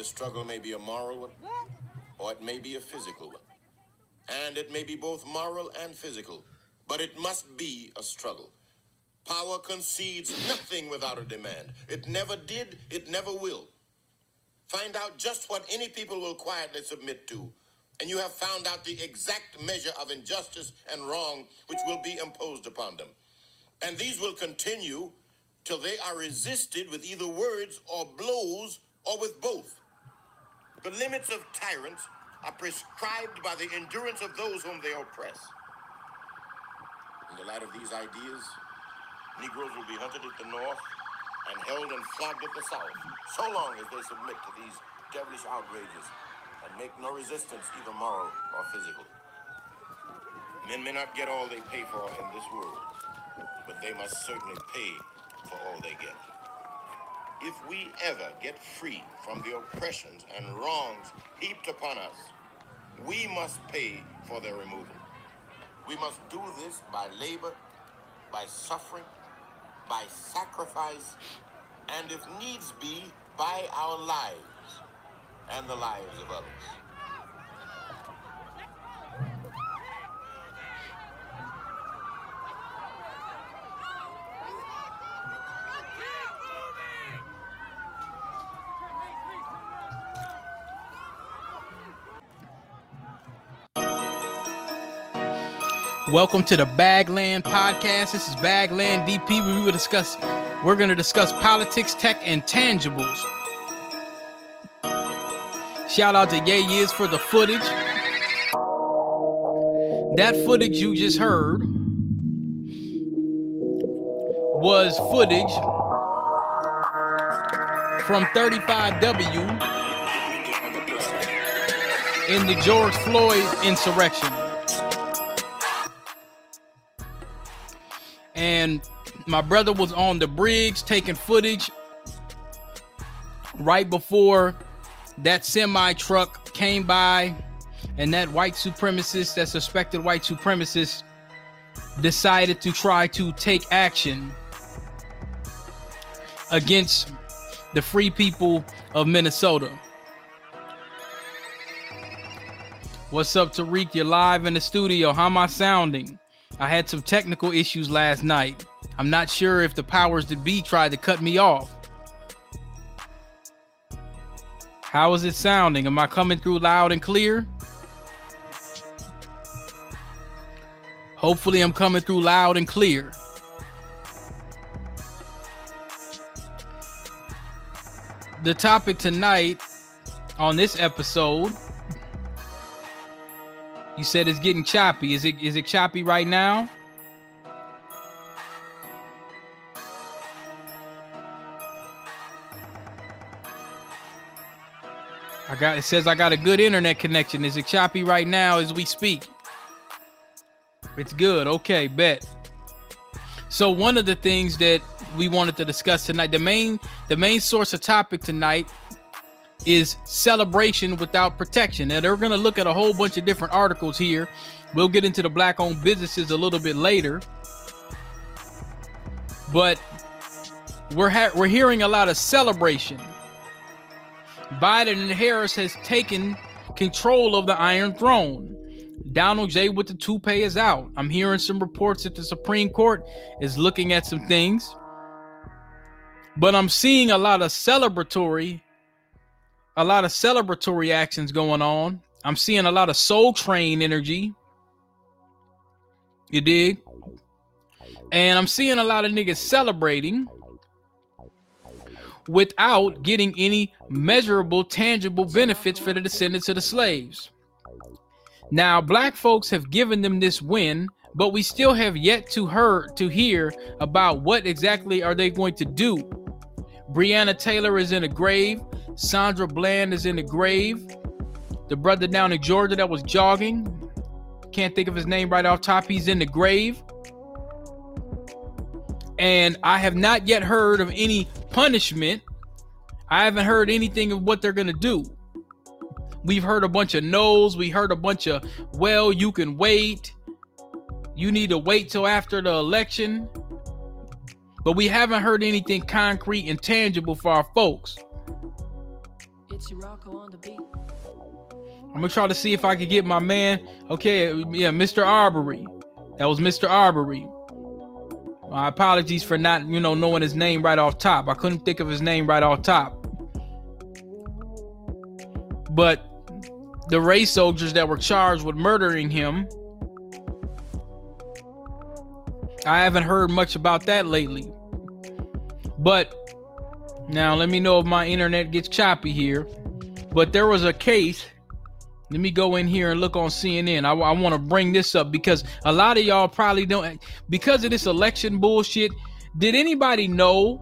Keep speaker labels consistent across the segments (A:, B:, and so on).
A: This struggle may be a moral one, or it may be a physical one. And it may be both moral and physical, but it must be a struggle. Power concedes nothing without a demand. It never did, it never will. Find out just what any people will quietly submit to, and you have found out the exact measure of injustice and wrong which will be imposed upon them. And these will continue till they are resisted with either words or blows or with both. The limits of tyrants are prescribed by the endurance of those whom they oppress. In the light of these ideas, Negroes will be hunted at the north and held and flogged at the south, so long as they submit to these devilish outrages and make no resistance, either moral or physical. Men may not get all they pay for in this world, but they must certainly pay for all they get. If we ever get free from the oppressions and wrongs heaped upon us, we must pay for their removal. We must do this by labor, by suffering, by sacrifice, and if needs be, by our lives and the lives of others.
B: Welcome to the Bagland Podcast. This is Bagland DP. where We will discuss. We're going to discuss politics, tech, and tangibles. Shout out to Yay Yiz for the footage. That footage you just heard was footage from 35W in the George Floyd insurrection. And my brother was on the bridge taking footage right before that semi truck came by and that white supremacist that suspected white supremacist decided to try to take action against the free people of Minnesota. What's up, Tariq? You're live in the studio. How am I sounding? I had some technical issues last night. I'm not sure if the powers that be tried to cut me off. How is it sounding? Am I coming through loud and clear? Hopefully, I'm coming through loud and clear. The topic tonight on this episode you said it's getting choppy. Is it is it choppy right now? I got it says I got a good internet connection. Is it choppy right now as we speak? It's good. Okay, bet. So one of the things that we wanted to discuss tonight, the main the main source of topic tonight is celebration without protection. Now, they're going to look at a whole bunch of different articles here. We'll get into the black owned businesses a little bit later. But we're ha- we're hearing a lot of celebration. Biden and Harris has taken control of the Iron Throne. Donald J with the toupee is out. I'm hearing some reports that the Supreme Court is looking at some things. But I'm seeing a lot of celebratory a lot of celebratory actions going on. I'm seeing a lot of Soul Train energy. You dig? And I'm seeing a lot of niggas celebrating without getting any measurable, tangible benefits for the descendants of the slaves. Now, black folks have given them this win, but we still have yet to hear to hear about what exactly are they going to do. Breonna Taylor is in a grave. Sandra Bland is in the grave. The brother down in Georgia that was jogging, can't think of his name right off top, he's in the grave. And I have not yet heard of any punishment. I haven't heard anything of what they're going to do. We've heard a bunch of no's. We heard a bunch of, well, you can wait. You need to wait till after the election. But we haven't heard anything concrete and tangible for our folks. I'm gonna try to see if I can get my man. Okay, yeah, Mr. Arbery. That was Mr. Arbery. My apologies for not, you know, knowing his name right off top. I couldn't think of his name right off top. But the race soldiers that were charged with murdering him, I haven't heard much about that lately. But now let me know if my internet gets choppy here. But there was a case let me go in here and look on CNN. I, I want to bring this up because a lot of y'all probably don't, because of this election bullshit. Did anybody know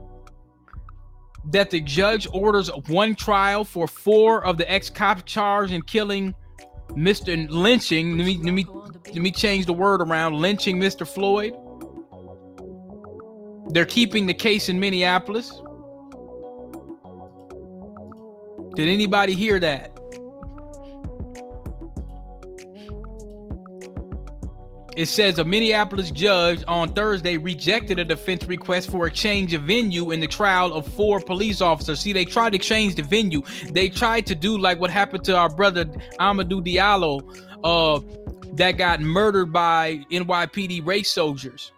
B: that the judge orders one trial for four of the ex cop charged in killing Mr. lynching? Let me let me let me change the word around. Lynching Mr. Floyd. They're keeping the case in Minneapolis. Did anybody hear that? It says a Minneapolis judge on Thursday rejected a defense request for a change of venue in the trial of four police officers. See, they tried to change the venue. They tried to do like what happened to our brother Amadou Diallo, uh, that got murdered by NYPD race soldiers.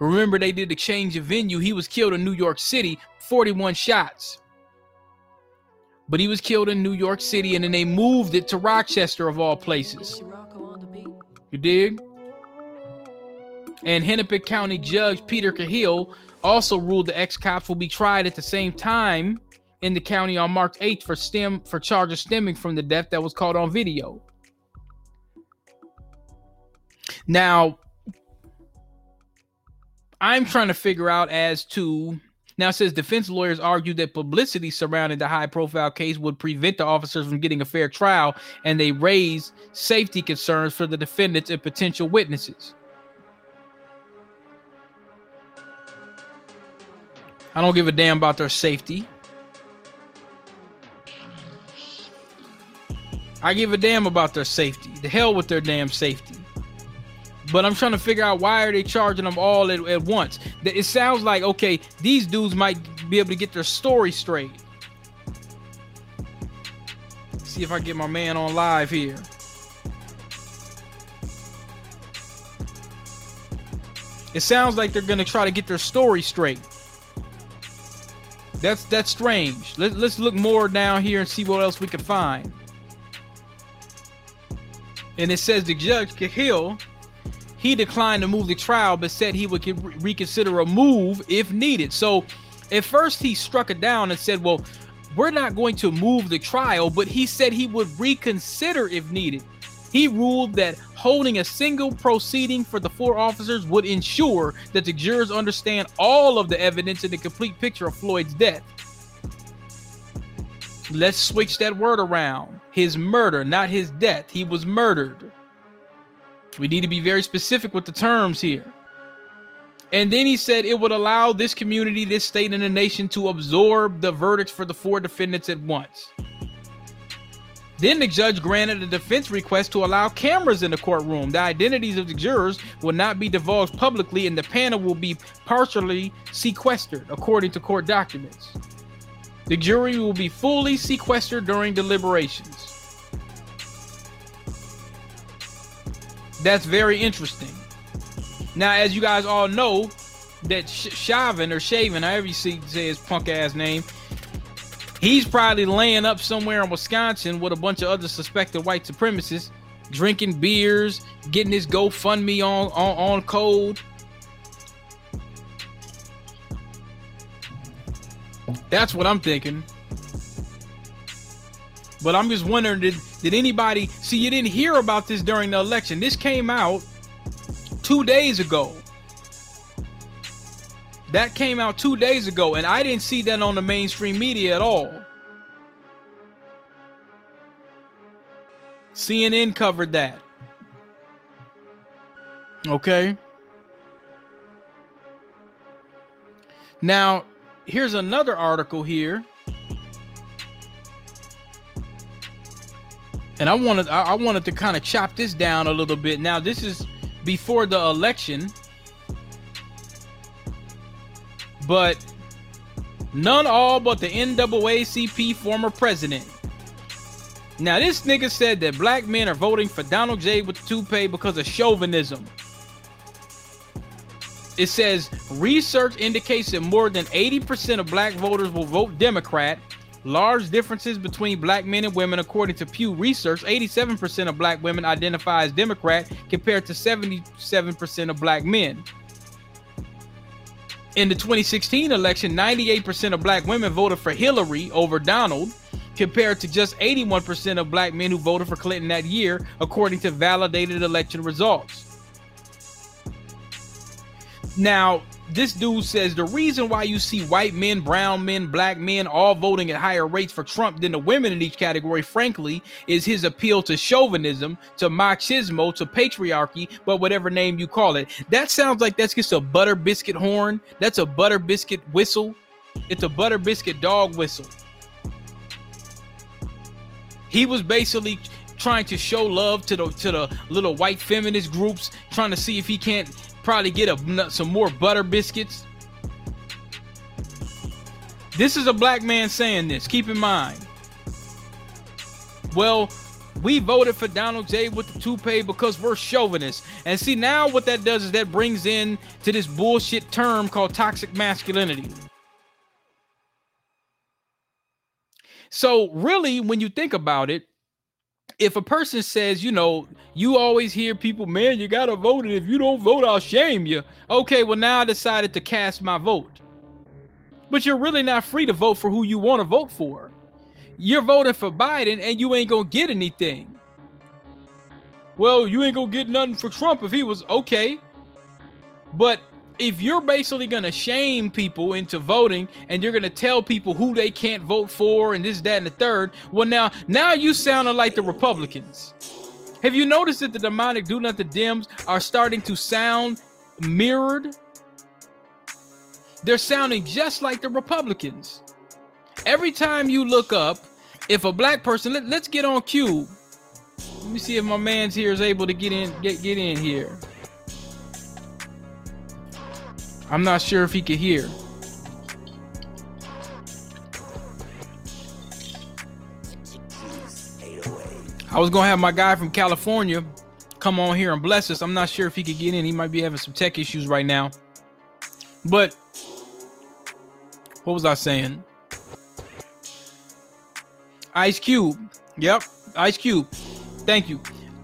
B: Remember, they did the change of venue. He was killed in New York City, 41 shots. But he was killed in New York City, and then they moved it to Rochester, of all places. You dig? And Hennepin County Judge Peter Cahill also ruled the ex-cops will be tried at the same time in the county on March 8th for stem for charges stemming from the death that was caught on video. Now, I'm trying to figure out as to now says defense lawyers argued that publicity surrounding the high profile case would prevent the officers from getting a fair trial and they raised safety concerns for the defendants and potential witnesses. I don't give a damn about their safety. I give a damn about their safety. The hell with their damn safety. But I'm trying to figure out why are they charging them all at, at once. It sounds like okay, these dudes might be able to get their story straight. See if I get my man on live here. It sounds like they're gonna try to get their story straight. That's that's strange. Let, let's look more down here and see what else we can find. And it says the judge Cahill, he declined to move the trial, but said he would reconsider a move if needed. So, at first he struck it down and said, "Well, we're not going to move the trial," but he said he would reconsider if needed. He ruled that holding a single proceeding for the four officers would ensure that the jurors understand all of the evidence and the complete picture of Floyd's death. Let's switch that word around. His murder, not his death. He was murdered. We need to be very specific with the terms here. And then he said it would allow this community, this state, and the nation to absorb the verdicts for the four defendants at once. Then the judge granted a defense request to allow cameras in the courtroom. The identities of the jurors will not be divulged publicly, and the panel will be partially sequestered, according to court documents. The jury will be fully sequestered during deliberations. That's very interesting. Now, as you guys all know, that Shavin or Shaven, however you see, say his punk ass name, He's probably laying up somewhere in Wisconsin with a bunch of other suspected white supremacists, drinking beers, getting his GoFundMe on on, on code. That's what I'm thinking. But I'm just wondering did did anybody see you didn't hear about this during the election? This came out 2 days ago. That came out two days ago, and I didn't see that on the mainstream media at all. CNN covered that. Okay. Now, here's another article here. And I wanted I wanted to kind of chop this down a little bit. Now, this is before the election. But none all but the NAACP former president, Now, this nigga said that black men are voting for Donald J with toupee because of chauvinism. It says research indicates that more than 80% of black voters will vote Democrat. Large differences between black men and women, according to Pew Research. 87% of black women identify as Democrat compared to 77% of black men. In the 2016 election, 98% of black women voted for Hillary over Donald, compared to just 81% of black men who voted for Clinton that year, according to validated election results. Now, this dude says the reason why you see white men, brown men, black men all voting at higher rates for Trump than the women in each category, frankly, is his appeal to chauvinism, to machismo, to patriarchy, but whatever name you call it. That sounds like that's just a butter biscuit horn. That's a butter biscuit whistle. It's a butter biscuit dog whistle. He was basically trying to show love to the to the little white feminist groups, trying to see if he can't probably get a, some more butter biscuits. This is a black man saying this. Keep in mind. Well, we voted for Donald J with the toupee because we're chauvinists. And see, now what that does is that brings in to this bullshit term called toxic masculinity. So, really, when you think about it, if a person says, you know, you always hear people, man, you gotta vote, and if you don't vote, I'll shame you. Okay, well, now I decided to cast my vote. But you're really not free to vote for who you want to vote for. You're voting for Biden and you ain't gonna get anything. Well, you ain't gonna get nothing for Trump if he was okay. But if you're basically going to shame people into voting and you're going to tell people who they can't vote for and this that and the third well now now you sounding like the republicans. Have you noticed that the demonic do not the dems are starting to sound mirrored? They're sounding just like the republicans. Every time you look up if a black person let, let's get on cue. Let me see if my man's here is able to get in get, get in here I'm not sure if he could hear. I was gonna have my guy from California come on here and bless us. I'm not sure if he could get in. He might be having some tech issues right now. But what was I saying? Ice Cube. Yep, Ice Cube. Thank you.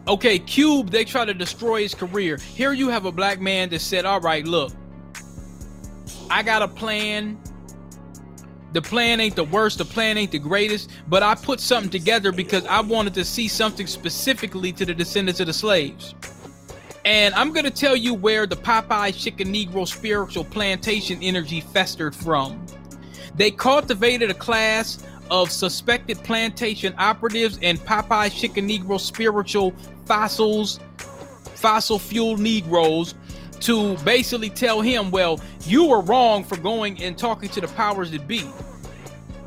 B: Okay, Cube, they try to destroy his career. Here you have a black man that said, All right, look, I got a plan. The plan ain't the worst, the plan ain't the greatest, but I put something together because I wanted to see something specifically to the descendants of the slaves. And I'm going to tell you where the Popeye Chicken Negro spiritual plantation energy festered from. They cultivated a class of suspected plantation operatives and Popeye Chicken Negro spiritual fossils, fossil fuel Negroes to basically tell him, well, you were wrong for going and talking to the powers that be.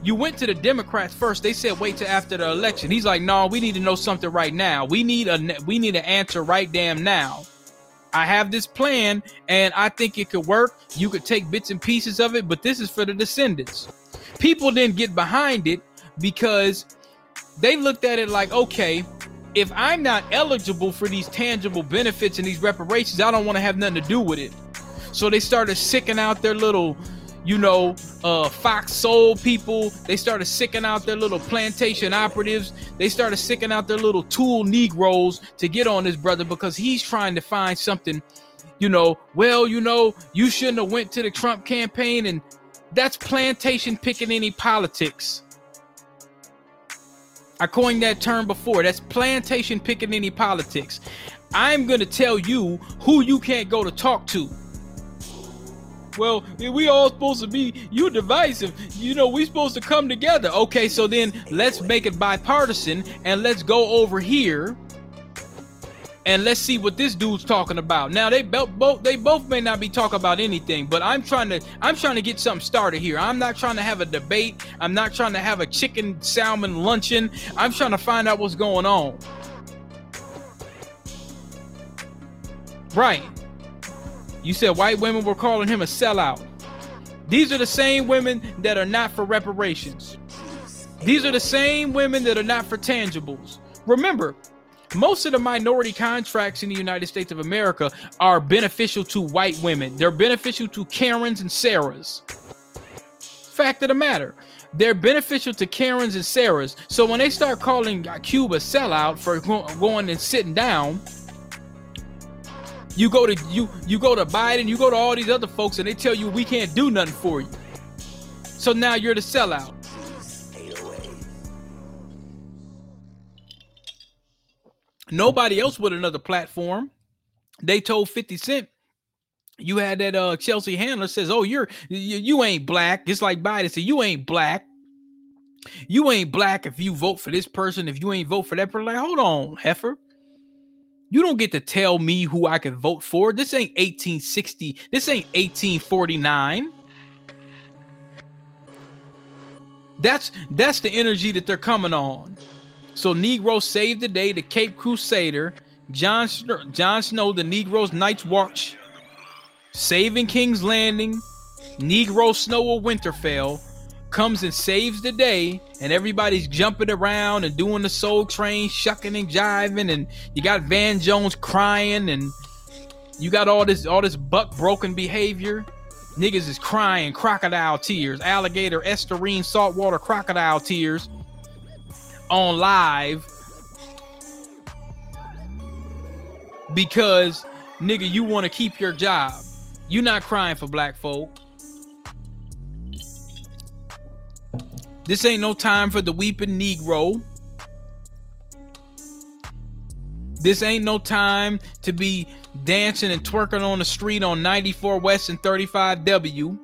B: You went to the Democrats first. They said wait till after the election. He's like, no, we need to know something right now. We need a we need an answer right damn now. I have this plan and I think it could work. You could take bits and pieces of it, but this is for the descendants. People didn't get behind it because they looked at it like, okay, if I'm not eligible for these tangible benefits and these reparations, I don't want to have nothing to do with it. So they started sicking out their little, you know, uh, Fox Soul people. They started sicking out their little plantation operatives. They started sicking out their little tool Negroes to get on this brother because he's trying to find something, you know, well, you know, you shouldn't have went to the Trump campaign and that's plantation picking any politics. I coined that term before. That's plantation any politics. I'm going to tell you who you can't go to talk to. Well, we all supposed to be you divisive. You know, we supposed to come together. Okay, so then let's make it bipartisan and let's go over here and let's see what this dude's talking about. Now they both they both may not be talking about anything, but I'm trying to I'm trying to get something started here. I'm not trying to have a debate. I'm not trying to have a chicken salmon luncheon. I'm trying to find out what's going on. Right. You said white women were calling him a sellout. These are the same women that are not for reparations. These are the same women that are not for tangibles. Remember, most of the minority contracts in the United States of America are beneficial to white women. They're beneficial to Karens and Sarahs. Fact of the matter, they're beneficial to Karens and Sarahs. So when they start calling Cuba sellout for going and sitting down, you go to you you go to Biden, you go to all these other folks, and they tell you we can't do nothing for you. So now you're the sellout. Nobody else with another platform. They told 50 Cent you had that uh Chelsea Handler says, "Oh, you're you, you ain't black." Just like Biden said, "You ain't black. You ain't black if you vote for this person. If you ain't vote for that person, like, hold on, heifer. You don't get to tell me who I can vote for. This ain't 1860. This ain't 1849. That's that's the energy that they're coming on. So Negro saved the day. The Cape Crusader, Jon Jon Snow, the Negroes Night's Watch, saving King's Landing, Negro Snow of Winterfell comes and saves the day, and everybody's jumping around and doing the soul train, shucking and jiving, and you got Van Jones crying, and you got all this all this buck broken behavior. Niggas is crying crocodile tears, alligator, estuarine, saltwater crocodile tears on live because nigga, you want to keep your job. You not crying for black folk. This ain't no time for the weeping Negro. This ain't no time to be dancing and twerking on the street on 94 West and 35W.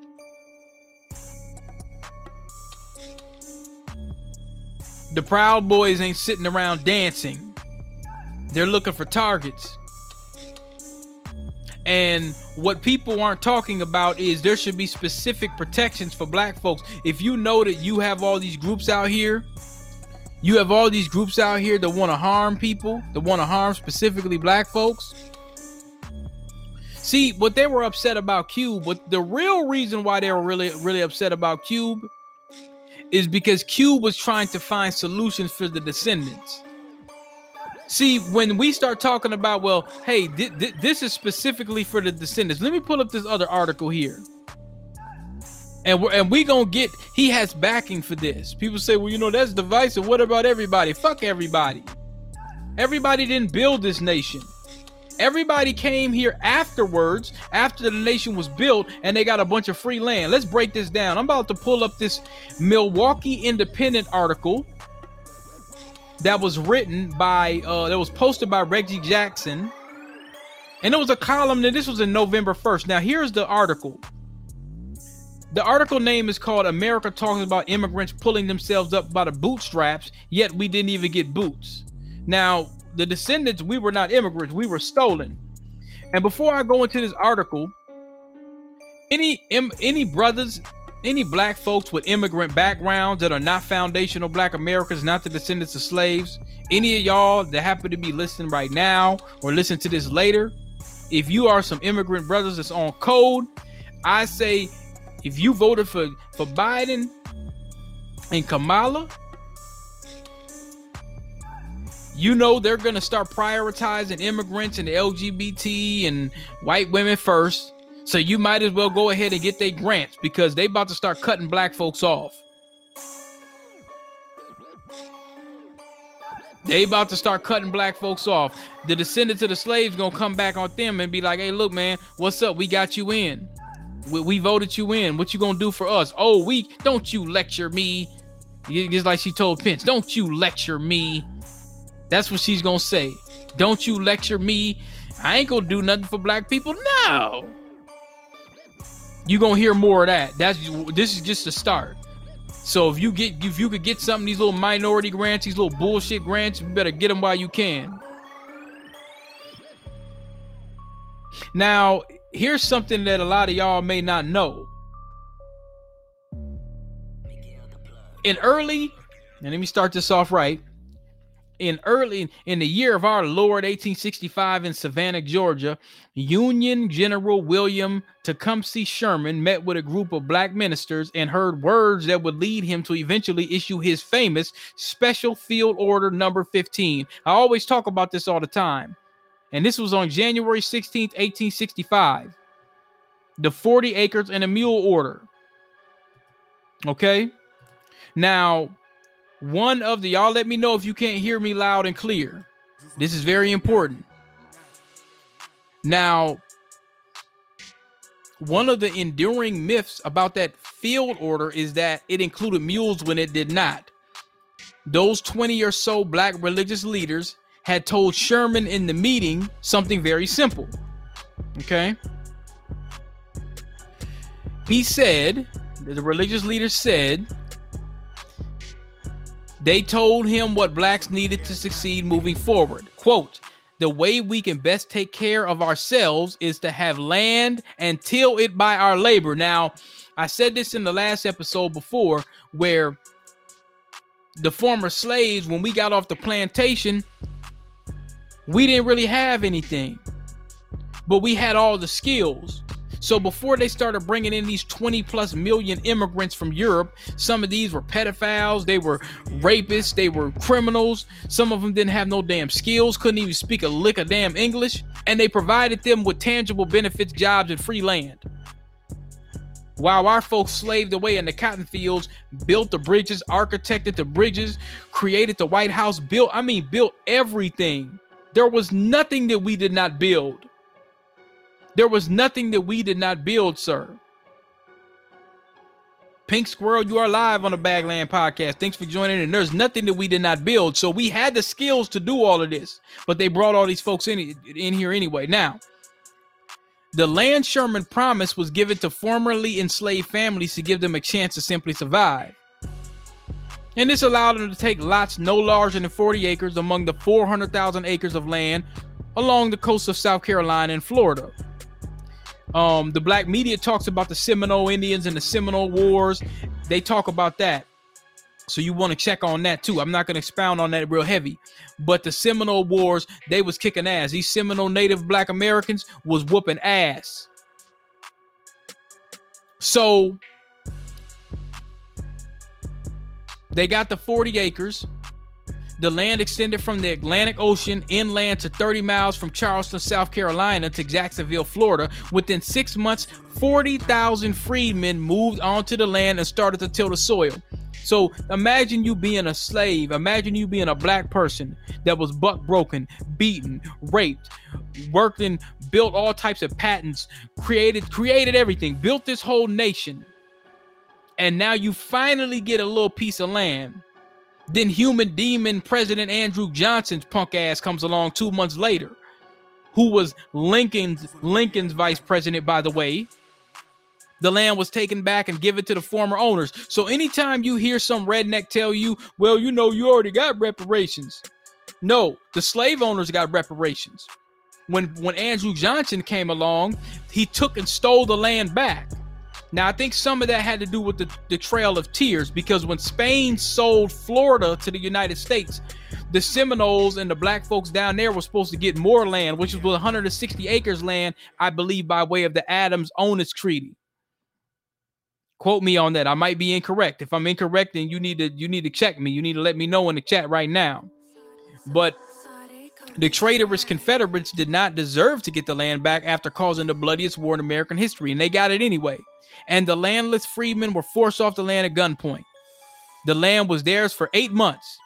B: The Proud Boys ain't sitting around dancing. They're looking for targets. And what people aren't talking about is there should be specific protections for black folks. If you know that you have all these groups out here, you have all these groups out here that want to harm people, that want to harm specifically black folks. See, what they were upset about Cube, but the real reason why they were really, really upset about Cube is because Cube was trying to find solutions for the descendants. See, when we start talking about, well, hey, th- th- this is specifically for the descendants. Let me pull up this other article here. And we're, and we gonna get he has backing for this. People say, well, you know, that's divisive. What about everybody? Fuck everybody. Everybody didn't build this nation. Everybody came here afterwards, after the nation was built, and they got a bunch of free land. Let's break this down. I'm about to pull up this Milwaukee Independent article that was written by uh that was posted by Reggie Jackson. And it was a column that this was in November 1st. Now here's the article. The article name is called America Talks About Immigrants Pulling Themselves Up by the Bootstraps, yet we didn't even get boots. Now, the descendants, we were not immigrants, we were stolen. And before I go into this article, any any brothers any black folks with immigrant backgrounds that are not foundational black Americans, not the descendants of slaves, any of y'all that happen to be listening right now or listen to this later, if you are some immigrant brothers that's on code, I say if you voted for, for Biden and Kamala, you know they're gonna start prioritizing immigrants and LGBT and white women first so you might as well go ahead and get their grants because they about to start cutting black folks off. They about to start cutting black folks off. The descendants of the slaves gonna come back on them and be like, "Hey, look, man, what's up? We got you in. We, we voted you in. What you gonna do for us? Oh, we don't you lecture me. Just like she told Pence, don't you lecture me. That's what she's gonna say. Don't you lecture me. I ain't gonna do nothing for black people. No you're gonna hear more of that. That's this is just the start. So if you get if you could get something these little minority grants, these little bullshit grants, you better get them while you can. Now, here's something that a lot of y'all may not know. In early, and let me start this off right. In early in the year of our Lord 1865 in Savannah, Georgia, Union General William Tecumseh Sherman met with a group of black ministers and heard words that would lead him to eventually issue his famous Special Field Order number 15. I always talk about this all the time. And this was on January 16th, 1865. The 40 acres and a mule order. Okay? Now, one of the y'all let me know if you can't hear me loud and clear. This is very important. Now, one of the enduring myths about that field order is that it included mules when it did not. Those 20 or so black religious leaders had told Sherman in the meeting something very simple. Okay? He said, the religious leader said, they told him what blacks needed to succeed moving forward. Quote, the way we can best take care of ourselves is to have land and till it by our labor. Now, I said this in the last episode before where the former slaves, when we got off the plantation, we didn't really have anything, but we had all the skills. So before they started bringing in these 20 plus million immigrants from Europe, some of these were pedophiles, they were rapists, they were criminals. Some of them didn't have no damn skills, couldn't even speak a lick of damn English, and they provided them with tangible benefits, jobs, and free land. While our folks slaved away in the cotton fields, built the bridges, architected the bridges, created the White House, built, I mean, built everything. There was nothing that we did not build. There was nothing that we did not build, sir. Pink Squirrel, you are live on the Bagland podcast. Thanks for joining. And there's nothing that we did not build. So we had the skills to do all of this, but they brought all these folks in, in here anyway. Now, the land Sherman promised was given to formerly enslaved families to give them a chance to simply survive. And this allowed them to take lots no larger than 40 acres among the 400,000 acres of land along the coast of South Carolina and Florida. Um, the black media talks about the Seminole Indians and the Seminole Wars. They talk about that. So you want to check on that too. I'm not going to expound on that real heavy, but the Seminole Wars, they was kicking ass. These Seminole Native Black Americans was whooping ass. So they got the 40 acres. The land extended from the Atlantic Ocean inland to 30 miles from Charleston, South Carolina to Jacksonville, Florida. Within six months, 40,000 freedmen moved onto the land and started to till the soil. So imagine you being a slave. Imagine you being a black person that was buck broken, beaten, raped, worked and built all types of patents, created created everything, built this whole nation. And now you finally get a little piece of land then human demon President Andrew Johnson's punk ass comes along two months later, who was Lincoln's Lincoln's vice president, by the way. The land was taken back and given to the former owners. So anytime you hear some redneck tell you, well, you know, you already got reparations. No, the slave owners got reparations. When when Andrew Johnson came along, he took and stole the land back. Now, I think some of that had to do with the, the Trail of Tears because when Spain sold Florida to the United States, the Seminoles and the black folks down there were supposed to get more land, which was 160 acres land, I believe, by way of the Adams Onis Treaty. Quote me on that. I might be incorrect. If I'm incorrect, then you need to you need to check me. You need to let me know in the chat right now. But the traitorous Confederates did not deserve to get the land back after causing the bloodiest war in American history, and they got it anyway and the landless freedmen were forced off the land at gunpoint. The land was theirs for eight months.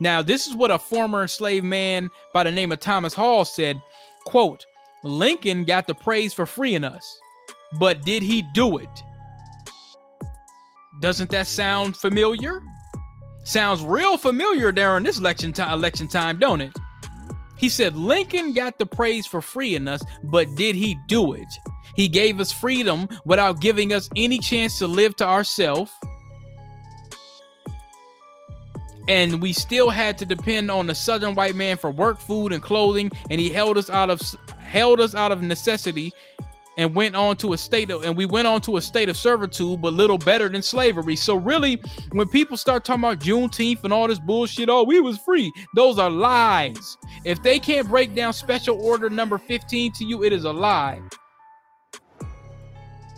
B: Now, this is what a former enslaved man by the name of Thomas Hall said, quote, Lincoln got the praise for freeing us, but did he do it? Doesn't that sound familiar? Sounds real familiar during this election time, election time, don't it? He said Lincoln got the praise for freeing us, but did he do it? He gave us freedom without giving us any chance to live to ourselves. And we still had to depend on the southern white man for work, food, and clothing, and he held us out of held us out of necessity and went on to a state of and we went on to a state of servitude, but little better than slavery. So really, when people start talking about Juneteenth and all this bullshit, oh, we was free. Those are lies. If they can't break down special order number 15 to you, it is a lie.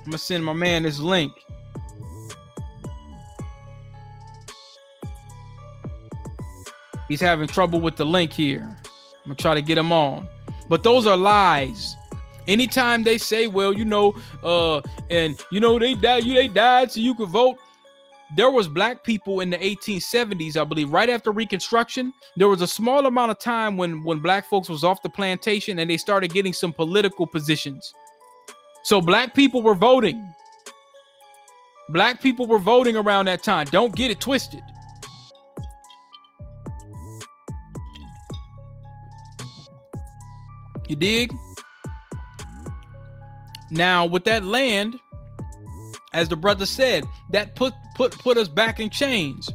B: I'm gonna send my man this link. He's having trouble with the link here. I'm gonna try to get him on. But those are lies. Anytime they say, well, you know, uh, and you know, they died, you they died so you could vote. There was black people in the 1870s, I believe, right after Reconstruction. There was a small amount of time when when black folks was off the plantation and they started getting some political positions. So black people were voting. Black people were voting around that time. Don't get it twisted. You dig? Now, with that land, as the brother said, that put put put us back in chains.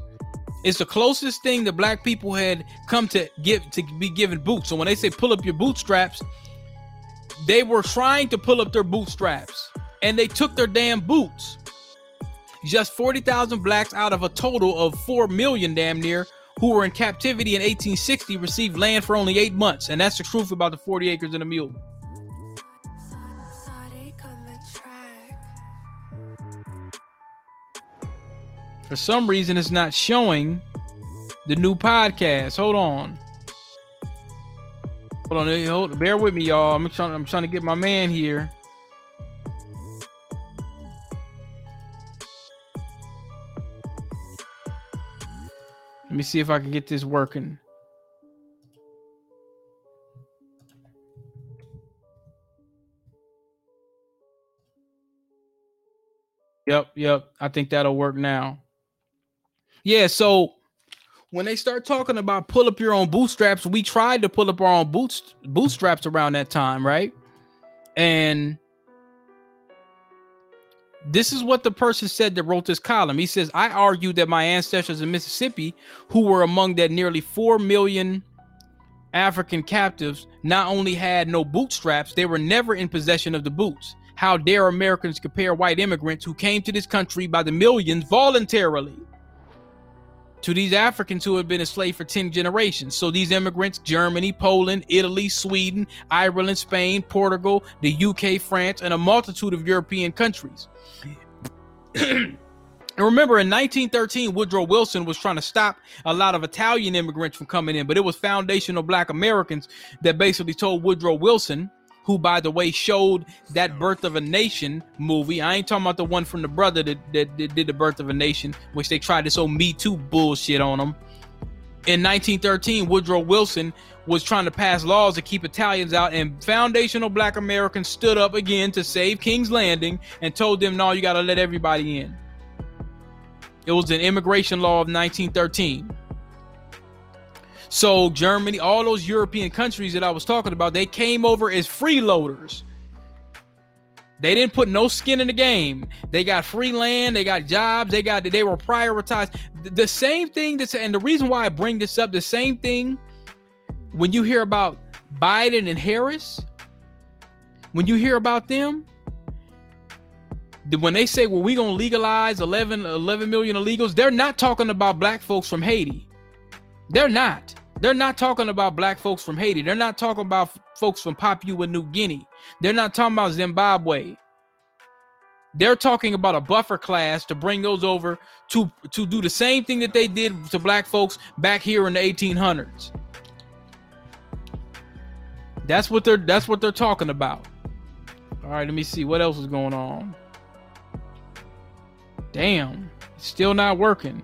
B: It's the closest thing that black people had come to give to be given boots. So when they say pull up your bootstraps, they were trying to pull up their bootstraps and they took their damn boots. Just 40,000 blacks out of a total of 4 million damn near who were in captivity in 1860 received land for only 8 months and that's the truth about the 40 acres and a mule. For some reason it's not showing the new podcast. Hold on. Hold on, hold, bear with me, y'all. I'm trying. I'm trying to get my man here. Let me see if I can get this working. Yep, yep. I think that'll work now. Yeah, so when they start talking about pull up your own bootstraps, we tried to pull up our own boots bootstraps around that time, right? And this is what the person said that wrote this column. He says, I argue that my ancestors in Mississippi, who were among that nearly 4 million African captives, not only had no bootstraps, they were never in possession of the boots. How dare Americans compare white immigrants who came to this country by the millions voluntarily to these Africans who had been enslaved for 10 generations. So these immigrants, Germany, Poland, Italy, Sweden, Ireland, Spain, Portugal, the UK, France, and a multitude of European countries. and remember, in 1913, Woodrow Wilson was trying to stop a lot of Italian immigrants from coming in, but it was foundational black Americans that basically told Woodrow Wilson who, by the way, showed that Birth of a Nation movie. I ain't talking about the one from the brother that, that, that did the Birth of a Nation, which they tried this whole Me Too bullshit on them. In 1913, Woodrow Wilson was trying to pass laws to keep Italians out, and foundational black Americans stood up again to save King's Landing and told them, no, you got to let everybody in. It was an immigration law of 1913. So Germany, all those European countries that I was talking about, they came over as freeloaders. They didn't put no skin in the game. They got free land, they got jobs, they got they were prioritized. The same thing that's and the reason why I bring this up, the same thing when you hear about Biden and Harris, when you hear about them, when they say, well, we're gonna legalize 11, 11 million illegals, they're not talking about black folks from Haiti. They're not. They're not talking about black folks from Haiti. They're not talking about folks from Papua New Guinea. They're not talking about Zimbabwe. They're talking about a buffer class to bring those over to to do the same thing that they did to black folks back here in the 1800s. That's what they're that's what they're talking about. All right, let me see what else is going on. Damn, still not working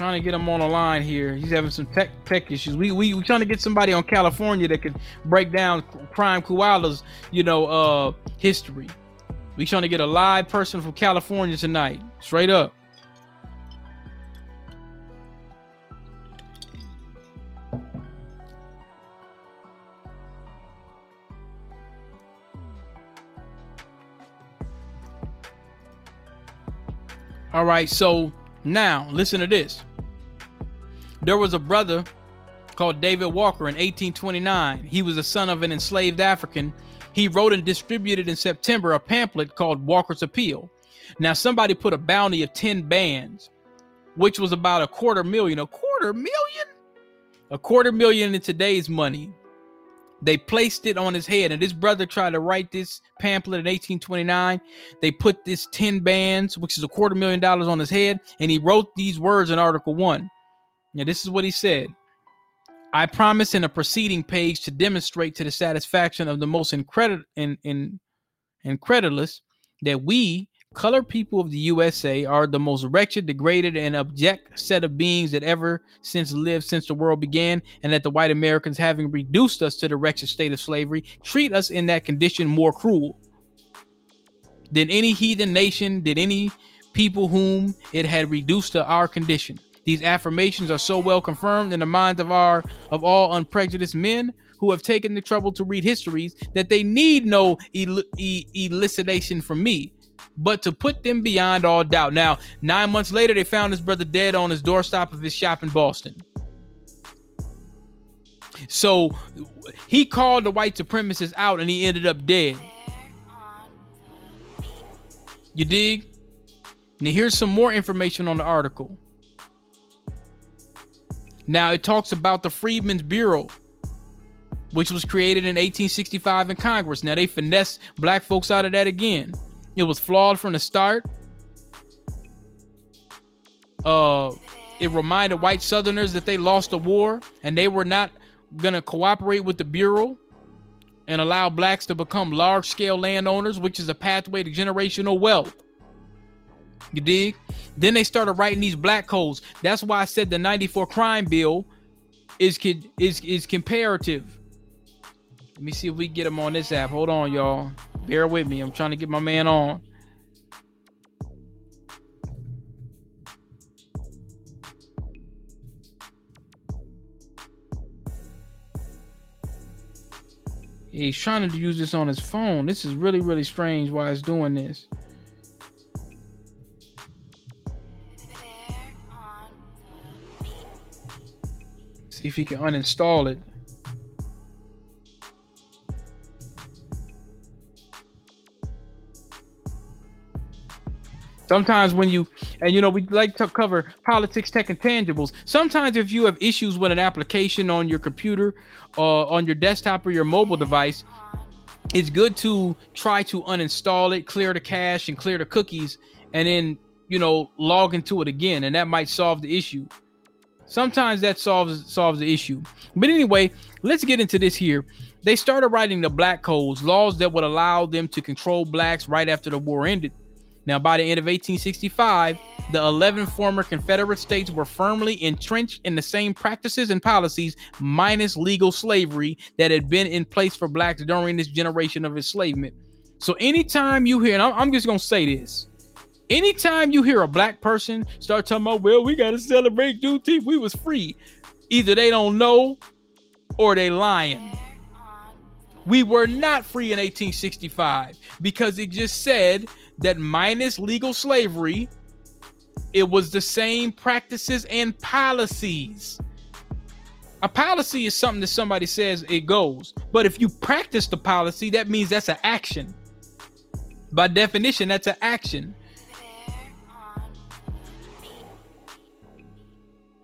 B: trying to get him on the line here. He's having some tech tech issues. We we we trying to get somebody on California that could break down Prime Koala's you know uh history. We trying to get a live person from California tonight, straight up. All right, so now listen to this there was a brother called David Walker in 1829. He was the son of an enslaved African. He wrote and distributed in September a pamphlet called Walker's Appeal. Now, somebody put a bounty of 10 bands, which was about a quarter million. A quarter million? A quarter million in today's money. They placed it on his head, and his brother tried to write this pamphlet in 1829. They put this 10 bands, which is a quarter million dollars, on his head, and he wrote these words in Article 1. Now, this is what he said I promise in a preceding page to demonstrate to the satisfaction of the most incredul- in, in, incredulous that we, colored people of the USA, are the most wretched, degraded, and abject set of beings that ever since lived since the world began, and that the white Americans, having reduced us to the wretched state of slavery, treat us in that condition more cruel than any heathen nation did any people whom it had reduced to our condition. These affirmations are so well confirmed in the minds of our of all unprejudiced men who have taken the trouble to read histories that they need no el- e- elucidation from me, but to put them beyond all doubt. Now, nine months later, they found his brother dead on his doorstop of his shop in Boston. So he called the white supremacists out and he ended up dead. You dig? Now, here's some more information on the article. Now it talks about the Freedmen's Bureau, which was created in 1865 in Congress. Now they finesse black folks out of that again. It was flawed from the start. Uh, it reminded white Southerners that they lost the war and they were not gonna cooperate with the Bureau and allow blacks to become large-scale landowners, which is a pathway to generational wealth. You dig? Then they started writing these black codes. That's why I said the 94 crime bill is is is comparative. Let me see if we get him on this app. Hold on, y'all. Bear with me. I'm trying to get my man on. He's trying to use this on his phone. This is really, really strange why it's doing this. See if he can uninstall it. Sometimes when you and you know we like to cover politics, tech, and tangibles. Sometimes if you have issues with an application on your computer, uh, on your desktop or your mobile device, it's good to try to uninstall it, clear the cache, and clear the cookies, and then you know log into it again, and that might solve the issue. Sometimes that solves solves the issue. But anyway, let's get into this here. They started writing the black codes, laws that would allow them to control blacks right after the war ended. Now, by the end of 1865, the 11 former Confederate states were firmly entrenched in the same practices and policies, minus legal slavery, that had been in place for blacks during this generation of enslavement. So, anytime you hear, and I'm just going to say this Anytime you hear a black person start talking about, well, we got to celebrate Juneteenth, we was free. Either they don't know or they lying. We were not free in 1865 because it just said that minus legal slavery, it was the same practices and policies. A policy is something that somebody says it goes, but if you practice the policy, that means that's an action. By definition, that's an action.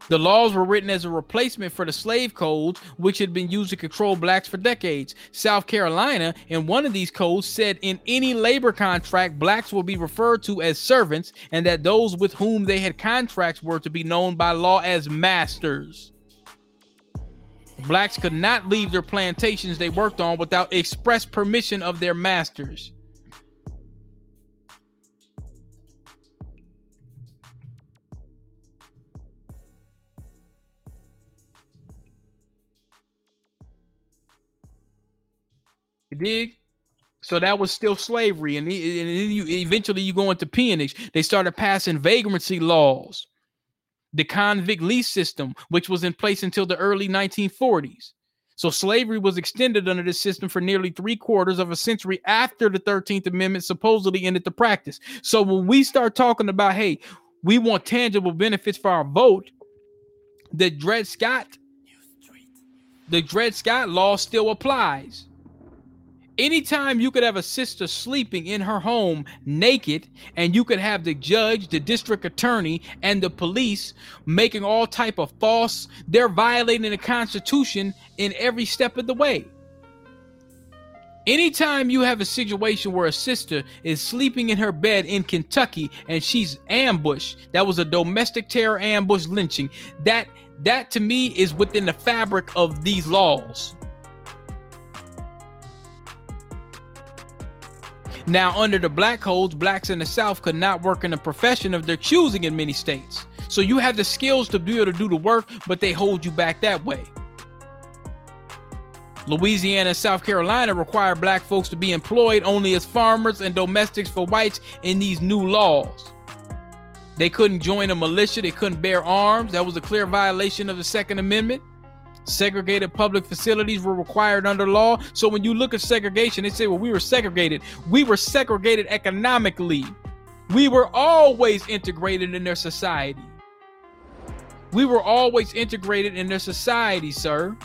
B: The laws were written as a replacement for the slave codes, which had been used to control blacks for decades. South Carolina, in one of these codes, said in any labor contract, blacks will be referred to as servants, and that those with whom they had contracts were to be known by law as masters. Blacks could not leave their plantations they worked on without express permission of their masters. You dig? So that was still slavery, and, and then you eventually you go into peonage. They started passing vagrancy laws, the convict lease system, which was in place until the early 1940s. So slavery was extended under this system for nearly three quarters of a century after the 13th Amendment supposedly ended the practice. So when we start talking about, hey, we want tangible benefits for our vote, the Dred Scott the Dred Scott law still applies. Anytime you could have a sister sleeping in her home naked, and you could have the judge, the district attorney, and the police making all type of false, they're violating the Constitution in every step of the way. Anytime you have a situation where a sister is sleeping in her bed in Kentucky and she's ambushed, that was a domestic terror ambush lynching. That that to me is within the fabric of these laws. Now, under the black codes, blacks in the South could not work in a profession of their choosing in many states. So you have the skills to be able to do the work, but they hold you back that way. Louisiana and South Carolina require black folks to be employed only as farmers and domestics for whites in these new laws. They couldn't join a militia, they couldn't bear arms. That was a clear violation of the Second Amendment. Segregated public facilities were required under law. So when you look at segregation, they say, well, we were segregated. We were segregated economically. We were always integrated in their society. We were always integrated in their society, sir.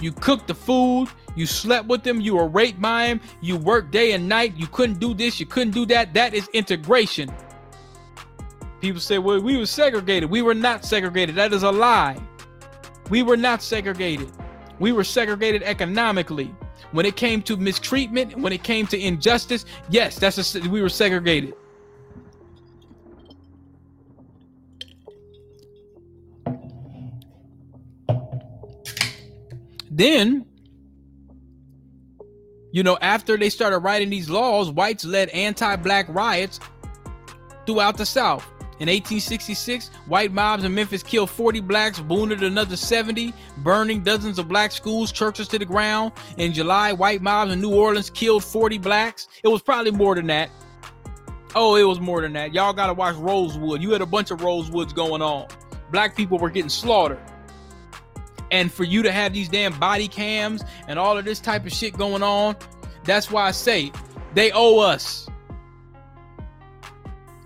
B: You cooked the food, you slept with them, you were raped by them, you worked day and night, you couldn't do this, you couldn't do that. That is integration. People say, well, we were segregated. We were not segregated. That is a lie. We were not segregated. We were segregated economically. When it came to mistreatment, when it came to injustice, yes, that's a, we were segregated. Then, you know, after they started writing these laws, whites led anti black riots throughout the South. In 1866, white mobs in Memphis killed 40 blacks, wounded another 70, burning dozens of black schools, churches to the ground. In July, white mobs in New Orleans killed 40 blacks. It was probably more than that. Oh, it was more than that. Y'all got to watch Rosewood. You had a bunch of Rosewoods going on. Black people were getting slaughtered. And for you to have these damn body cams and all of this type of shit going on, that's why I say they owe us.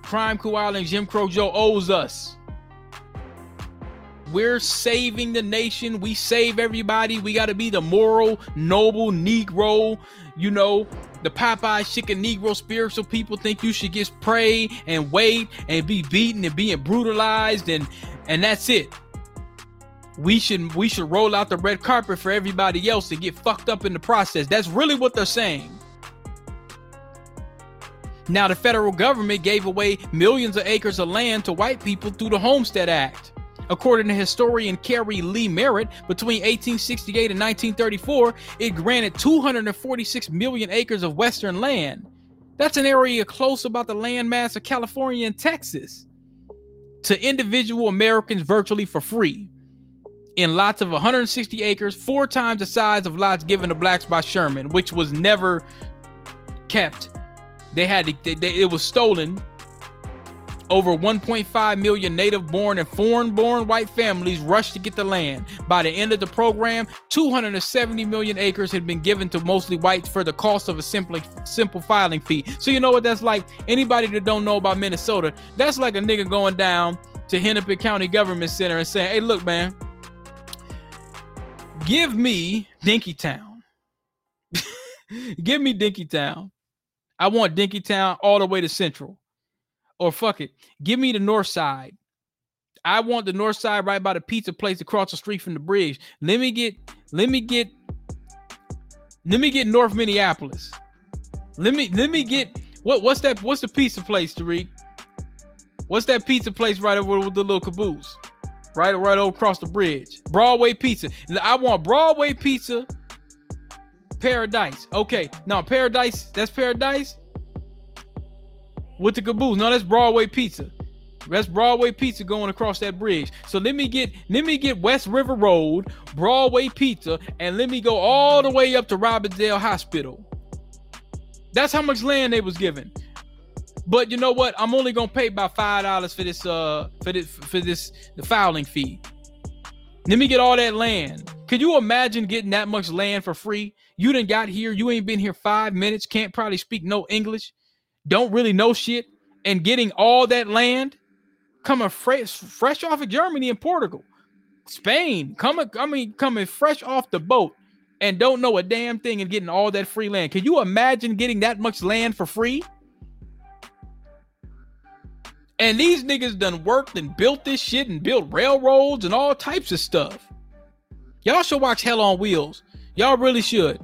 B: Crime Coup and Jim Crow Joe owes us. We're saving the nation. We save everybody. We got to be the moral, noble Negro. You know, the Popeye chicken Negro spiritual people think you should just pray and wait and be beaten and being brutalized and and that's it. We should we should roll out the red carpet for everybody else to get fucked up in the process. That's really what they're saying. Now, the federal government gave away millions of acres of land to white people through the Homestead Act. According to historian Keri Leigh Merritt, between 1868 and 1934, it granted 246 million acres of western land. That's an area close about the landmass of California and Texas to individual Americans virtually for free. In lots of 160 acres, four times the size of lots given to blacks by Sherman, which was never kept they had they, they, it was stolen. Over 1.5 million native born and foreign born white families rushed to get the land. By the end of the program, 270 million acres had been given to mostly whites for the cost of a simple simple filing fee. So you know what that's like? Anybody that don't know about Minnesota, that's like a nigga going down to Hennepin County Government Center and saying, "Hey, look, man, give me Dinkytown. give me Dinkytown. I want Dinkytown all the way to Central. Or fuck it. Give me the north side. I want the north side right by the pizza place across the street from the bridge. Let me get let me get let me get North Minneapolis. Let me let me get what what's that what's the pizza place, Tariq? What's that pizza place right over with the little caboose? Right right over across the bridge. Broadway pizza. I want Broadway pizza Paradise. Okay, now Paradise. That's Paradise with the caboose. No, that's Broadway Pizza. That's Broadway Pizza going across that bridge. So let me get let me get West River Road, Broadway Pizza, and let me go all the way up to Robbinsdale Hospital. That's how much land they was given. But you know what? I'm only gonna pay about five dollars for this uh for this for this the filing fee. Let me get all that land. Could you imagine getting that much land for free? You didn't got here, you ain't been here five minutes, can't probably speak no English, don't really know shit, and getting all that land coming fresh fresh off of Germany and Portugal. Spain, coming, I mean, coming fresh off the boat and don't know a damn thing and getting all that free land. Can you imagine getting that much land for free? And these niggas done worked and built this shit and built railroads and all types of stuff. Y'all should watch Hell on Wheels. Y'all really should.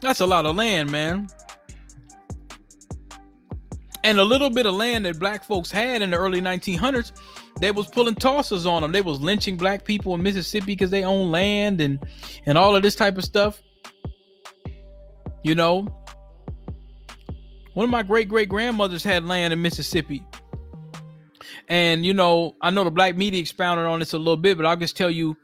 B: That's a lot of land, man. And a little bit of land that black folks had in the early 1900s, they was pulling tossers on them. They was lynching black people in Mississippi because they own land and and all of this type of stuff. You know, one of my great great grandmothers had land in Mississippi. And you know, I know the black media expounded on this a little bit, but I'll just tell you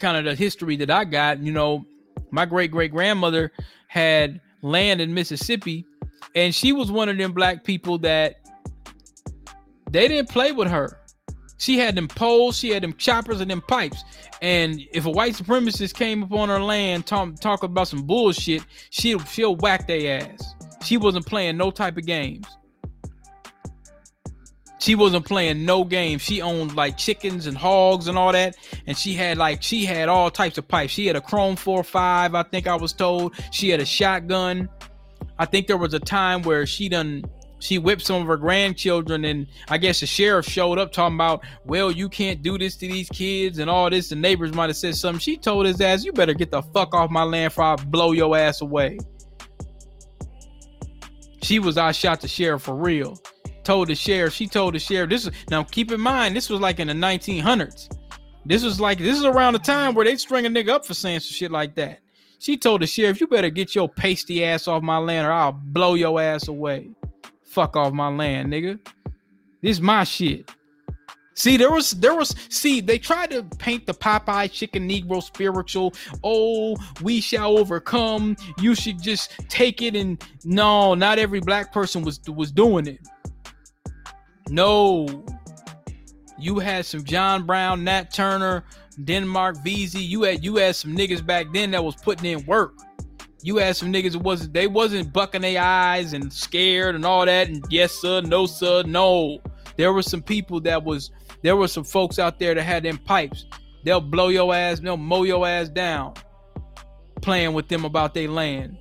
B: kind of the history that I got. You know, my great great grandmother had land in Mississippi, and she was one of them black people that they didn't play with her. She had them poles, she had them choppers and them pipes. And if a white supremacist came upon her land talk, talk about some bullshit, she'll she'll whack their ass. She wasn't playing no type of games. She wasn't playing no games. She owned like chickens and hogs and all that. And she had like she had all types of pipes. She had a chrome four five, I think I was told. She had a shotgun. I think there was a time where she done she whipped some of her grandchildren and i guess the sheriff showed up talking about well you can't do this to these kids and all this the neighbors might have said something she told his ass you better get the fuck off my land before i blow your ass away she was i shot the sheriff for real told the sheriff, she told the sheriff, this is now keep in mind, this was like in the 1900s. This was like this is around the time where they string a nigga up for saying some shit like that. She told the sheriff, you better get your pasty ass off my land or I'll blow your ass away. Fuck off my land, nigga. This is my shit. See, there was there was see, they tried to paint the Popeye chicken Negro spiritual. Oh, we shall overcome. You should just take it and no, not every black person was was doing it. No. You had some John Brown, Nat Turner, Denmark Vesey. You had you had some niggas back then that was putting in work. You had some niggas that wasn't they wasn't bucking their eyes and scared and all that and yes sir, no sir, no. There were some people that was there were some folks out there that had them pipes. They'll blow your ass, they'll mow your ass down playing with them about their land.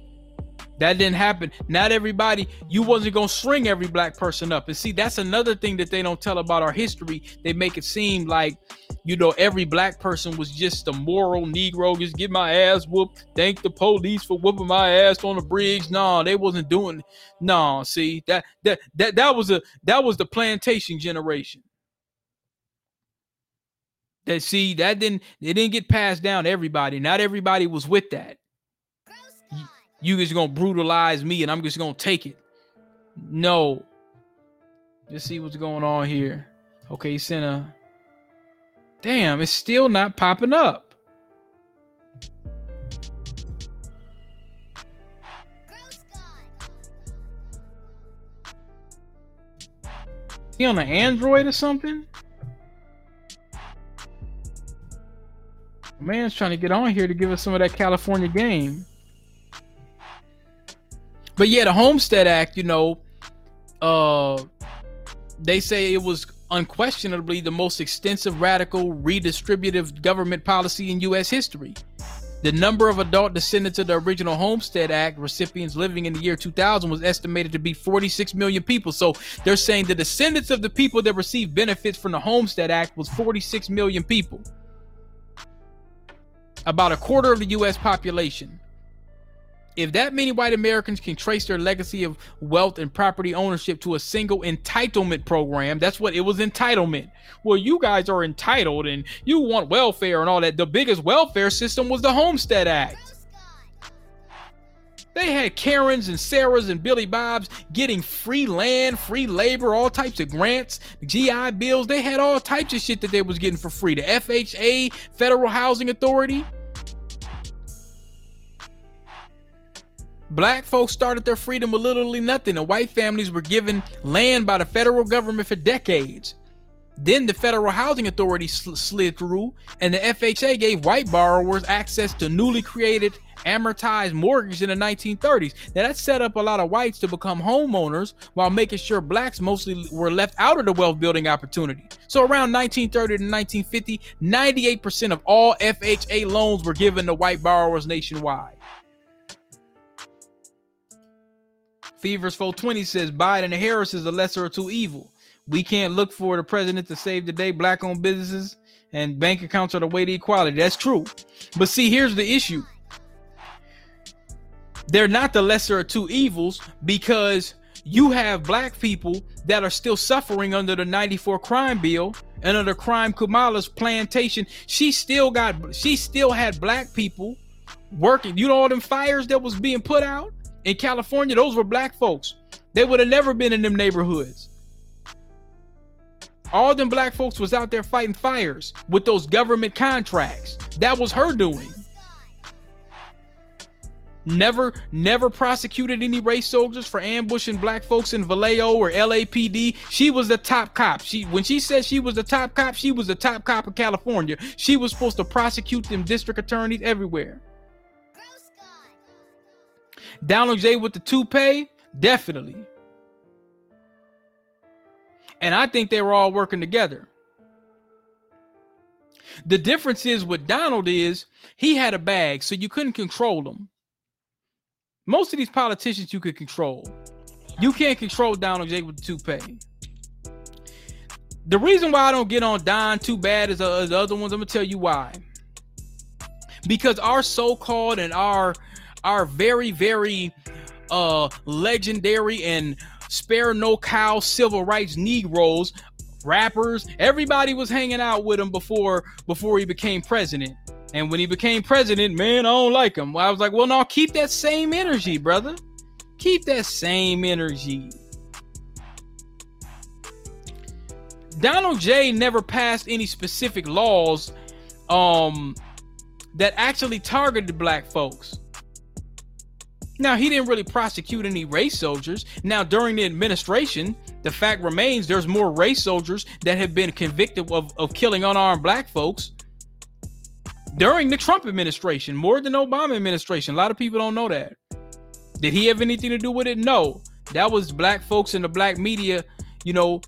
B: That didn't happen. Not everybody, you wasn't gonna string every black person up. And see, that's another thing that they don't tell about our history. They make it seem like, you know, every black person was just a moral Negro, just get my ass whooped. Thank the police for whooping my ass on the bridge. No, they wasn't doing no, see, that that that that was a that was the plantation generation. That see, that didn't it didn't get passed down everybody. Not everybody was with that you just gonna brutalize me and I'm just gonna take it. No. Just see what's going on here. Okay, sent a. Damn, it's still not popping up. He on an Android or something? Man's trying to get on here to give us some of that California game. But yeah, the Homestead Act, you know, uh, they say it was unquestionably the most extensive radical redistributive government policy in U.S. history. The number of adult descendants of the original Homestead Act recipients living in the year 2000 was estimated to be 46 million people. So they're saying the descendants of the people that received benefits from the Homestead Act was 46 million people. About a quarter of the U.S. population if that many white Americans can trace their legacy of wealth and property ownership to a single entitlement program, that's what it was entitlement. Well, you guys are entitled and you want welfare and all that. The biggest welfare system was the Homestead Act. They had Karens and Sarahs and Billy Bobs getting free land, free labor, all types of grants, GI bills. They had all types of shit that they was getting for free. The FHA, Federal Housing Authority. Black folks started their freedom with literally nothing, and white families were given land by the federal government for decades. Then the Federal Housing Authority sl- slid through, and the FHA gave white borrowers access to newly created amortized mortgage in the 1930s. Now that set up a lot of whites to become homeowners while making sure blacks mostly were left out of the wealth building opportunity. So around 1930 to 1950, 98% of all FHA loans were given to white borrowers nationwide. Fevers 420 says Biden and Harris is the lesser of two evil. We can't look for the president to save the day. Black owned businesses and bank accounts are the way to equality. That's true. But see, here's the issue. They're not the lesser of two evils because you have black people that are still suffering under the 94 crime bill and under crime Kamala's plantation. She still got she still had black people working. You know all them fires that was being put out? In California, those were black folks. They would have never been in them neighborhoods. All them black folks was out there fighting fires with those government contracts. That was her doing. Never, never prosecuted any race soldiers for ambushing black folks in Vallejo or LAPD. She was the top cop. She, when she said she was the top cop, she was the top cop of California. She was supposed to prosecute them district attorneys everywhere. Donald J with the toupee, definitely. And I think they were all working together. The difference is with Donald is he had a bag, so you couldn't control him. Most of these politicians you could control. You can't control Donald J with the toupee. The reason why I don't get on Don too bad as, the other ones, I'm gonna tell you why. Because our so-called and our our very, very uh legendary and spare no cow civil rights Negroes, rappers, everybody was hanging out with him before before he became president. And when he became president, man, I don't like him. I was like, well, no, keep that same energy, brother. Keep that same energy. Donald J never passed any specific laws um that actually targeted black folks. Now, he didn't really prosecute any race soldiers. Now, during the administration, the fact remains there's more race soldiers that have been convicted of, of killing unarmed black folks during the Trump administration, more than Obama administration. A lot of people don't know that. Did he have anything to do with it? No. That was black folks in the black media, you know,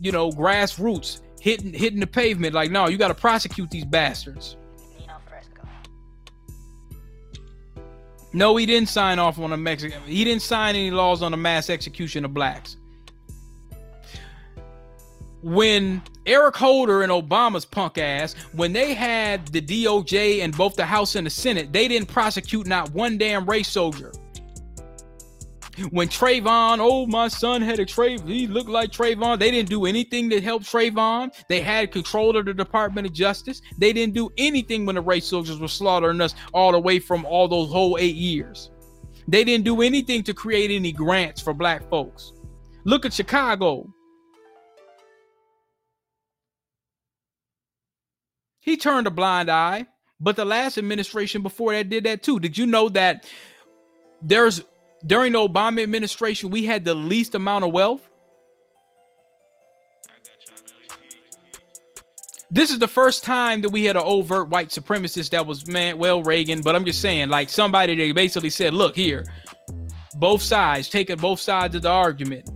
B: you know, grassroots hitting hitting the pavement like, no, you got to prosecute these bastards. No, he didn't sign off on a Mexican. He didn't sign any laws on the mass execution of blacks. When Eric Holder and Obama's punk ass, when they had the DOJ and both the House and the Senate, they didn't prosecute not one damn race soldier. When Trayvon, oh, my son had a Trayvon, he looked like Trayvon. They didn't do anything to help Trayvon. They had control of the Department of Justice. They didn't do anything when the race soldiers were slaughtering us all the way from all those whole eight years. They didn't do anything to create any grants for black folks. Look at Chicago. He turned a blind eye, but the last administration before that did that too. Did you know that there's during the Obama administration, we had the least amount of wealth. This is the first time that we had an overt white supremacist that was man, well, Reagan, but I'm just saying, like somebody they basically said, look here, both sides, taking both sides of the argument.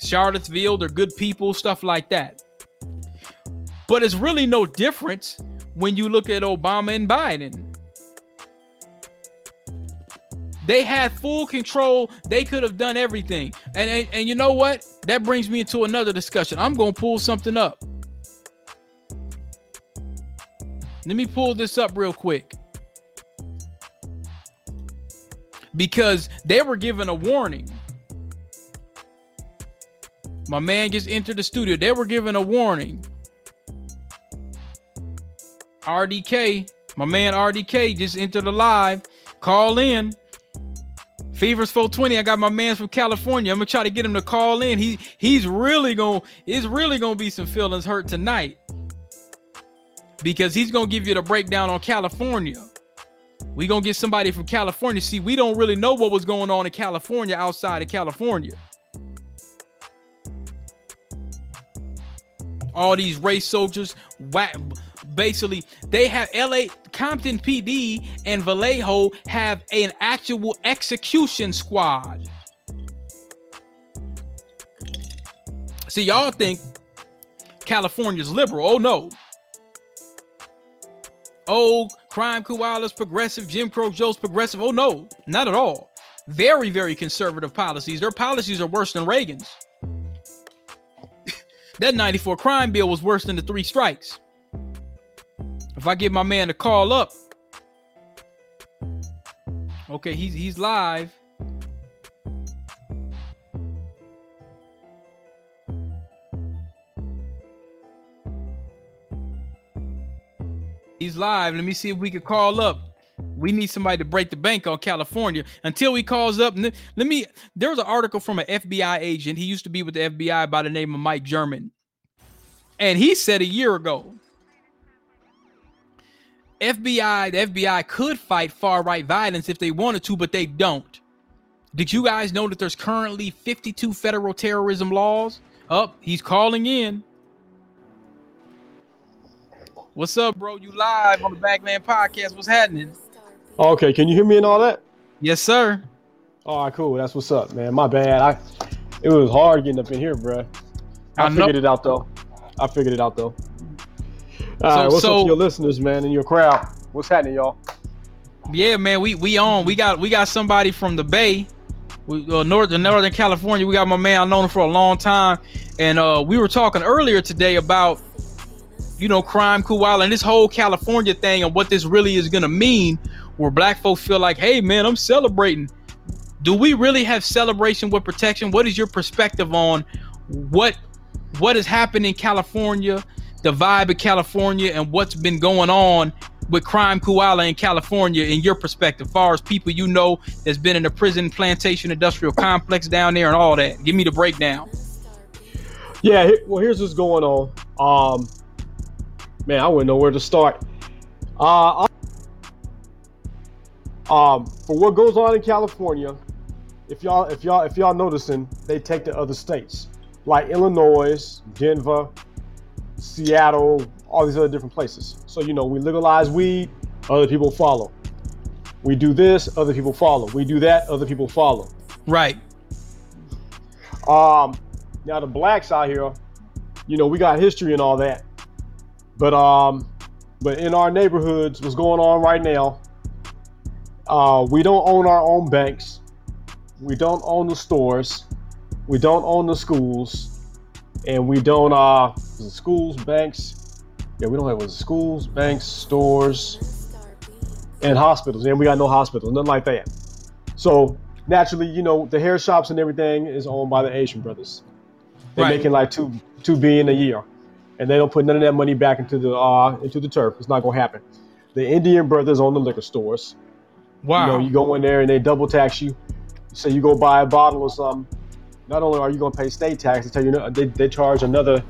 B: Charlottesville, they're good people, stuff like that. But it's really no difference when you look at Obama and Biden. They had full control. They could have done everything. And, and, and you know what? That brings me into another discussion. I'm going to pull something up. Let me pull this up real quick. Because they were given a warning. My man just entered the studio. They were given a warning. RDK, my man RDK just entered the live. Call in. Fevers 420. I got my man from California. I'm gonna try to get him to call in. He he's really gonna it's really gonna be some feelings hurt tonight. Because he's gonna give you the breakdown on California. We gonna get somebody from California. See, we don't really know what was going on in California outside of California. all these race soldiers. Basically, they have LA Compton PD and Vallejo have an actual execution squad. See, y'all think California's liberal. Oh no. Oh, crime koalas progressive, Jim Crow Joe's progressive. Oh no, not at all. Very, very conservative policies. Their policies are worse than Reagan's. that 94 crime bill was worse than the three strikes. If I get my man to call up, okay, he's he's live. He's live. Let me see if we can call up. We need somebody to break the bank on California until he calls up. Let me. There was an article from an FBI agent. He used to be with the FBI by the name of Mike German, and he said a year ago, FBI, the FBI could fight far right violence if they wanted to, but they don't. Did you guys know that there's currently 52 federal terrorism laws? Up, oh, he's calling in. What's up, bro? You live on the Backland Podcast. What's happening?
C: Okay, can you hear me and all that?
B: Yes, sir.
C: All right, cool. That's what's up, man. My bad. I it was hard getting up in here, bro. I, I figured it out though. I figured it out though. All so, right, what's so, up to your listeners, man, and your crowd? What's happening, y'all?
B: Yeah, man, we we on. We got we got somebody from the Bay, we, uh, northern Northern California. We got my man. I've known him for a long time, and uh, we were talking earlier today about you know, crime koala and this whole California thing and what this really is gonna mean, where black folks feel like, hey man, I'm celebrating. Do we really have celebration with protection? What is your perspective on what what has happened in California, the vibe of California, and what's been going on with crime koala in California in your perspective, far as people you know that's been in the prison plantation industrial complex down there and all that? Give me the breakdown.
C: Yeah, well, here's what's going on. Um, man, I wouldn't know where to start. Uh, um, for what goes on in California, if y'all, if y'all, if y'all noticing, they take to other states like Illinois, Denver, Seattle, all these other different places. So you know, we legalize weed, other people follow. We do this, other people follow. We do that, other people follow.
B: Right.
C: Um, now the blacks out here, you know, we got history and all that. But um, but in our neighborhoods, what's going on right now? Uh, we don't own our own banks. We don't own the stores. We don't own the schools, and we don't uh schools, banks. Yeah, we don't have schools, banks, stores, and hospitals. And we got no hospitals, nothing like that. So naturally, you know, the hair shops and everything is owned by the Asian brothers. They're right. making like two two billion a year and they don't put none of that money back into the uh, into the turf. It's not gonna happen. The Indian brothers own the liquor stores. Wow. You know, you go in there and they double tax you. So you go buy a bottle or something. Not only are you gonna pay state tax, they tell you they, they charge another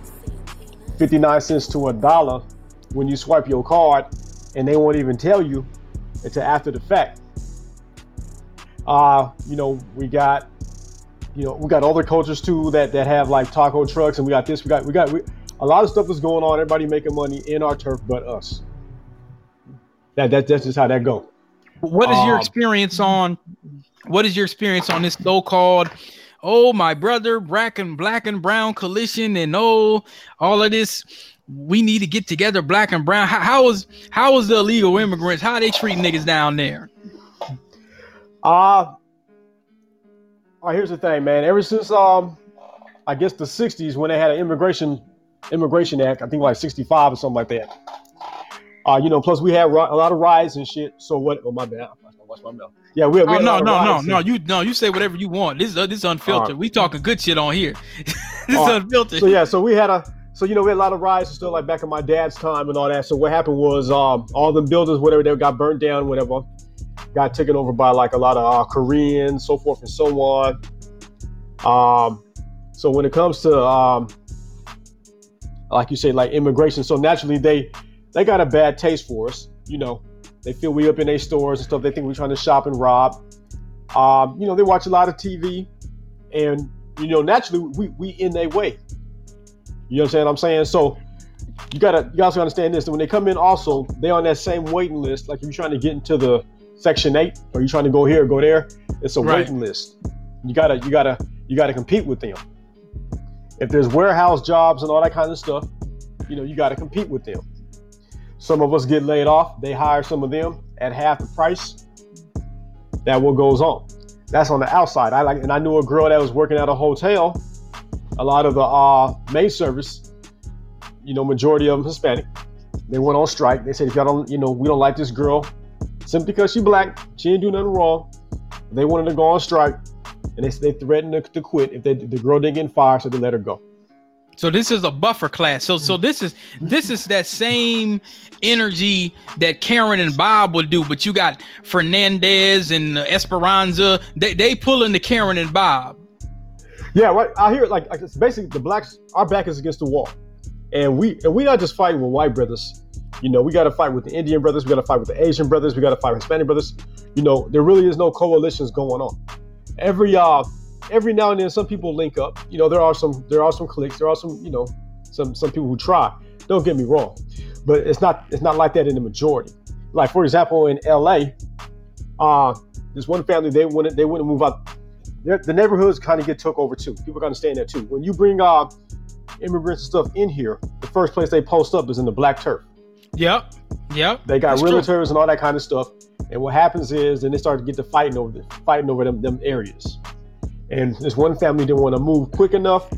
C: 59 cents to a dollar when you swipe your card, and they won't even tell you until after the fact. Uh, you know, we got, you know, we got other cultures too that that have like taco trucks, and we got this, we got, we got, we, a lot of stuff is going on. Everybody making money in our turf, but us. That, that that's just how that go.
B: What is your um, experience on? What is your experience on this so-called? Oh, my brother, black and black and brown coalition, and oh, all of this. We need to get together, black and brown. How, how is how is the illegal immigrants? How they treat niggas down there?
C: Uh, oh, here's the thing, man. Ever since um, I guess the '60s when they had an immigration Immigration Act, I think like 65 or something like that. Uh, you know, plus we had a lot of riots and shit. So what? Oh my bad. Watch my mouth. Yeah, we. we
B: oh, no, no, no, no. You no, you say whatever you want. This uh, this is unfiltered. Right. We talking good shit on here. this is unfiltered.
C: So yeah, so we had a. So you know we had a lot of riots still like back in my dad's time and all that. So what happened was um, all the buildings, whatever, they got burnt down, whatever, got taken over by like a lot of uh, Koreans, so forth and so on. Um, so when it comes to um, like you say, like immigration. So naturally, they they got a bad taste for us. You know, they feel we up in their stores and stuff. They think we're trying to shop and rob. Um, you know, they watch a lot of TV, and you know, naturally, we we in their way. You understand what I'm saying? I'm saying So you gotta you guys gotta understand this. When they come in, also they're on that same waiting list. Like if you're trying to get into the section eight, or you're trying to go here, go there, it's a
B: Right.
C: waiting list. You gotta you gotta you gotta compete with them. If there's warehouse jobs and all that kind of stuff, you know you gotta compete with them. Some of us get laid off. They hire some of them at half the price. That what goes on. That's on the outside. I like, and I knew a girl that was working at a hotel. A lot of the uh, maid service, you know, majority of them Hispanic. They went on strike. They said, if y'all don't, you know, we don't like this girl, simply because she black, she didn't do nothing wrong. They wanted to go on strike, and they they threatened to, to quit if they, the girl didn't get fired, so they let her go.
B: So this is a buffer class. So so this is this is that same energy that Karen and Bob would do, but you got Fernandez and Esperanza. They they pulling the Karen and Bob.
C: Yeah, right. I hear it like, like it's basically the blacks. Our back is against the wall, and we and we not just fighting with white brothers. You know, we got to fight with the Indian brothers. We got to fight with the Asian brothers. We got to fight with Hispanic brothers. You know, there really is no coalitions going on. Every uh, every now and then, some people link up. You know, there are some there are some cliques, There are some you know some some people who try. Don't get me wrong, but it's not it's not like that in the majority. Like for example, in L.A., uh, this one family they wouldn't they wouldn't move out the the neighborhoods kind of get took over too. People gotta understand there too. When you bring uh, immigrants and stuff in here, the first place they post up is in the black turf.
B: Yep. Yep.
C: They got
B: That's true.
C: realtors and all that kind of stuff. And what happens is then they start to get to fighting over the, fighting over them them areas. And this one family didn't want to move quick enough,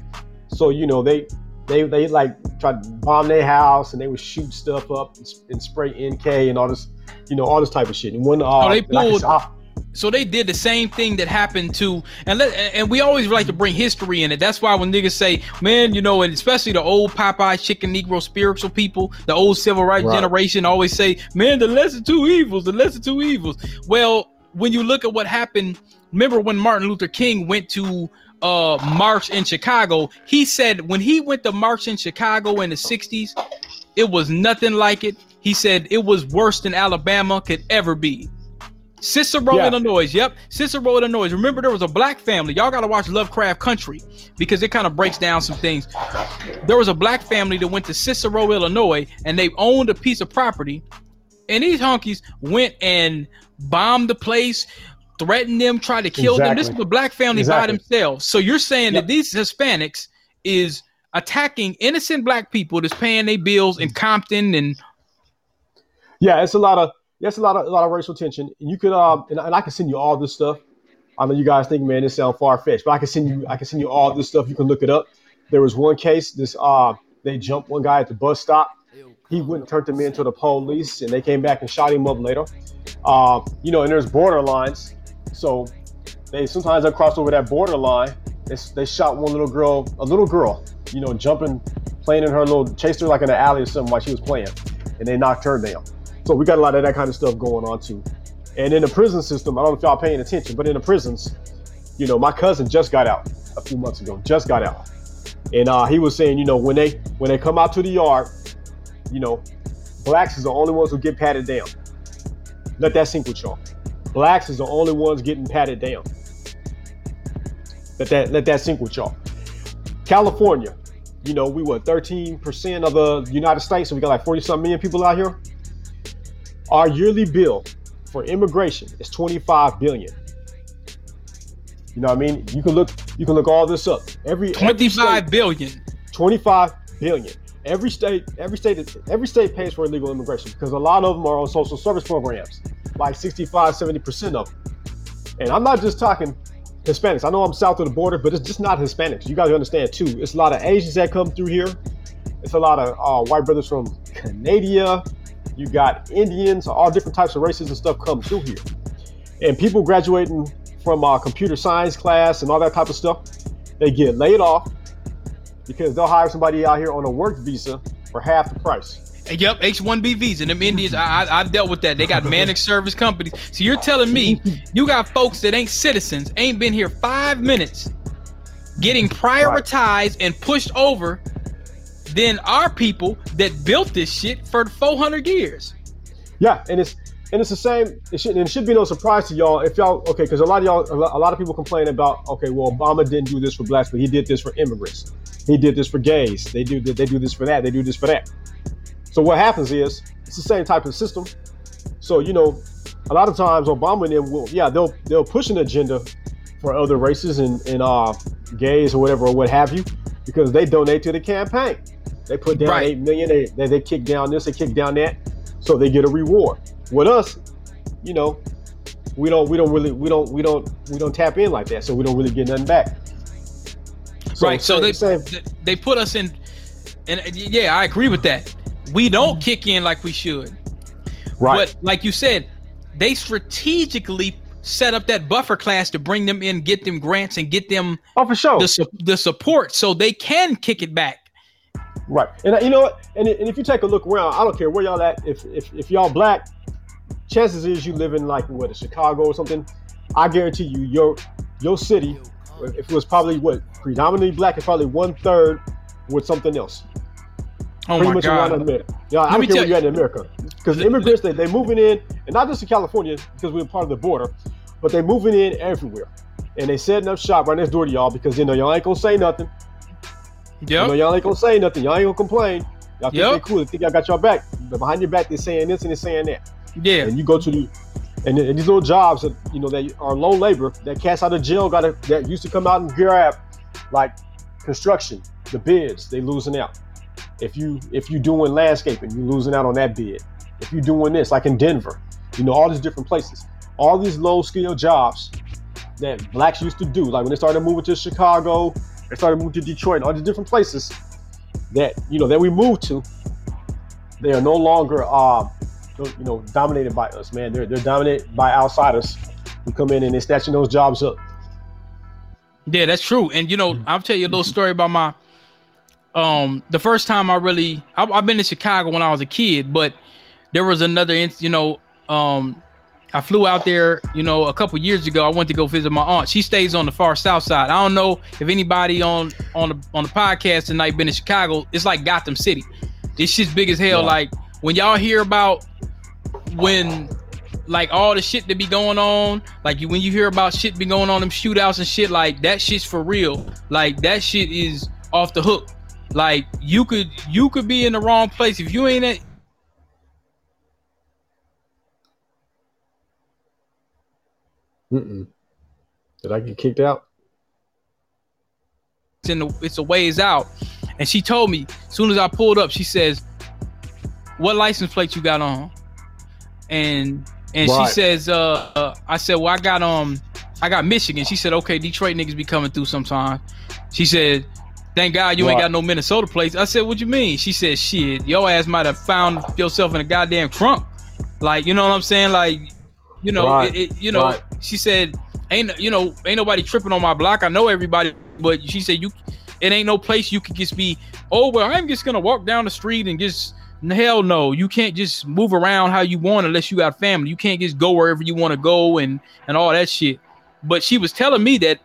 C: so you know they they they like tried to bomb their house and they would shoot stuff up and, and spray NK and all this, you know, all this type of shit. And one uh,
B: Oh, they
C: and I can-
B: pulled-
C: ah,
B: So they did the same thing that happened to, and let, and we always like to bring history in it. That's why when niggas say, man, you know, and especially the old Popeye chicken Negro spiritual people, the old civil rights
C: Right.
B: generation always say, man, the lesser two evils, the lesser two evils. Well, when you look at what happened, remember when Martin Luther King went to uh march in Chicago, he said when he went to march in Chicago in the 60s, it was nothing like it. He said it was worse than Alabama could ever be. Cicero,
C: Yeah.
B: Illinois. Yep, Cicero, Illinois. Remember, there was a black family. Y'all got to watch Lovecraft Country because it kind of breaks down some things. There was a black family that went to Cicero, Illinois, and they owned a piece of property. And these honkies went and bombed the place, threatened them, try to kill them. This
C: Exactly.
B: was a black family by themselves. So you're saying
C: Yep.
B: that these Hispanics is attacking innocent black people that's paying their bills in Compton and
C: Yeah, it's a lot of that's a lot of a lot of racial tension. And you could um and, and I can send you all this stuff. I know you guys think, man, this sounds far fetched, but I can send you I can send you all this stuff. You can look it up. There was one case. This uh they jumped one guy at the bus stop. He wouldn't turn them into the police, and they came back and shot him up later. Uh, you know, and there's border lines, so they sometimes they cross over that borderline. They, they shot one little girl, a little girl, you know, jumping, playing in her little, chased her like in the alley or something while she was playing, and they knocked her down. So we got a lot of that kind of stuff going on too. And in the prison system, I don't know if y'all paying attention, but in the prisons, you know, my cousin just got out a few months ago, just got out, and uh, he was saying, you know, when they when they come out to the yard, you know, blacks is the only ones who get patted down. Let that sink with y'all. Blacks is the only ones getting patted down. Let that let that sink with y'all. California, you know, we were 13% of the United States, so we got like 40 something million people out here. Our yearly bill for immigration is 25 billion. You know what I mean? You can look you can look all this up. Every every state-
B: billion.
C: 25 billion. Every state, every state, every state pays for illegal immigration because a lot of them are on social service programs, like 65, 70% of them. And I'm not just talking Hispanics. I know I'm south of the border, but it's just not Hispanics. You guys understand too. It's a lot of Asians that come through here. It's a lot of uh, white brothers from Canada. You got Indians, all different types of races and stuff come through here. And people graduating from uh, computer science class and all that type of stuff, they get laid off because they'll hire somebody out here on a work visa for half the price.
B: Yep, H-1B visa. Them Indians, I, I I've dealt with that. They got managed service companies. So you're telling me you got folks that ain't citizens, ain't been here five minutes, getting prioritized and pushed over than our people that built this shit for 400 years.
C: Yeah, and it's and it's the same. It should, and it should be no surprise to y'all if y'all okay, because a lot of y'all, a lot, a lot of people complain about okay, well, Obama didn't do this for blacks, but he did this for immigrants. He did this for gays. They do they do this for that. They do this for that. So what happens is it's the same type of system. So you know, a lot of times Obama and them will yeah they'll they'll push an agenda for other races and and uh gays or whatever or what have you because they donate to the campaign. They put down
B: Right.
C: eight million. They, they they kick down this. They kick down that. So they get a reward. With us, you know, we don't we don't really we don't we don't we don't tap in like that. So we don't really get nothing back.
B: right. So they
C: same,
B: they put us in, and yeah, I agree with that. We don't kick in like we should.
C: right.
B: But like you said, they strategically set up that buffer class to bring them in, get them grants, and get them
C: oh, for sure.
B: the su- the support so they can kick it back.
C: Right, and uh, you know what? And, and if you take a look around, I don't care where y'all at. If if, if y'all black, chances is you live in like what, a Chicago or something. I guarantee you, your your city, if it was probably what predominantly black, it's probably one third with something else.
B: Oh
C: pretty
B: my
C: much around! America. Yeah, I
B: Let me
C: don't care where you're at in America, because immigrants they they moving in, and not just in California because we're part of the border, but they're moving in everywhere, and they setting up shop right next door to y'all because you know y'all ain't gonna say nothing. You know, y'all ain't gonna say nothing. Y'all ain't gonna complain. Y'all think
B: Yep.
C: they cool. They think y'all got your back. But behind your back, they're saying this and they're saying that.
B: Yeah.
C: And you go to the and, and these little jobs that you know that are low labor that cats out of jail got to that used to come out and grab like construction, the bids, they losing out. If you if you're doing landscaping, you're losing out on that bid. If you're doing this, like in Denver, you know, all these different places, all these low skill jobs that blacks used to do, like when they started moving to Chicago, they started moving to Detroit, and all these different places that you know that we moved to, they are no longer uh, you know dominated by us, man. They're they're dominated by outsiders who come in and they're snatching those jobs up.
B: Yeah, that's true. And you know, I'll tell you a little story about my um the first time I really I, I've been to Chicago when I was a kid, but there was another you know um I flew out there, you know, a couple years ago. I went to go visit my aunt. She stays on the far south side. I don't know if anybody on on the on the podcast tonight been in Chicago. It's like Gotham City. This shit's big as hell.
C: Yeah.
B: Like when y'all hear about when like all the shit that be going on, like you when you hear about shit be going on them shootouts and shit, like that shit's for real. Like that shit is off the hook. Like you could you could be in the wrong place if you ain't at
C: Mm-mm. Did I get kicked out?
B: it's in the it's a ways out. And she told me as soon as I pulled up, she says, "What license plate you got on?" And and
C: Right.
B: she says, uh, uh, "I said, well, I got um, I got Michigan." She said, "Okay, Detroit niggas be coming through sometimes." She said, "Thank God you ain't got no Minnesota place. I said, "What you mean?" She said, "Shit, your ass might have found yourself in a goddamn trunk." Like, you know what I'm saying? Like, you know,
C: Right.
B: it, it, you know.
C: Right.
B: She said, "Ain't you know, ain't nobody tripping on my block. I know everybody, but she said you, it ain't no place you could just be. Oh well, I'm just gonna walk down the street and just." Hell no, you can't just move around how you want unless you got family. You can't just go wherever you want to go and and all that shit. But she was telling me that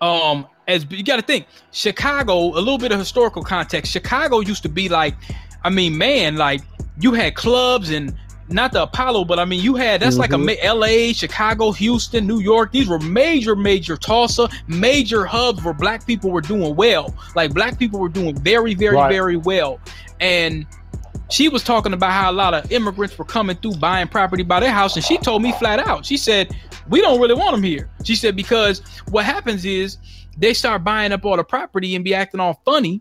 B: um as you got to think chicago a little bit of historical context chicago used to be like i mean man like you had clubs and not the apollo but i mean you had that's like a mm-hmm. la chicago houston new york these were major major tulsa major hubs where black people were doing well. Like black people were doing very very
C: Right.
B: very well. And she was talking about how a lot of immigrants were coming through buying property by their house and she told me flat out she said we don't really want them here. She said because what happens is they start buying up all the property and be acting all funny.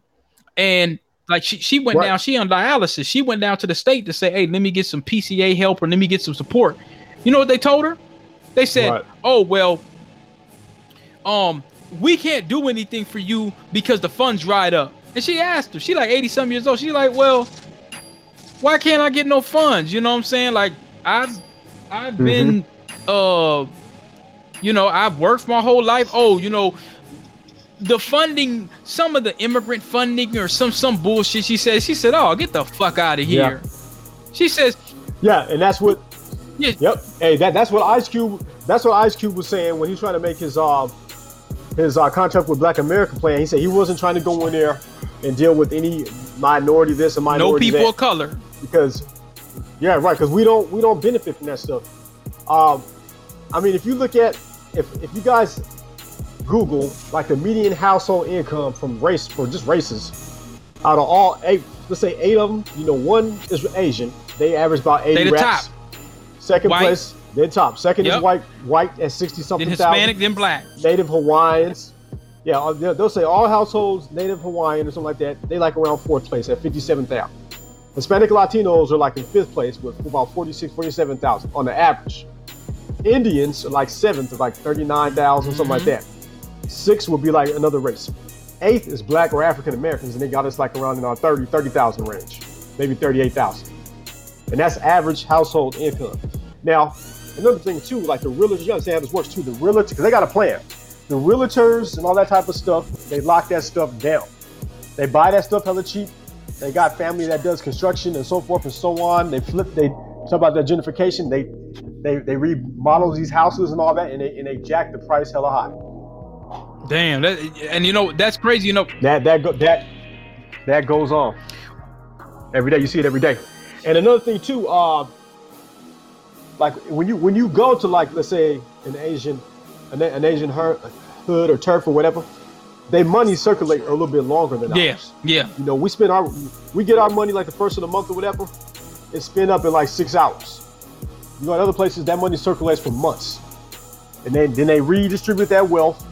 B: And like she, she went
C: Right.
B: down she on dialysis. She went down to the state to say hey let me get some pca help or let me get some support. You know what they told her? They said
C: Right.
B: oh well um we can't do anything for you because the funds dried up. And she asked her she like 80 some years old. She like well why can't i get no funds? You know what i'm saying? Like i've i've been uh you know i've worked my whole life. Oh you know the funding some of the immigrant funding or some some bullshit she said she said oh get the fuck out of
C: Yeah.
B: here she says
C: Yeah, and that's what.
B: yeah,
C: Yep. Hey, that that's what Ice Cube. That's what Ice Cube was saying when he's trying to make his uh his uh, contract with Black America plan. He said he wasn't trying to go in there and deal with any minority this or minority.
B: no people
C: that
B: of color
C: because Yeah, right. Because we don't we don't benefit from that stuff. Um, I mean, if you look at if if you guys Google like the median household income from race for just races, out of all eight, let's say eight of them, you know, one is Asian. They average about eighty
B: They the
C: raps.
B: top.
C: Second
B: White.
C: place, they're top. Second
B: Yep.
C: is white, white at sixty something
B: Then
C: thousand.
B: Hispanic, then black.
C: Native Hawaiians. Yeah, they'll say all households Native Hawaiian or something like that. They like around fourth place at 57,000. Hispanic Latinos are like in fifth place with about 46, 47,000 on the average. Indians are like seventh at like 39,000, something like mm-hmm. that. Sixth would be like another race. Eighth is black or African Americans, and they got us like around in our 30, 30,000 range, maybe 38,000. And that's average household income. Now, another thing too, like the realtors, you understand how this works too. The realtors, because they got a plan. The realtors and all that type of stuff, they lock that stuff down. They buy that stuff hella cheap. They got family that does construction and so forth and so on. They flip, they talk about that gentrification. They they they remodel these houses and all that, and they and they jack the price hella high.
B: Damn. That, and you know that's crazy. You know,
C: That that go, that that goes on every day. You see it every day. And another thing too, uh, like when you when you go to like let's say an Asian an, an Asian her, hood or turf or whatever, they money circulate a little bit longer than
B: yeah,
C: ours.
B: yeah. yeah.
C: You know, we spend our we get our money like the first of the month or whatever. It's spent up in like six hours. You go to other places, that money circulates for months, and then then they redistribute that wealth,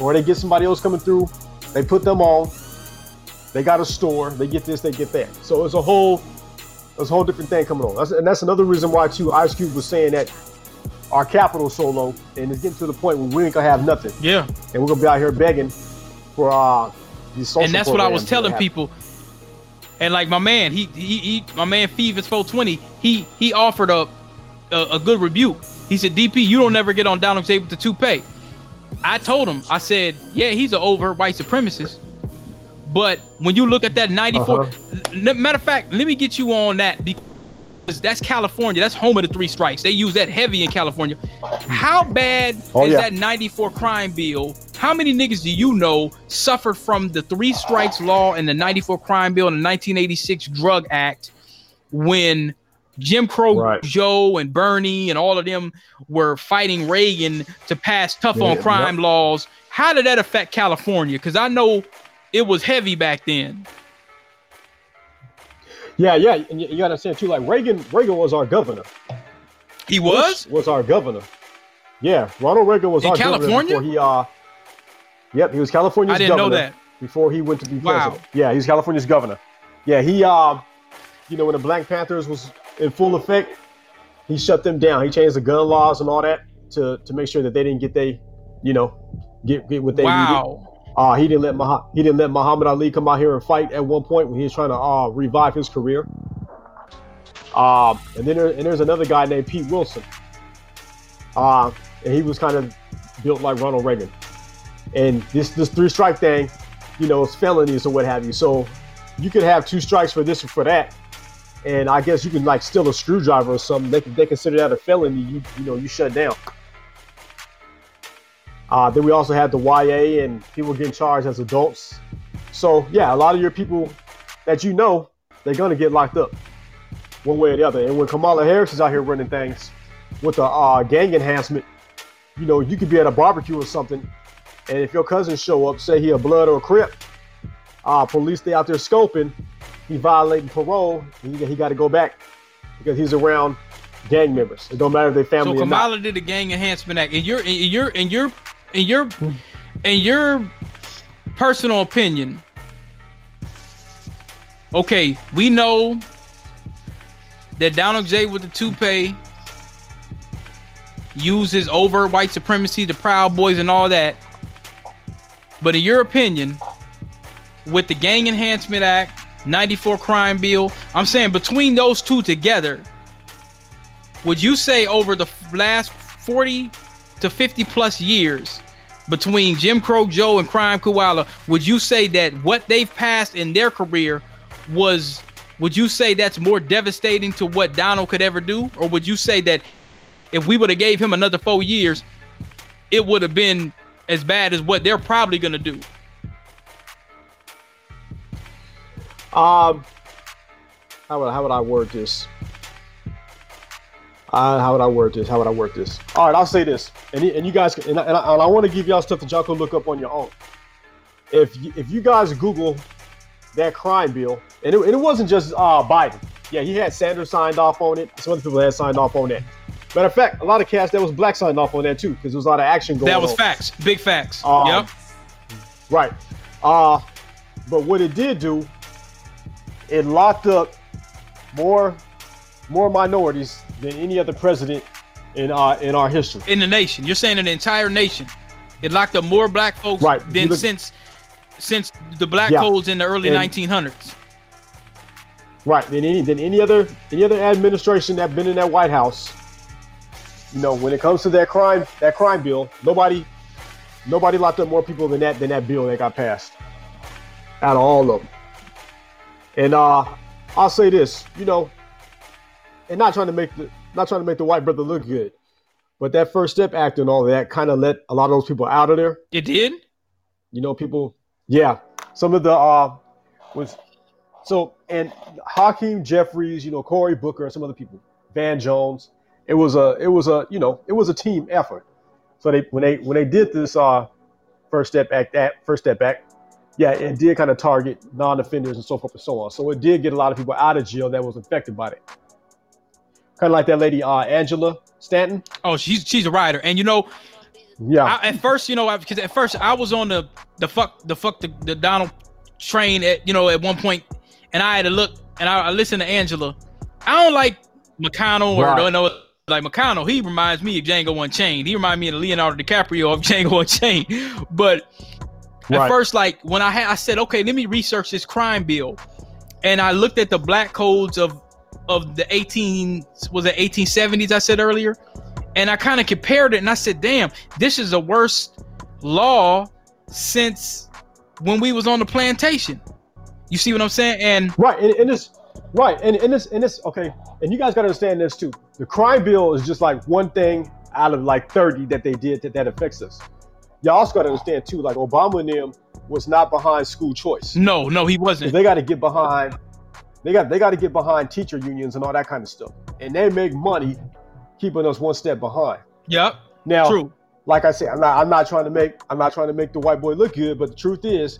C: or they get somebody else coming through. They put them on. They got a store. They get this. They get that. So it's a whole it's a whole different thing coming on. That's, and that's another reason why too. Ice Cube was saying that our capital's so low, and it's getting to the point where we ain't gonna have nothing,
B: Yeah.
C: and we're gonna be out here begging for uh these social
B: and that's what I was telling people. And like my man, he he, he my man Fevis 420, he he offered a, a a good rebuke. He said, DP, you don't never get on J with the toupee. I told him, I said, yeah, he's an overt white supremacist. But when you look at that 94,
C: Uh-huh.
B: matter of fact, let me get you on that because that's California. That's home of the three strikes. They use that heavy in California. How bad
C: Oh,
B: is
C: yeah.
B: that 94 crime bill? How many niggas do you know suffered from the three strikes law and the 94 crime bill and the 1986 drug act when Jim Crow
C: Right.
B: Joe and Bernie and all of them were fighting Reagan to pass tough on crime
C: yep.
B: laws? How did that affect California? Because I know it was heavy back then.
C: Yeah, yeah, and you, you gotta understand too. Like Reagan, Reagan was our governor.
B: He
C: Bush
B: was?
C: was our governor. Yeah, Ronald Reagan was
B: In
C: our
B: California?
C: governor before he uh. Yep, he was California's
B: I didn't know
C: governor
B: that.
C: before he went to be
B: Wow.
C: president. Yeah, he's California's governor. Yeah, he uh, you know, when the Black Panthers was in full effect, he shut them down. He changed the gun laws and all that to to make sure that they didn't get they, you know, get get what they needed.
B: Wow.
C: Uh, he didn't let Mah- he didn't let Muhammad Ali come out here and fight at one point when he was trying to uh, revive his career. Um, and then there, and there's another guy named Pete Wilson. Uh, and he was kind of built like Ronald Reagan. And this this three strike thing, you know, it's felonies or what have you. So you could have two strikes for this or for that. And I guess you can like steal a screwdriver or something. They, they consider that a felony. You you know you shut down. Uh, then we also had the YA and people getting charged as adults. So yeah, a lot of your people that you know, they're gonna get locked up one way or the other. And when Kamala Harris is out here running things with the uh, gang enhancement, you know, you could be at a barbecue or something, and if your cousins show up, say he a blood or a crip, uh, police they out there scoping, he violating parole, he, he got to go back because he's around gang members. It don't matter if they family
B: So
C: or not.
B: Kamala did the Gang Enhancement Act. In your, in your, in your, in your, in your personal opinion, okay, we know that Donald J with the toupee uses over white supremacy, the Proud Boys, and all that. But in your opinion, with the Gang Enhancement Act, 94 crime bill, I'm saying between those two together, would you say over the last 40 to 50 plus years between Jim Crow Joe and Crime Kamala, would you say that what they've passed in their career was would you say that's more devastating to what Donald could ever do? Or would you say that if we would have gave him another 4 years it would have been as bad as what they're probably to do
C: Um, how would how would I word this? Uh, how would I word this? How would I work this? All right, I'll say this, and, and you guys, and I, and I, I want to give y'all stuff that y'all can look up on your own. If you, if you guys Google that crime bill, and it, and it wasn't just uh, Biden. Yeah, he had Sanders signed off on it. Some other people had signed off on that. Matter of fact, a lot of cast that was black signed off on that too, because there was a lot of action going on.
B: That was on. facts, big facts.
C: Um,
B: yep.
C: Right. Uh, but what it did do, it locked up more more minorities than any other president in our in our history.
B: In the nation, you're saying in the entire nation, it locked up more black folks right. than look, since since the black yeah. codes in the early and, 1900s.
C: Right. Than any than any other any other administration that been in that White House. You know, when it comes to that crime that crime bill, nobody nobody locked up more people than that than that bill that got passed. Out of all of them. And uh I'll say this, you know, and not trying to make the not trying to make the white brother look good, but that First Step Act and all that kind of let a lot of those people out of there.
B: It did.
C: You know, people. Yeah, some of the uh was so and Hakeem Jeffries, you know, Cory Booker, and some other people, Van Jones. It was a it was a you know it was a team effort. So they when they when they did this uh First Step Act that First Step Act, yeah, it did kind of target non-offenders and so forth and so on. So it did get a lot of people out of jail that was affected by it kind of like that lady uh, Angela Stanton.
B: Oh, she's she's a writer, and you know,
C: yeah.
B: I, at first, you know, because at first I was on the the fuck the fuck the, the Donald train at you know at one point, and I had to look and I, I listened to Angela. I don't like McConnell or right. no, like McConnell. He reminds me of Django Unchained. He reminds me of Leonardo DiCaprio of Django Unchained. But at first, like when I had, I said, okay, let me research this crime bill, and I looked at the black codes of of the 18 was it 1870s I said earlier, and I kind of compared it and I said, damn, this is the worst law since when we was on the plantation. You see what I'm saying? And
C: right, and, and this right, and, and this and this okay, and you guys gotta understand this too. The crime bill is just like one thing out of like 30 that they did that, that affects us. Y'all also gotta understand too, like Obama and them was not behind school choice.
B: No, no, he wasn't.
C: They got to get behind they got they got to get behind teacher unions and all that kind of stuff, and they make money keeping us one step behind.
B: Yep.
C: Now,
B: True.
C: like I said, I'm not I'm not trying to make I'm not trying to make the white boy look good, but the truth is,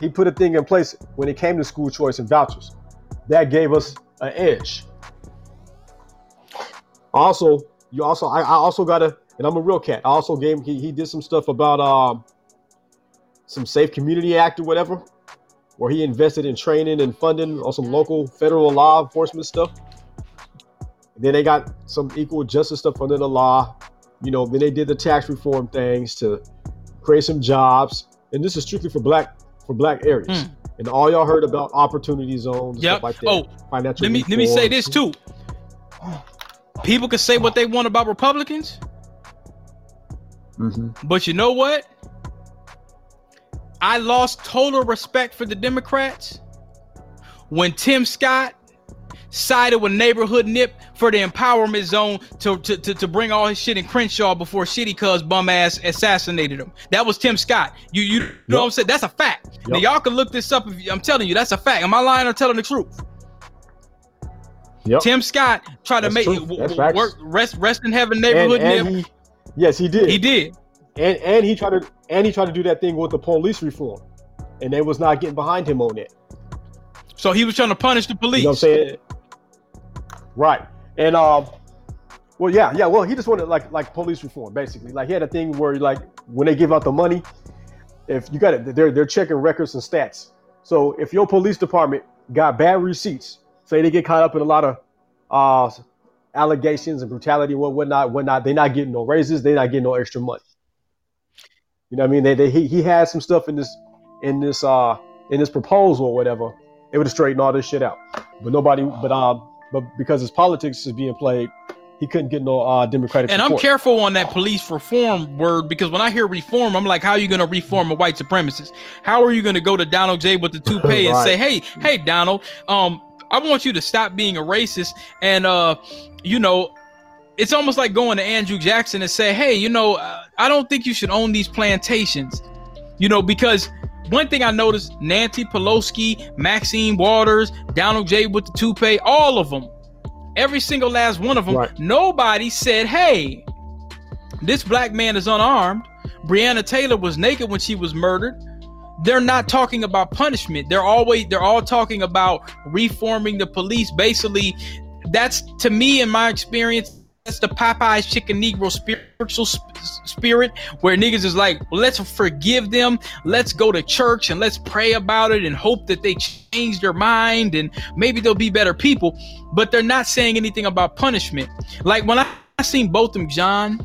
C: he put a thing in place when it came to school choice and vouchers. That gave us an edge. Also, you also I, I also got a and I'm a real cat. I also gave he he did some stuff about um some Safe Community Act or whatever where he invested in training and funding on some local federal law enforcement stuff. then they got some equal justice stuff under the law. You know, then they did the tax reform things to create some jobs. And this is strictly for black for black areas. Mm. And all y'all heard about opportunity zones yep. stuff like that. Oh,
B: financial let me let me say this too. People can say what they want about Republicans. Mm-hmm. But you know what? I lost total respect for the Democrats when Tim Scott sided with neighborhood nip for the empowerment zone to, to, to, to bring all his shit in Crenshaw before Shitty Cuz bum ass assassinated him. That was Tim Scott. You you know yep. what I'm saying? That's a fact. Yep. Now y'all can look this up if I'm telling you that's a fact. Am I lying or telling the truth? Yep. Tim Scott tried that's to make w- work rest rest in heaven neighborhood and, and
C: nip. He, yes, he did.
B: He did
C: and and he tried to and he tried to do that thing with the police reform, and they was not getting behind him on it.
B: So he was trying to punish the police.
C: You know what I'm saying? Right. And um, well, yeah, yeah. Well, he just wanted like like police reform, basically. Like he had a thing where like when they give out the money, if you got it, they're they're checking records and stats. So if your police department got bad receipts, say they get caught up in a lot of uh allegations and brutality and what whatnot, whatnot, they're not getting no raises, they're not getting no extra money. You know what I mean? They, they he, he had some stuff in this in this uh in this proposal or whatever. It would have straightened all this shit out. But nobody but um but because his politics is being played, he couldn't get no uh democratic
B: And
C: support.
B: I'm careful on that police reform word because when I hear reform, I'm like, how are you gonna reform a white supremacist? How are you gonna go to Donald J with the toupee right. and say, Hey, hey Donald, um, I want you to stop being a racist and uh you know it's almost like going to Andrew Jackson and say, "Hey, you know, I don't think you should own these plantations." You know, because one thing I noticed, Nancy Pelosi, Maxine Waters, Donald J with the toupee, all of them. Every single last one of them.
C: Right.
B: Nobody said, "Hey, this black man is unarmed." Breonna Taylor was naked when she was murdered. They're not talking about punishment. They're always they're all talking about reforming the police. Basically, that's to me, in my experience, that's the Popeyes chicken Negro spiritual sp- spirit, where niggas is like, let's forgive them, let's go to church and let's pray about it and hope that they change their mind and maybe they'll be better people. But they're not saying anything about punishment. Like when I, I seen Botham Jean,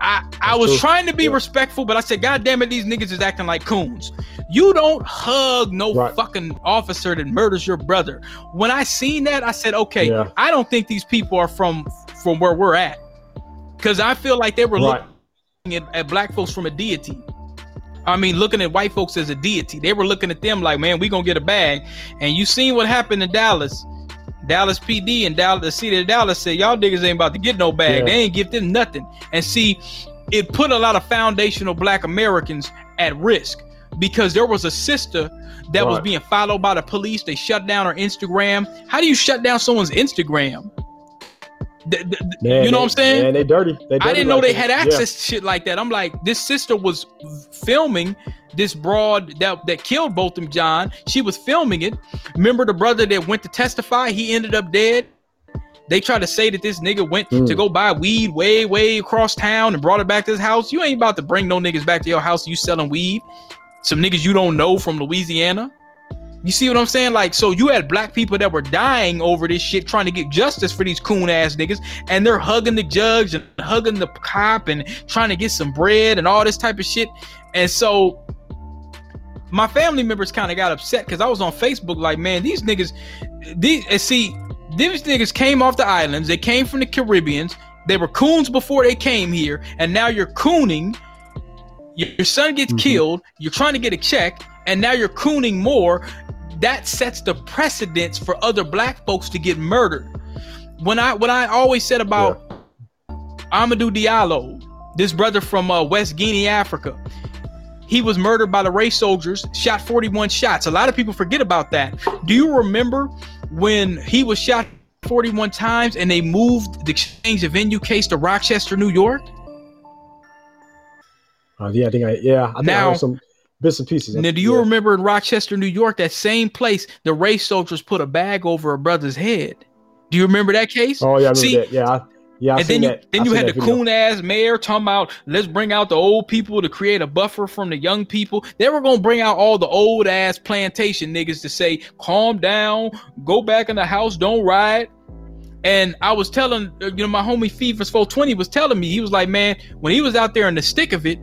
B: I, I was trying to be
C: Yeah.
B: respectful, but I said, God damn it, these niggas is acting like coons. You don't hug no
C: Right.
B: fucking officer that murders your brother. When I seen that, I said, okay,
C: Yeah.
B: I don't think these people are from from where we're at. Cause I feel like they were
C: Right.
B: looking at, at black folks from a deity. I mean, looking at white folks as a deity. They were looking at them like, man, we gonna get a bag. And you seen what happened in Dallas. Dallas PD and Dallas, the city of Dallas said, y'all niggas ain't about to get no bag.
C: Yeah.
B: They ain't give them nothing. And see, it put a lot of foundational black Americans at risk because there was a sister that was being followed by the police. They shut down her Instagram. How do you shut down someone's Instagram? Th- th- th-
C: Man,
B: you know
C: they-
B: what I'm saying?
C: Man, they dirty. They
B: I didn't know
C: like
B: they
C: that.
B: had
C: Yeah.
B: access to shit like that. I'm like, this sister was filming this broad that that killed Botham Jean. She was filming it. Remember the brother that went to testify? He ended up dead. They tried to say that this nigga went
C: Mm.
B: to go buy weed way, way across town and brought it back to his house. You ain't about to bring no niggas back to your house. You selling weed? Some niggas you don't know from Louisiana. You see what I'm saying? Like, so you had black people that were dying over this shit, trying to get justice for these coon ass niggas, and they're hugging the judge and hugging the cop and trying to get some bread and all this type of shit. And so my family members kind of got upset because I was on Facebook like, man, these niggas, these and see, these niggas came off the islands, they came from the Caribbeans, they were coons before they came here, and now you're cooning. Your son gets
C: Mhm.
B: killed, you're trying to get a check, and now you're cooning more. That sets the precedence for other black folks to get murdered. When I what I always said about Amadou Diallo, this brother from uh, West Guinea, Africa. He was murdered by the race soldiers, shot 41 shots. A lot of people forget about that. Do you remember when he was shot 41 times and they moved the exchange of venue case to Rochester, New York?
C: Uh, yeah, I think I yeah. I think
B: Now-
C: heard some bits and pieces.
B: Now, do you
C: Yeah.
B: remember in Rochester, New York, that same place, the race soldiers put a bag over a brother's head? Do you remember that case?
C: Oh yeah, I remember
B: See,
C: that. Yeah, I, yeah. I
B: and then you
C: that.
B: then
C: I
B: you had the coon ass mayor talking about let's bring out the old people to create a buffer from the young people. They were gonna bring out all the old ass plantation niggas to say, calm down, go back in the house, don't riot. And I was telling you know my homie Fevers 420 was telling me he was like, man, when he was out there in the stick of it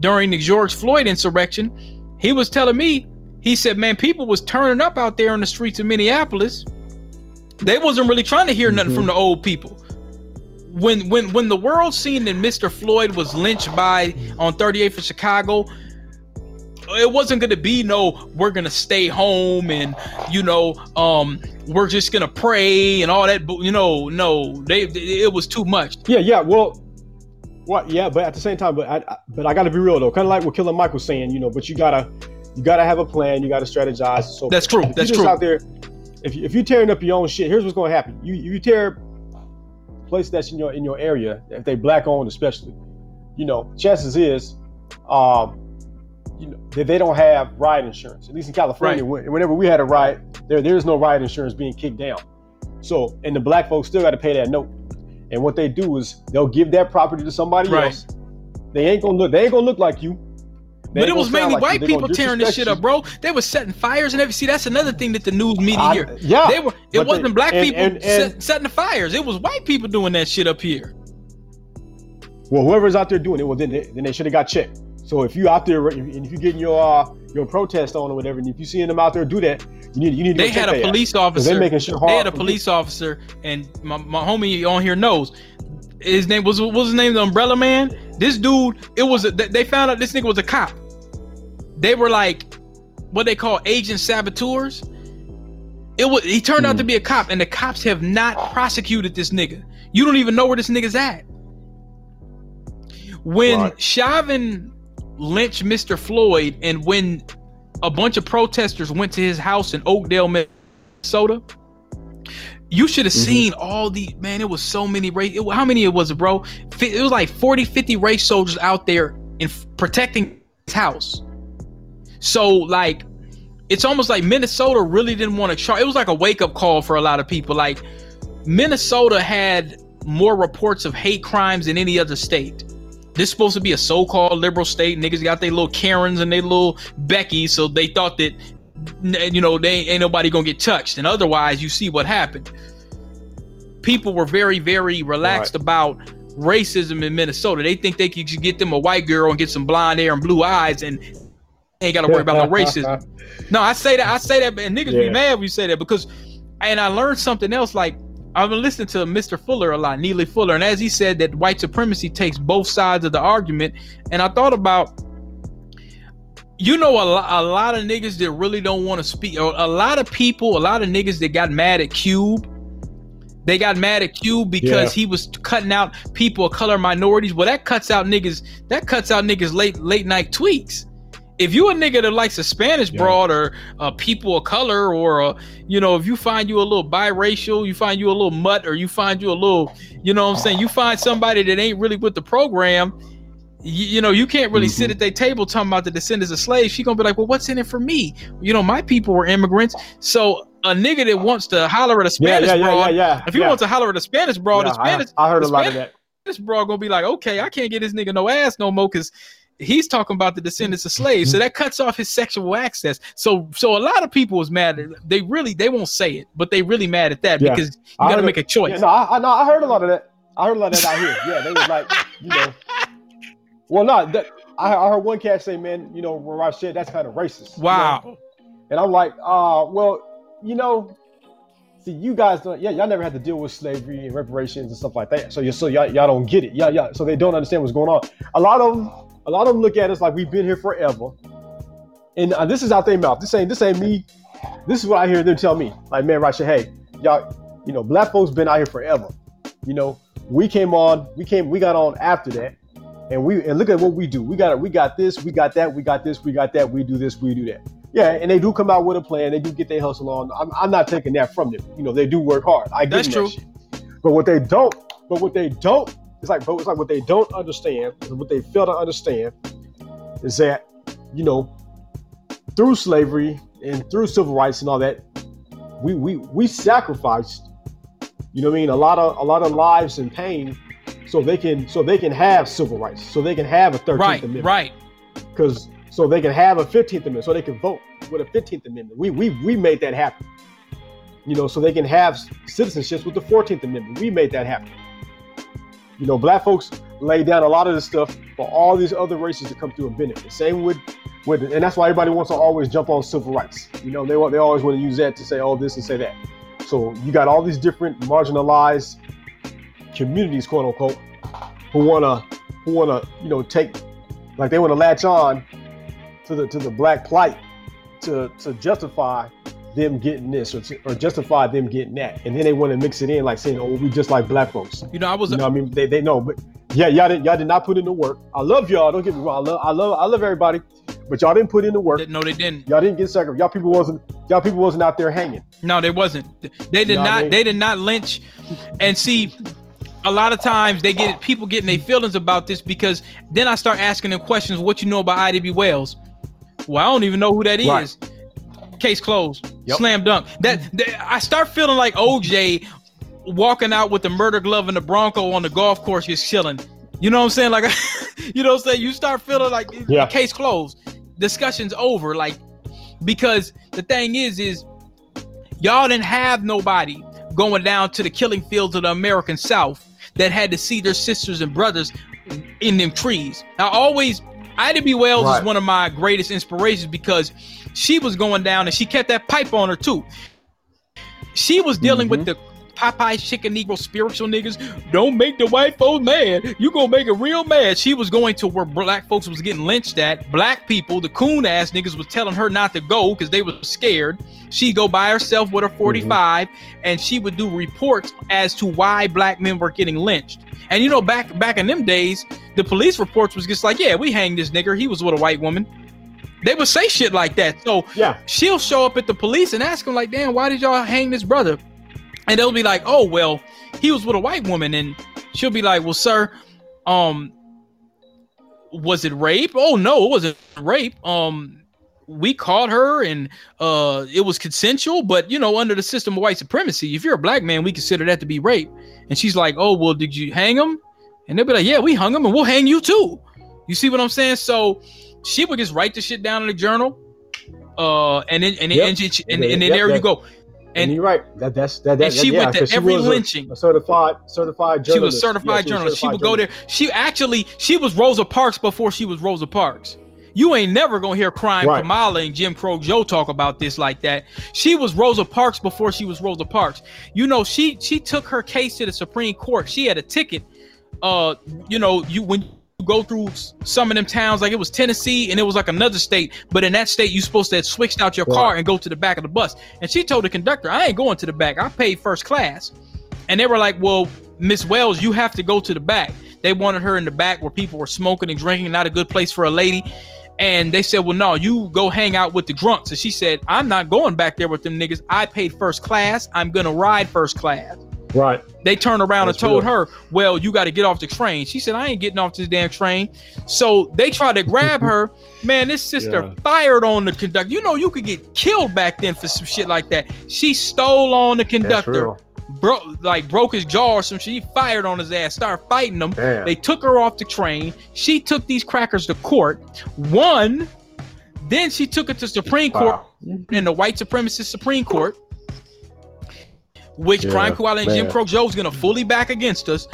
B: during the George Floyd insurrection, he was telling me, he said, man, people was turning up out there in the streets of Minneapolis. They wasn't really trying to hear nothing
C: Mhm.
B: from the old people when when when the world seen that Mr. Floyd was lynched by on 38th of Chicago, it wasn't gonna be no we're gonna stay home and you know um we're just gonna pray and all that. But you know, no, they it was too much.
C: Yeah, yeah. Well, what? Yeah, but at the same time, but I, I but I got to be real though. Kind of like what Killer Mike was saying, you know. But you gotta you gotta have a plan. You gotta strategize. So
B: That's true.
C: If
B: That's true.
C: out there, if you, if you're tearing up your own shit, here's what's gonna happen. You you tear place that's in your in your area, if they black owned especially, you know, chances is, um, you know, that they don't have ride insurance. At least in California, when- whenever we had a ride, there there is no ride insurance being kicked down. So and the black folks still got to pay that note. And what they do is they'll give that property to somebody
B: Right.
C: else. They ain't gonna look. They ain't gonna look like you. They
B: But it was mainly
C: like
B: white people tearing this shit up, bro. They were setting fires and everything. See, that's another thing that the news media
C: I-
B: here.
C: yeah.
B: They were. It wasn't
C: they-
B: black
C: and-
B: people
C: and- and-
B: set, setting the fires. It was white people doing that shit up here.
C: Well, whoever's out there doing it, well, then they, then they should have got checked. So if you out there and if you're getting your uh, your protest on or whatever, and if you're seeing them out there do that, you need you need.
B: They had a police
C: 'Cause
B: officer.
C: They making shit hard.
B: They had a police officer, and my, my homie on here knows. His name was what was his name? The Umbrella Man. This dude, it was a, they found out this nigga was a cop. They were like what they call agent saboteurs. It was he turned out
C: Hmm.
B: to be a cop, and the cops have not prosecuted this nigga. You don't even know where this nigga's at. When
C: Right.
B: Chauvin lynched Mr. Floyd, and when a bunch of protesters went to his house in Oakdale, Minnesota, You should have mm-hmm. seen all the man. It was so many race. It, how many it was, bro? It was like 40, 50 race soldiers out there in protecting his house. So like, it's almost like Minnesota really didn't want to charge. It was like a wake up call for a lot of people. Like Minnesota had more reports of hate crimes than any other state. This is supposed to be a so-called liberal state. Niggas got their little Karens and their little Becky, so they thought that you know they ain't nobody gonna get touched. And otherwise, you see what happened. People were very, very relaxed right. about racism in Minnesota. They think they could get them a white girl and get some blonde hair and blue eyes and ain't got to worry about no racism. No, I say that. I say that, and niggas yeah. be mad when you say that because, and I learned something else. Like I've been listening to Mr. Fuller a lot, Neely Fuller, and as he said that white supremacy takes both sides of the argument, and I thought about, you know, a, lo- a lot of niggas that really don't want to speak, a lot of people, a lot of niggas that got mad at Cube. They got mad at Cube because yeah. he was cutting out people of color minorities. Well, that cuts out niggas. That cuts out niggas late late night tweets if you a nigga that likes a Spanish yeah. broad or uh, people of color, or uh, you know, if you find you a little biracial, you find you a little mutt, or you find you a little, you know, what I'm saying, you find somebody that ain't really with the program. You, you know, you can't really mm-hmm. sit at their table talking about the descendants of slaves. She gonna be like, well, what's in it for me? You know, my people were immigrants, so a nigga that wants to holler at a Spanish yeah, yeah, broad, yeah, yeah, if he wants to holler at a Spanish broad, a Spanish,
C: I, I heard a lot of that.
B: This broad gonna be like, okay, I can't get this nigga no ass no more because he's talking about the descendants of slaves so that cuts off his sexual access so so a lot of people was mad they really they won't say it but they really mad at that yeah. because you got to make a choice
C: yeah, no I, no I heard a lot of that i heard a lot of that out here yeah they was like you know well not that I, I, heard one cat say man you know where i said that's kind of racist
B: wow
C: you know? and i'm like uh well you know See, you guys don't, yeah, y'all never had to deal with slavery and reparations and stuff like that. So you, so y'all, y'all don't get it. Yeah, yeah. So they don't understand what's going on. A lot of a lot of them look at us like we've been here forever. And uh, this is out their mouth. This ain't this ain't me. This is what I hear them tell me. Like, man, Rasha, hey, y'all, you know, black folks been out here forever. You know, we came on, we came, we got on after that. And we and look at what we do. We got it, we got this, we got that, we got this, we got that, we do this, we do that. Yeah, and they do come out with a plan. They do get their hustle on. I'm, I'm not taking that from them. You know, they do work hard. I get
B: That's true.
C: That but what they don't, but what they don't it's like, but it's like what they don't understand, what they fail to understand, is that you know, through slavery and through civil rights and all that, we we we sacrificed, you know, what I mean, a lot of a lot of lives and pain, so they can so they can have civil rights, so they can have a Thirteenth
B: right,
C: Amendment,
B: right?
C: Because so they can have a Fifteenth Amendment, so they can vote with a Fifteenth Amendment. We we we made that happen. You know, so they can have citizenships with the Fourteenth Amendment. We made that happen. You know, black folks lay down a lot of this stuff for all these other races to come through and benefit. Same with with and that's why everybody wants to always jump on civil rights. You know, they want they always want to use that to say all this and say that. So you got all these different marginalized communities, quote unquote, who wanna who wanna, you know, take like they want to latch on to the to the black plight to to justify them getting this or, or justify them getting that, and then they want to mix it in like saying, "Oh, we just like black folks."
B: You know, I was.
C: You know, I mean, they, they know, but yeah, y'all did y'all did not put in the work. I love y'all. Don't get me wrong. I love I love I love everybody, but y'all didn't put in the work.
B: No, they didn't.
C: Y'all didn't get sacrificed. Y'all people wasn't y'all people wasn't out there hanging.
B: No, they wasn't. They did you know not. I mean? They did not lynch. And see, a lot of times they get people getting their feelings about this because then I start asking them questions. What you know about Ida B. Wells? Well, I don't even know who that right. is case closed. Yep. Slam dunk. That, that, I start feeling like OJ walking out with the murder glove and the Bronco on the golf course, just chilling. You know what I'm saying? Like, you know what I'm saying? You start feeling like yeah. case closed. Discussion's over. Like, because the thing is, is y'all didn't have nobody going down to the killing fields of the American South that had to see their sisters and brothers in them trees. I always Ida B. Wells right. is one of my greatest inspirations because she was going down and she kept that pipe on her too. She was dealing mm-hmm. with the Popeye chicken Negro spiritual niggas. Don't make the white folks mad. You gonna make it real mad. She was going to where black folks was getting lynched at. Black people, the coon ass niggas was telling her not to go because they were scared. She'd go by herself with her 45 mm-hmm. and she would do reports as to why black men were getting lynched. And you know, back back in them days, the police reports was just like, yeah, we hanged this nigger. He was with a white woman. They would say shit like that. So
C: yeah,
B: she'll show up at the police and ask them like, damn, why did y'all hang this brother? and they'll be like, "Oh well, he was with a white woman," and she'll be like, "Well, sir, um, was it rape? Oh no, it wasn't rape. Um, we caught her and uh it was consensual but you know under the system of white supremacy if you're a black man we consider that to be rape and she's like oh well did you hang him and they'll be like yeah we hung him and we'll hang you too you see what i'm saying so she would just write the shit down in the journal uh and then and,
C: Yep.
B: and, and, and,
C: then-
B: then there
C: yep,
B: you go
C: And,
B: and
C: you're right. That that's that. that
B: and she
C: yeah,
B: went to every
C: was a-
B: lynching.
C: A, certified certified journalist.
B: she was certified
C: Yeah,
B: journalist. She would go there. She actually she was Rosa Parks before she was Rosa Parks. You ain't never gonna hear Crime
C: Right.
B: Kamala and Jim Crow Joe talk about this like that. She was Rosa Parks before she was Rosa Parks. You know, she she took her case to the Supreme Court. She had a ticket. Uh, you know, you when go through some of them towns, like it was Tennessee and it was like another state, but in that state you supposed to have switched out your car and go to the back of the bus. And she told the conductor, I ain't going to the back. I paid first class. And they were like, Well, Miss Wells, you have to go to the back. They wanted her in the back where people were smoking and drinking, not a good place for a lady. And they said, Well, no, you go hang out with the drunks. And she said, I'm not going back there with them niggas. I paid first class. I'm gonna ride first class.
C: Right.
B: They turned around
C: That's
B: and told
C: real.
B: her, Well, you got to get off the train. She said, I ain't getting off this damn train. So they tried to grab her. Man, this sister
C: Yeah.
B: fired on the conductor. You know, you could get killed back then for some shit like that. She stole on the conductor broke like broke his jaw or some shit. He fired on his ass, started fighting them.
C: Damn.
B: They took her off the train. She took these crackers to court. Won. Then she took it to Supreme Court
C: Wow.
B: in the white supremacist Supreme Court, which
C: Yeah,
B: Crime Kamala and Jim. Crow Joe's gonna fully back against us.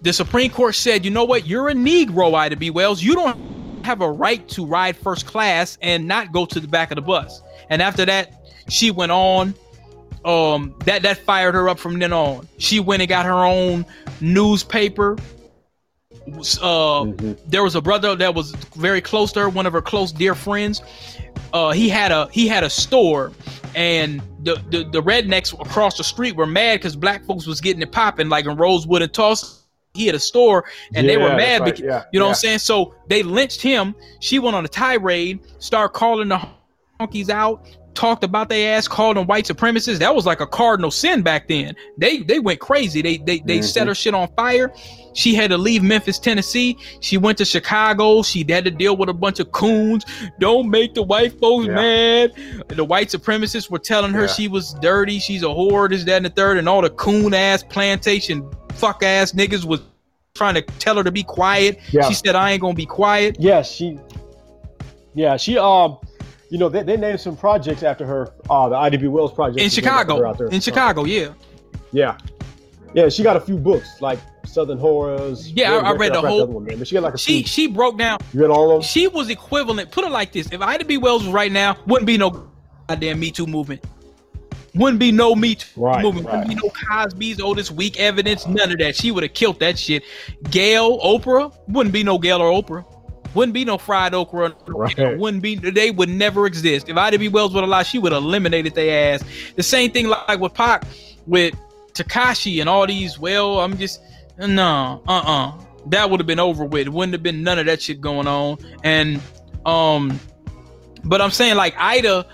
B: The Supreme Court said, you know what? You're a Negro, Ida B. Wells. You don't have a right to ride first class and not go to the back of the bus. And after that, she went on. Um, that that fired her up from then on. She went and got her own newspaper. Uh,
C: Mhm.
B: there was a brother that was very close to her, one of her close dear friends. Uh, he had a he had a store, and the the, the rednecks across the street were mad because black folks was getting it popping, like in Rosewood and Tulsa. He had a store, and they were mad
C: right.
B: because
C: Yeah,
B: you know what I'm saying. So they lynched him. She went on a tirade, started calling the honkies out, talked about their ass, called them white supremacists. That was like a cardinal sin back then. They they went crazy. They they they set
C: Mhm.
B: her shit on fire. She had to leave Memphis, Tennessee. She went to Chicago. She had to deal with a bunch of coons. Don't make the white folks
C: Yeah.
B: mad. The white supremacists were telling her
C: Yeah.
B: she was dirty. She's a whore. This, that, and the third. And all the coon ass plantation fuck ass niggas was trying to tell her to be quiet.
C: Yeah.
B: She said, "I ain't gonna be quiet."
C: Yes, she. Yeah, she. Um, you know, they, they named some projects after her. Uh, the Ida B. Wells project
B: In
C: is named after her
B: Chicago.
C: out there.
B: In Chicago, yeah.
C: Yeah, yeah. She got a few books like Southern Horrors.
B: Yeah, I- I read the whole-
C: one, man, but she got like a
B: She
C: few.
B: she broke down.
C: You read all of them?
B: She was equivalent. Put it like this: If Ida B. Wells was right now, wouldn't be no goddamn Me Too movement. Wouldn't be no Me Too
C: Right,
B: movement. Wouldn't be no Cosby's oldest weak evidence. None of that. She would have killed that shit. Gail, Oprah, wouldn't be no Gail or Oprah. Wouldn't be no fried okra.
C: Right.
B: Wouldn't be. They would never exist. If Ida B. Wells would have lied, she would have eliminated their ass. The same thing like with Pac, with Tekashi and all these. Well, I'm just no, uh, uh That would have been over with. It wouldn't have been none of that shit going on. And um, but I'm saying like Ida.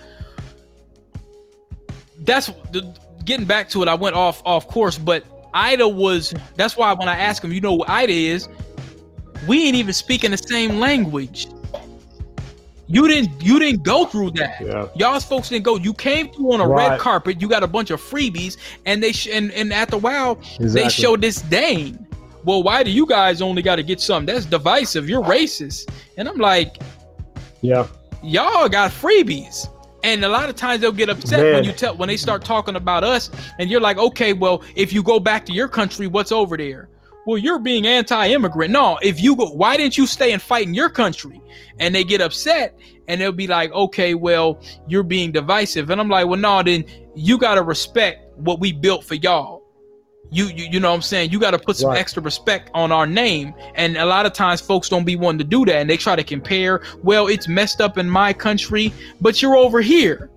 B: That's the, getting back to it. I went off off course, but Ida was. That's why when I asked him, you know who Ida is, we ain't even speaking the same language. You didn't. You didn't go through that.
C: Yeah.
B: Y'all's folks didn't go. You came through on a red carpet. You got a bunch of freebies, and they sh- and and after a while they
C: Exactly.
B: show disdain. Well, why do you guys only got to get something? That's divisive. You're racist. And I'm like,
C: Yeah.
B: y'all got freebies. And a lot of times they'll get upset when you tell when they start talking about us, and you're like, okay, well, if you go back to your country, what's over there? Well, you're being anti-immigrant. No, if you go, why didn't you stay and fight in your country? And they get upset, and they'll be like, okay, well, you're being divisive. And I'm like, well, no, then you gotta respect what we built for y'all. You, you, you know what I'm saying? You got to put some
C: Right.
B: extra respect on our name. And a lot of times folks don't be wanting to do that. And they try to compare, well, it's messed up in my country, but you're over here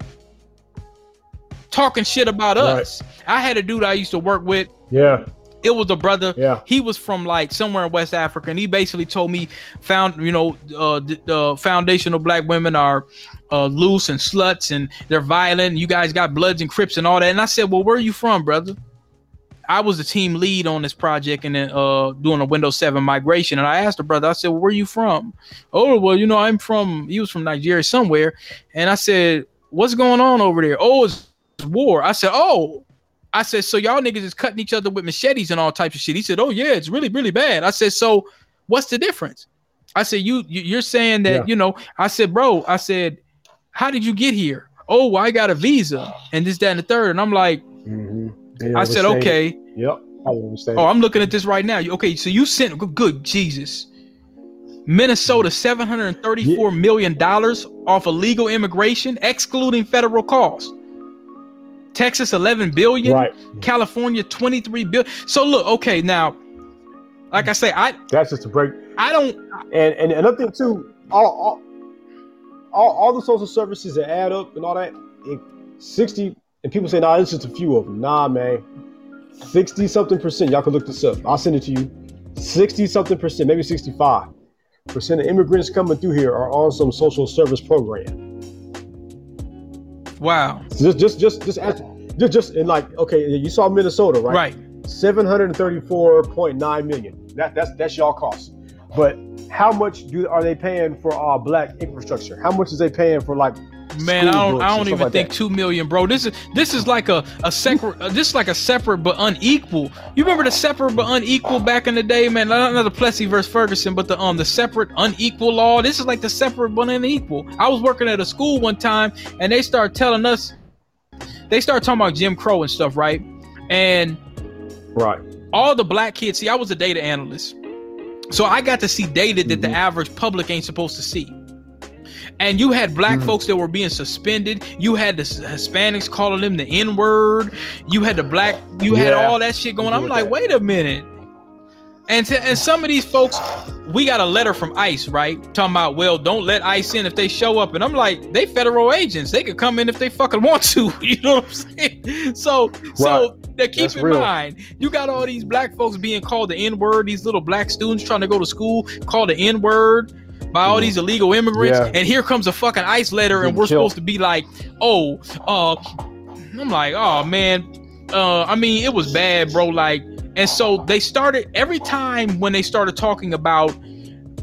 B: talking shit about
C: Right.
B: us. I had a dude I used to work with.
C: Yeah.
B: It was a brother.
C: Yeah.
B: He was from like somewhere in West Africa, and he basically told me, found you know, uh, the, the foundational black women are uh, loose and sluts, and they're violent. And you guys got Bloods and Crips and all that. And I said, well, where are you from, brother? I was the team lead on this project and then uh doing a Windows 7 migration. And I asked the brother, I said, well, where are you from? Oh, well, you know, I'm from he was from Nigeria somewhere. And I said, What's going on over there? Oh, it's war. I said, Oh, I said, so y'all niggas is cutting each other with machetes and all types of shit. He said, Oh, yeah, it's really, really bad. I said, So what's the difference? I said, You, you are saying that,
C: Yeah.
B: you know, I said, bro, I said, How did you get here? Oh, well, I got a visa and this, that, and the third. And I'm like,
C: Mhm.
B: I said, okay.
C: Yep. I
B: oh, I'm looking at this right now. Okay, so you sent good, good Jesus. Minnesota seven hundred thirty-four million dollars off illegal immigration, excluding federal costs. Texas 11 billion,
C: right.
B: California 23 billion. So look, okay, now, like I say, I
C: That's just a break.
B: I don't
C: And and another thing too, all all, all, all the social services that add up and all that, it, sixty and people say, nah, it's just a few of them. Nah, man, sixty something percent. Y'all can look this up. I'll send it to you. Sixty something percent, maybe sixty-five percent of immigrants coming through here are on some social service program.
B: Wow.
C: Just just just just ask, just just and like okay, you saw Minnesota, right?
B: Right.
C: 734.9 million. That that's that's y'all cost. But how much do are they paying for uh black infrastructure? How much is they paying for like
B: Man, I don't. I don't even
C: like
B: think
C: that?
B: two million, bro. This is this is like a a separate. uh, this is like a separate but unequal. You remember the separate but unequal back in the day, man? Not, not the Plessy versus Ferguson, but the um the separate unequal law. This is like the separate but unequal. I was working at a school one time, and they start telling us. They start talking about Jim Crow and stuff, right? And
C: right?
B: all the black kids see i was a data analyst so i got to see data that the
C: Mhm.
B: average public ain't supposed to see and you had black
C: Mhm.
B: folks that were being suspended. You had the hispanics calling them the n-word. You had the black you had all that shit going
C: You
B: i'm like
C: that.
B: wait a minute. And to, and some of these folks we got a letter from ice right? Talking about well don't let ice in if they show up. And i'm like they federal agents. They could come in if they fucking want to. You know what i'm saying? So so now keep in
C: real.
B: mind you got all these black folks being called the n-word. These little black students trying to go to school called the n-word by all these illegal immigrants
C: Yeah.
B: and here comes a fucking ice letter and we're supposed to be like oh uh i'm like oh man uh i mean it was bad bro like and so they started every time when they started talking about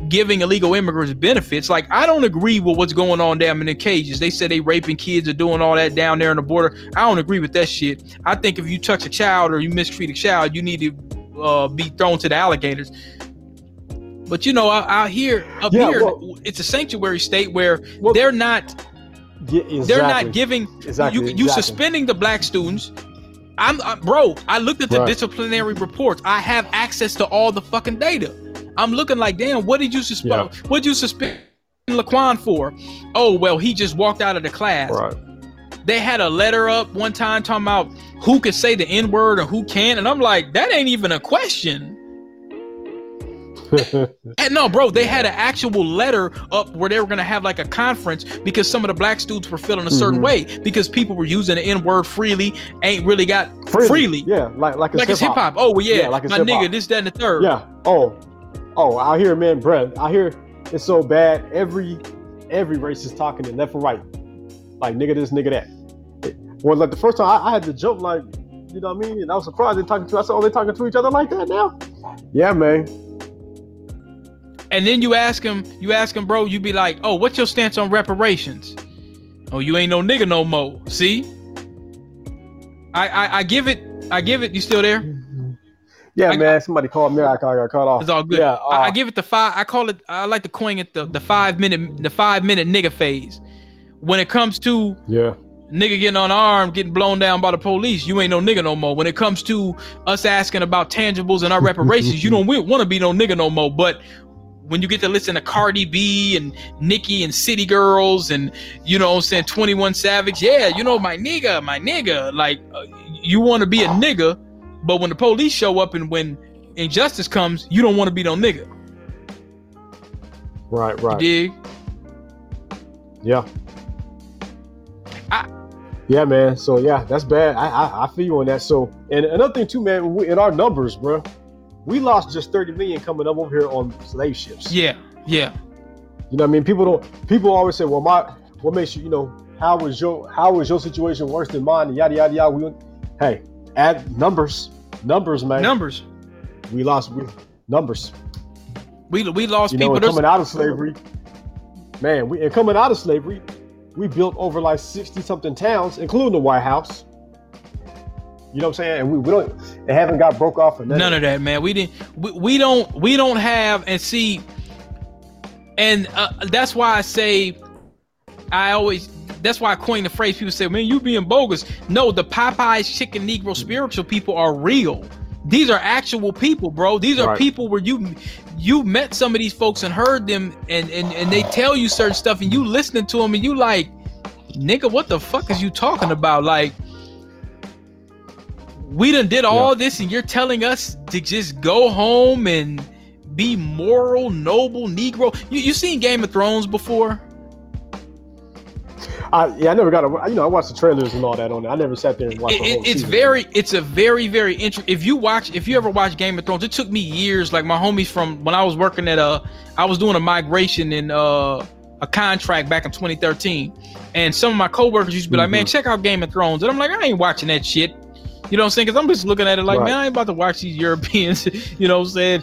B: giving illegal immigrants benefits. Like I don't agree with what's going on down in the cages. They said they raping kids or doing all that down there on the border. I don't agree with that shit. I think if you touch a child or you mistreat a child, you need to uh, be thrown to the alligators. But you know, out, out here, up
C: Yeah,
B: here,
C: well-
B: it's a sanctuary state where
C: Well,
B: they're not
C: Yeah, exactly.
B: they're not giving
C: exactly,
B: you you
C: exactly.
B: suspending the black students. I'm, bro. I looked at the
C: Right.
B: disciplinary reports. I have access to all the fucking data. I'm looking like, damn. What did you suspend? What did you suspend Laquan for? Oh well, he just walked out of the class.
C: Right.
B: They had a letter up one time talking about who could say the N word or who can't, and I'm like, that ain't even a question. And no, bro, they had an actual letter up where they were gonna have like a conference because some of the black students were feeling a certain
C: Mhm.
B: way because people were using the N word freely, ain't really got freely.
C: Yeah, like like it's
B: Like it's hip hop. Oh well, yeah,
C: Yeah, like
B: my
C: hip-hop.
B: nigga, this, that, and the third.
C: Yeah. Oh, oh, I hear, man, bruh. I hear it's so bad. Every every race is talking it left and right. Like nigga this, nigga that. Well, like the first time I, I had to jump, like you know what I mean, and I was surprised they talking to. I said, oh, they talking to each other like that now. Yeah, man.
B: And then you ask him, you ask him, bro, you be like, oh, what's your stance on reparations? Oh, you ain't no nigga no more. See? I I, I give it, I give it. You still there?
C: Yeah,
B: I-
C: man. Somebody called me. I got, I got cut off.
B: It's all good.
C: Yeah.
B: I, I
C: uh,
B: give it the five. I call it. I like to coin it the the five minute the five minute nigga phase. When it comes to
C: yeah.
B: nigga getting unarmed, getting blown down by the police, you ain't no nigga no more. When it comes to us asking about tangibles and our reparations, you don't want to be no nigga no more. But when you get to listen to Cardi B and Nicki and City Girls and you know I'm saying 21 Savage, yeah, you know my nigga, my nigga, like uh, you want to be a nigga, but when the police show up and when injustice comes, you don't want to be no nigga.
C: Right.
B: You
C: Right.
B: dig?
C: Yeah. Yeah, man. So yeah, that's bad. I I, I feel you on that. So and another thing too, man. We, in our numbers, bro, we lost just thirty million coming up over here on slave ships.
B: Yeah, yeah.
C: You know what I mean? People don't. People always say, "Well, my what makes you, you know, how was your how was your situation worse than mine?" And yada yada yada. We, hey, add numbers, numbers, man.
B: Numbers.
C: We lost we, numbers.
B: We we lost
C: You
B: people.
C: know,
B: There's-
C: coming out of slavery, man. We and coming out of slavery, we built over like sixty something towns, including the White House. You know what I'm saying? And we, we don't, they haven't got broke off or
B: None of that, man. We didn't. We, we don't. We don't have. And see, and uh, that's why I say, I always. That's why I coined the phrase. People say, "Man, you being bogus." No, the Popeyes chicken Negro spiritual people are real. These are actual people, bro. These are
C: Right.
B: people where you you met some of these folks and heard them, and and and they tell you certain stuff, and you listening to them, and you like, nigga, what the fuck is you talking about? Like, we done did all this and you're telling us to just go home and be moral, noble Negro. You you seen Game of Thrones before?
C: I, yeah, I never got to. You know, I watched the trailers and all that on it. I never sat there and watched
B: It- it's
C: season.
B: very it's a very very interesting if you watch if you ever watch game of thrones it took me years like my homies from when i was working at a i was doing a migration in uh a contract back in 2013 and some of my coworkers used to be like man
C: Mhm.
B: check out game of thrones and i'm like i ain't watching that shit you know what I'm saying? Because I'm just looking at it like,
C: Right.
B: man, I ain't about to watch these Europeans, you know what I'm saying,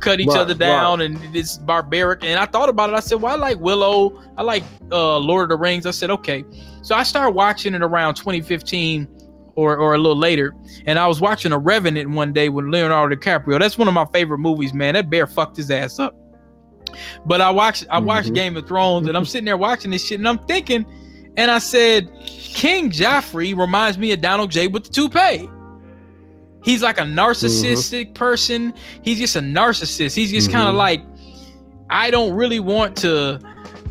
B: cut each
C: Right,
B: other down and it's barbaric. And I thought about it. I said, well, I like Willow. I like uh, Lord of the Rings. I said, okay. So I started watching it around 2015 or, or a little later. And I was watching A Revenant one day with Leonardo DiCaprio. That's one of my favorite movies, man. That bear fucked his ass up. But I watched I watched
C: Mhm.
B: Game of Thrones and I'm sitting there watching this shit and I'm thinking, and I said, King Joffrey reminds me of Donald J with the toupee. He's like a narcissistic mm-hmm. person. He's just a narcissist. He's just kind of
C: mm-hmm.
B: like, I don't really want to.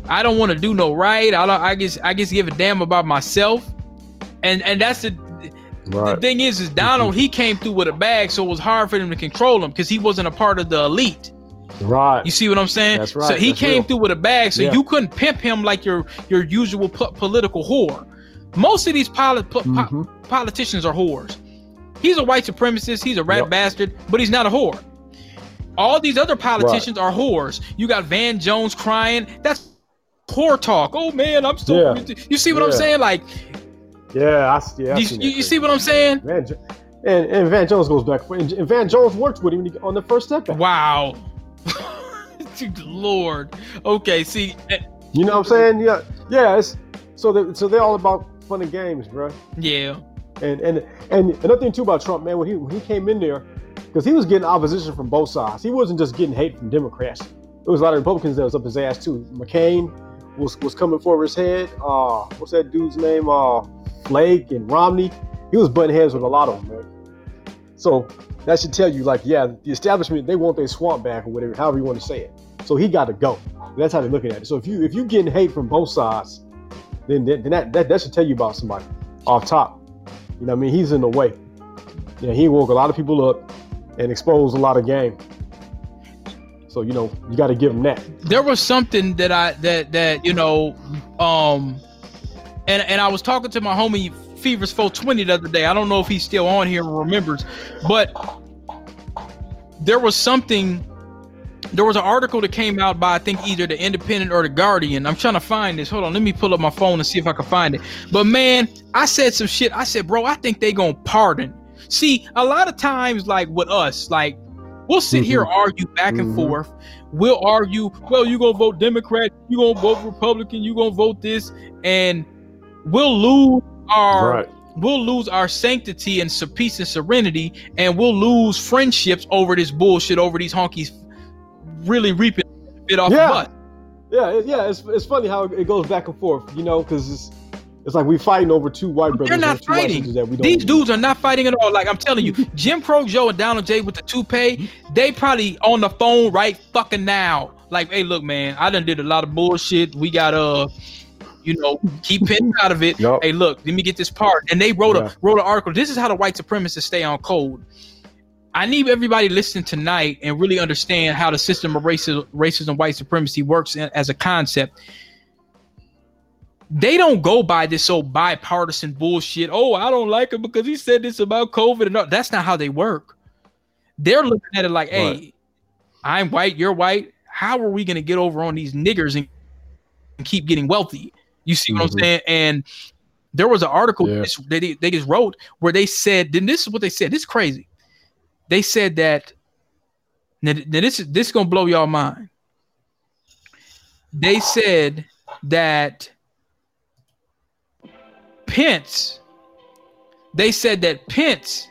B: I don't want to do no right. I don't. I guess. I just give a damn about myself. And and that's the the thing is, is Donald he came through with a bag, so it was hard for him to control him because he wasn't a part of the elite.
C: Right.
B: You see what I'm saying?
C: That's right.
B: So he
C: that's
B: came
C: real.
B: through with a bag, so
C: Yeah.
B: you couldn't pimp him like your your usual po- political whore. Most of these poli- po-
C: Mhm.
B: politicians are whores. He's a white supremacist. He's a rat
C: Yep.
B: bastard, but he's not a whore. All these other politicians are whores. You got Van Jones crying. That's whore talk. Oh man, I'm still.
C: Yeah.
B: You see what I'm saying? Like,
C: Yeah, I, yeah. I've
B: you, you, you see what I'm saying?
C: Jo- and, and Van Jones goes back, and Van Jones worked with him on the first step.
B: Wow. Lord. Okay. See. eh,
C: You know what I'm saying? Yeah, yeah. It's, so they so they're all about fun and games, bro.
B: Yeah.
C: And and and another thing too about Trump, man, when he when he came in there, because he was getting opposition from both sides. He wasn't just getting hate from Democrats. There was a lot of Republicans that was up his ass too. McCain was was coming for his head. Uh, what's that dude's name? Uh, Flake and Romney. He was butting heads with a lot of them, man. So that should tell you, like, yeah, the establishment they want their swamp back or whatever, however you want to say it. So he got to go. That's how they're looking at it. So if you if you getting hate from both sides, then then that that, that should tell you about somebody off top. You know, I mean, he's in the way. Yeah, he woke a lot of people up and exposed a lot of game. So you know, you got to give him that.
B: there was something that I that that you know, um, and and I was talking to my homie Fevers 420 the other day. I don't know if he's still on here or remembers, but there was something. There was an article that came out by I think either the Independent or the Guardian. I'm trying to find this. Hold on, let me pull up my phone and see if I can find it. But man, I said some shit. I said, bro, I think they gonna pardon. See, a lot of times, like with us, like we'll sit here
C: Mhm.
B: argue back and
C: Mhm.
B: forth. We'll argue, well, you gonna vote Democrat, you gonna vote Republican, you gonna vote this, and we'll lose our right we'll lose our sanctity and peace and serenity, and we'll lose friendships over this bullshit, over these honkies really reaping it off
C: Yeah. Yeah, yeah. It's, it's funny how it goes back and forth. You know, because it's it's like we fighting over two white brothers.
B: They're not
C: or two white
B: fighting.
C: that we don't.
B: These dudes are not fighting at all. Like I'm telling you, Jim Crow Joe and Donald J with the toupee, they probably on the phone right fucking now. Like, hey, look, man, I done did a lot of bullshit. We got uh, you know, keep pins out of it.
C: Yup.
B: Hey, look, let me get this part. And they wrote
C: Yeah.
B: a wrote an article. This is how the white supremacists stay on code. I need everybody listening tonight and really understand how the system of racism, racism, white supremacy works as a concept. they don't go by this old bipartisan bullshit. Oh, I don't like him because he said this about COVID. And all. that's not how they work. They're looking at it like, hey, right. I'm white, you're white. How are we going to get over on these niggers and, and keep getting wealthy? You see what mm-hmm. I'm saying? And there was an article yeah. they, they just wrote where they said, then this is what they said. This is crazy. They said that, now, now this is this is gonna blow y'all mind. They said that Pence, they said that Pence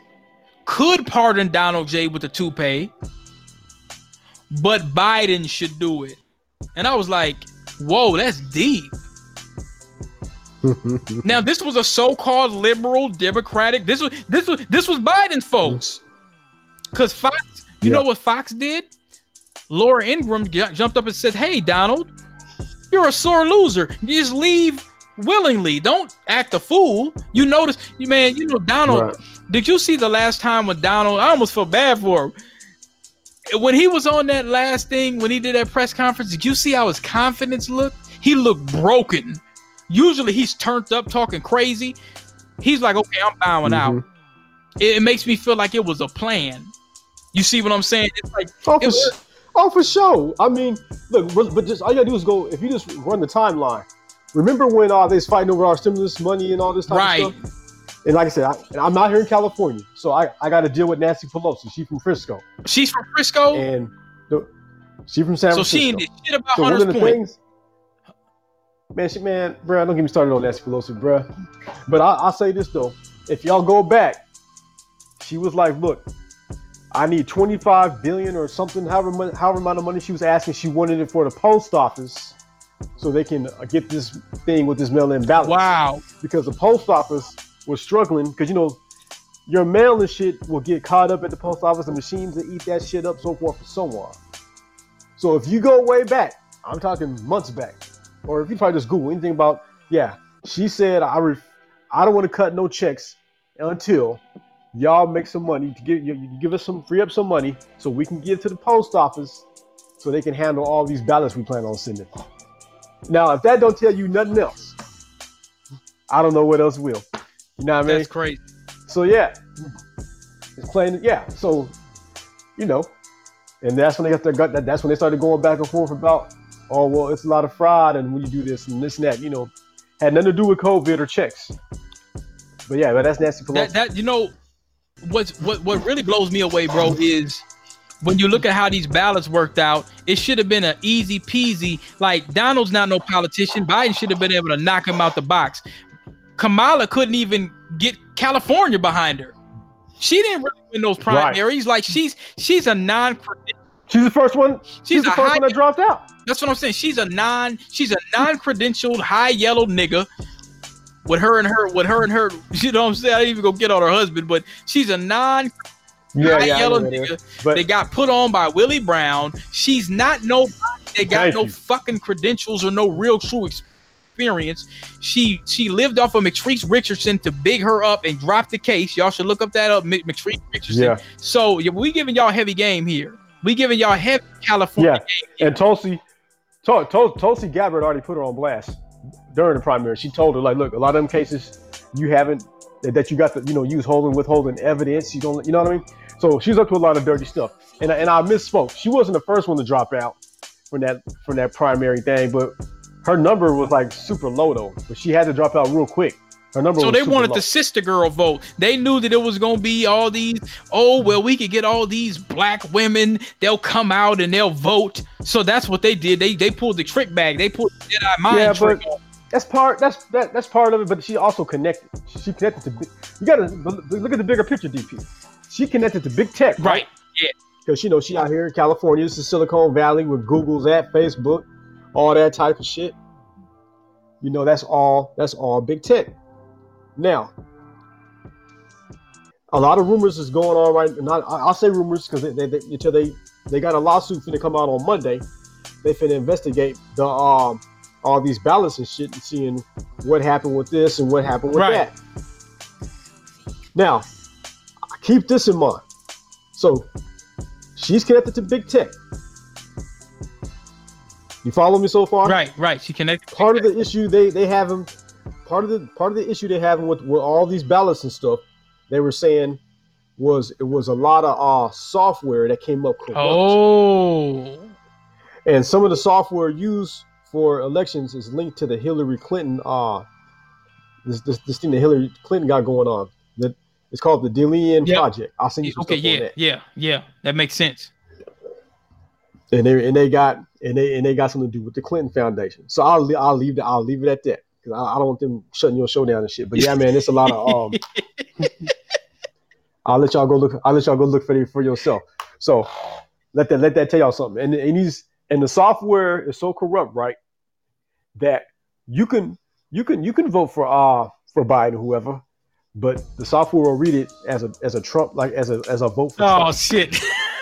B: could pardon Donald J with the toupee, but Biden should do it. And I was like, whoa, that's deep. now this was a so-called liberal democratic this was this was this was biden's folks because fox you yeah. know what fox did laura Ingraham j- jumped up and said hey donald you're a sore loser you just leave willingly don't act a fool you notice you man you know donald right. did you see the last time when donald i almost felt bad for him when he was on that last thing when he did that press conference did you see how his confidence looked he looked broken Usually he's turned up talking crazy. He's like, okay, I'm bowing mm-hmm. out. It, it, makes me feel like it was a plan. You see what I'm saying? It's like
C: oh, for, was, oh, for sure. I mean, look, but just all you gotta do is go. If you just run the timeline, remember when uh, they was fighting over our stimulus money and all this type right. of stuff? And like I said, I, am not here in California, so I, I got to deal with Nancy Pelosi. She's from Frisco.
B: She's from Frisco,
C: and the, she from San
B: so
C: Francisco. So
B: she ain't shit about so Hunter's Point. Things,
C: Man, she, man, bro, don't get me started on Nancy Pelosi, bro. But I, I'll say this though: if y'all go back, she was like, "Look, I need 25 billion or something, however, however amount of money she was asking. She wanted it for the post office, so they can uh, get this thing with this mail-in ballot.
B: Wow!
C: Because the post office was struggling because you know your mail and shit will get caught up at the post office, the machines that eat that shit up, so forth and so on. So if you go way back, I'm talking months back, or if you probably just Google anything about, yeah, she said, I ref- I don't want to cut no checks until y'all make some money to give you give us some free up some money so we can give to the post office so they can handle all these ballots we plan on sending. Now, if that don't tell you nothing else, I don't know what else will. You know what I mean?
B: That's crazy.
C: So yeah, it's playing. Yeah, so you know, and that's when they got their gut. That, that's when they started going back and forth about oh well it's a lot of fraud and when you do this and this and that you know had nothing to do with covid or checks but yeah but that's Nancy Pelosi.
B: That, that you know what's what what really blows me away bro is when you look at how these ballots worked out, it should have been an easy peasy. Like Donald's not no politician. Biden should have been able to knock him out the box. Kamala couldn't even get California behind her. She didn't really win those primaries. Right. Like she's she's a non.
C: She's the first one. She's, she's the first high, one that dropped out.
B: That's what I'm saying. She's a non. She's a non-credentialed high yellow nigga. With her and her, with her and her, you know what I'm saying. I didn't even go get on her husband, but she's a non. Yeah, yeah, yellow nigga. But, they got put on by Willie Brown. She's not no. They got no you. fucking credentials or no real true experience. She she lived off of McTreese Richardson to big her up and drop the case. Y'all should look up that up, McTreese Richardson. Yeah. So yeah, we giving y'all heavy game here. We giving y'all heavy California.
C: Yeah, and Tulsi, Tulsi Gabbard already put her on blast during the primary. She told her like, look, a lot of them cases you haven't that you got to you know use holding withholding evidence. You don't you know what I mean? So she's up to a lot of dirty stuff. And and I misspoke. She wasn't the first one to drop out from that from that primary thing, but her number was like super low though. But she had to drop out real quick Her number
B: so they wanted low. the sister girl vote. They knew that it was gonna be all these. Oh well, we could get all these black women. They'll come out and they'll vote. So that's what they did. They they pulled the trick bag. They pulled the Jedi mind yeah, trick. But
C: that's part. That's that, that's part of it. But she also connected. She connected to. You gotta look at the bigger picture, DP. She connected to big tech.
B: Right. right. Yeah.
C: Because you know she out here in California. This is Silicon Valley with Google's at, Facebook, all that type of shit. You know that's all. That's all big tech. Now, a lot of rumors is going on right now. I'll say rumors because they, they, they, until they they got a lawsuit finna come out on Monday. They finna investigate the um all these ballots and shit and seeing what happened with this and what happened with right. that. Now, keep this in mind. So, she's connected to big tech. You follow me so far?
B: Right, right. She connected.
C: Part of the issue they they have him. Part of the part of the issue they having with with all these ballots and stuff, they were saying was it was a lot of uh software that came up corrupt.
B: Oh,
C: And some of the software used for elections is linked to the Hillary Clinton uh this this, this thing that Hillary Clinton got going on. That it's called the Delian
B: Yep.
C: Project. I'll send you some
B: okay, yeah,
C: that.
B: yeah, yeah. That makes sense.
C: And they and they got and they and they got something to do with the Clinton Foundation. So I'll I'll leave the, I'll leave it at that because I, I don't want them shutting your show down and shit. But yeah, man, it's a lot of um. I'll let y'all go look. I'll let y'all go look for for yourself. So let that let that tell y'all something. And and these and the software is so corrupt, right? That you can you can you can vote for uh for Biden, whoever, but the software will read it as a as a Trump like as a as a vote for
B: Oh
C: Trump.
B: shit.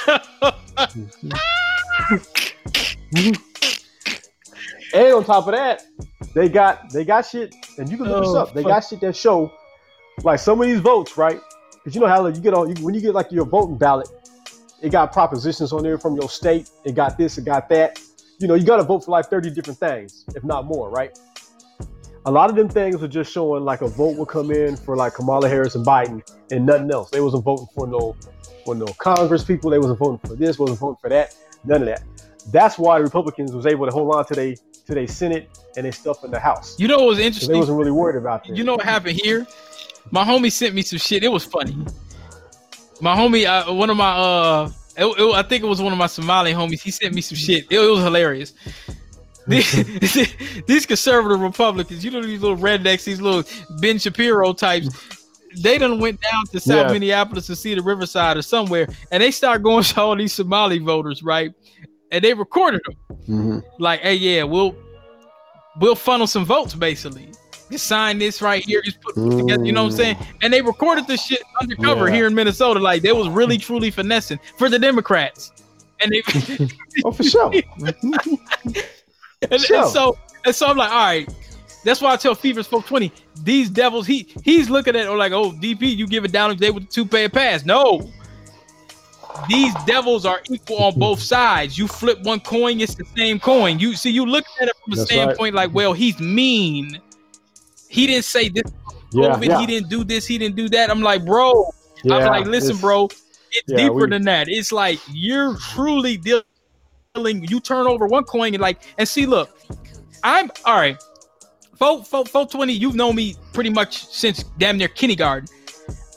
C: And on top of that, they got they got shit, and you can look this
B: Oh,
C: up. They
B: fuck.
C: got shit that show like some of these votes, right? Because you know how like, you get on you, when you get like your voting ballot, it got propositions on there from your state. It got this, it got that. You know, you got to vote for like thirty different things, if not more, right? A lot of them things were just showing like a vote would come in for like Kamala Harris and Biden, and nothing else. They wasn't voting for no for no Congress people. They wasn't voting for this. Wasn't voting for that. None of that. That's why the Republicans was able to hold on to they to their Senate and their stuff in the House.
B: You know what was
C: 'Cause They
B: interesting?
C: wasn't really worried about that.
B: You know what happened here? My homie sent me some shit. It was funny. My homie, uh, one of my, uh, it, it- I think it was one of my Somali homies. He sent me some shit. It, it was hilarious. These, these conservative Republicans, you know, these little rednecks, these little Ben Shapiro types, they done went down to South
C: Yeah.
B: Minneapolis to Cedar Riverside or somewhere, and they start going to all these Somali voters, right? And they recorded them
C: Mhm.
B: like, hey, yeah, we'll we'll funnel some votes basically. Just sign this right here, just put together. You know what I'm saying? And they recorded this shit undercover
C: Yeah.
B: here in Minnesota. Like they was really truly finessing for the Democrats. And they
C: Oh, for sure.
B: and, and
C: Sure.
B: so and so I'm like, all right. That's why I tell Fevers 420, these devils, he he's looking at or like, oh, DP, you give it down today with the two pay pass. No. These devils are equal on both sides. You flip one coin, it's the same coin. You see, you look at it from a
C: That's right.
B: standpoint like, well, he's mean. He didn't say this
C: Yeah,
B: COVID,
C: yeah.
B: he didn't do this, he didn't do that. I'm like, bro,
C: yeah,
B: I'm like, listen,
C: it's-
B: bro, it's deeper
C: we-
B: than that. It's like you're truly dealing. You turn over one coin and like, and see, look, I'm all right. Fo, fo, fo 20, you've known me pretty much since damn near kindergarten.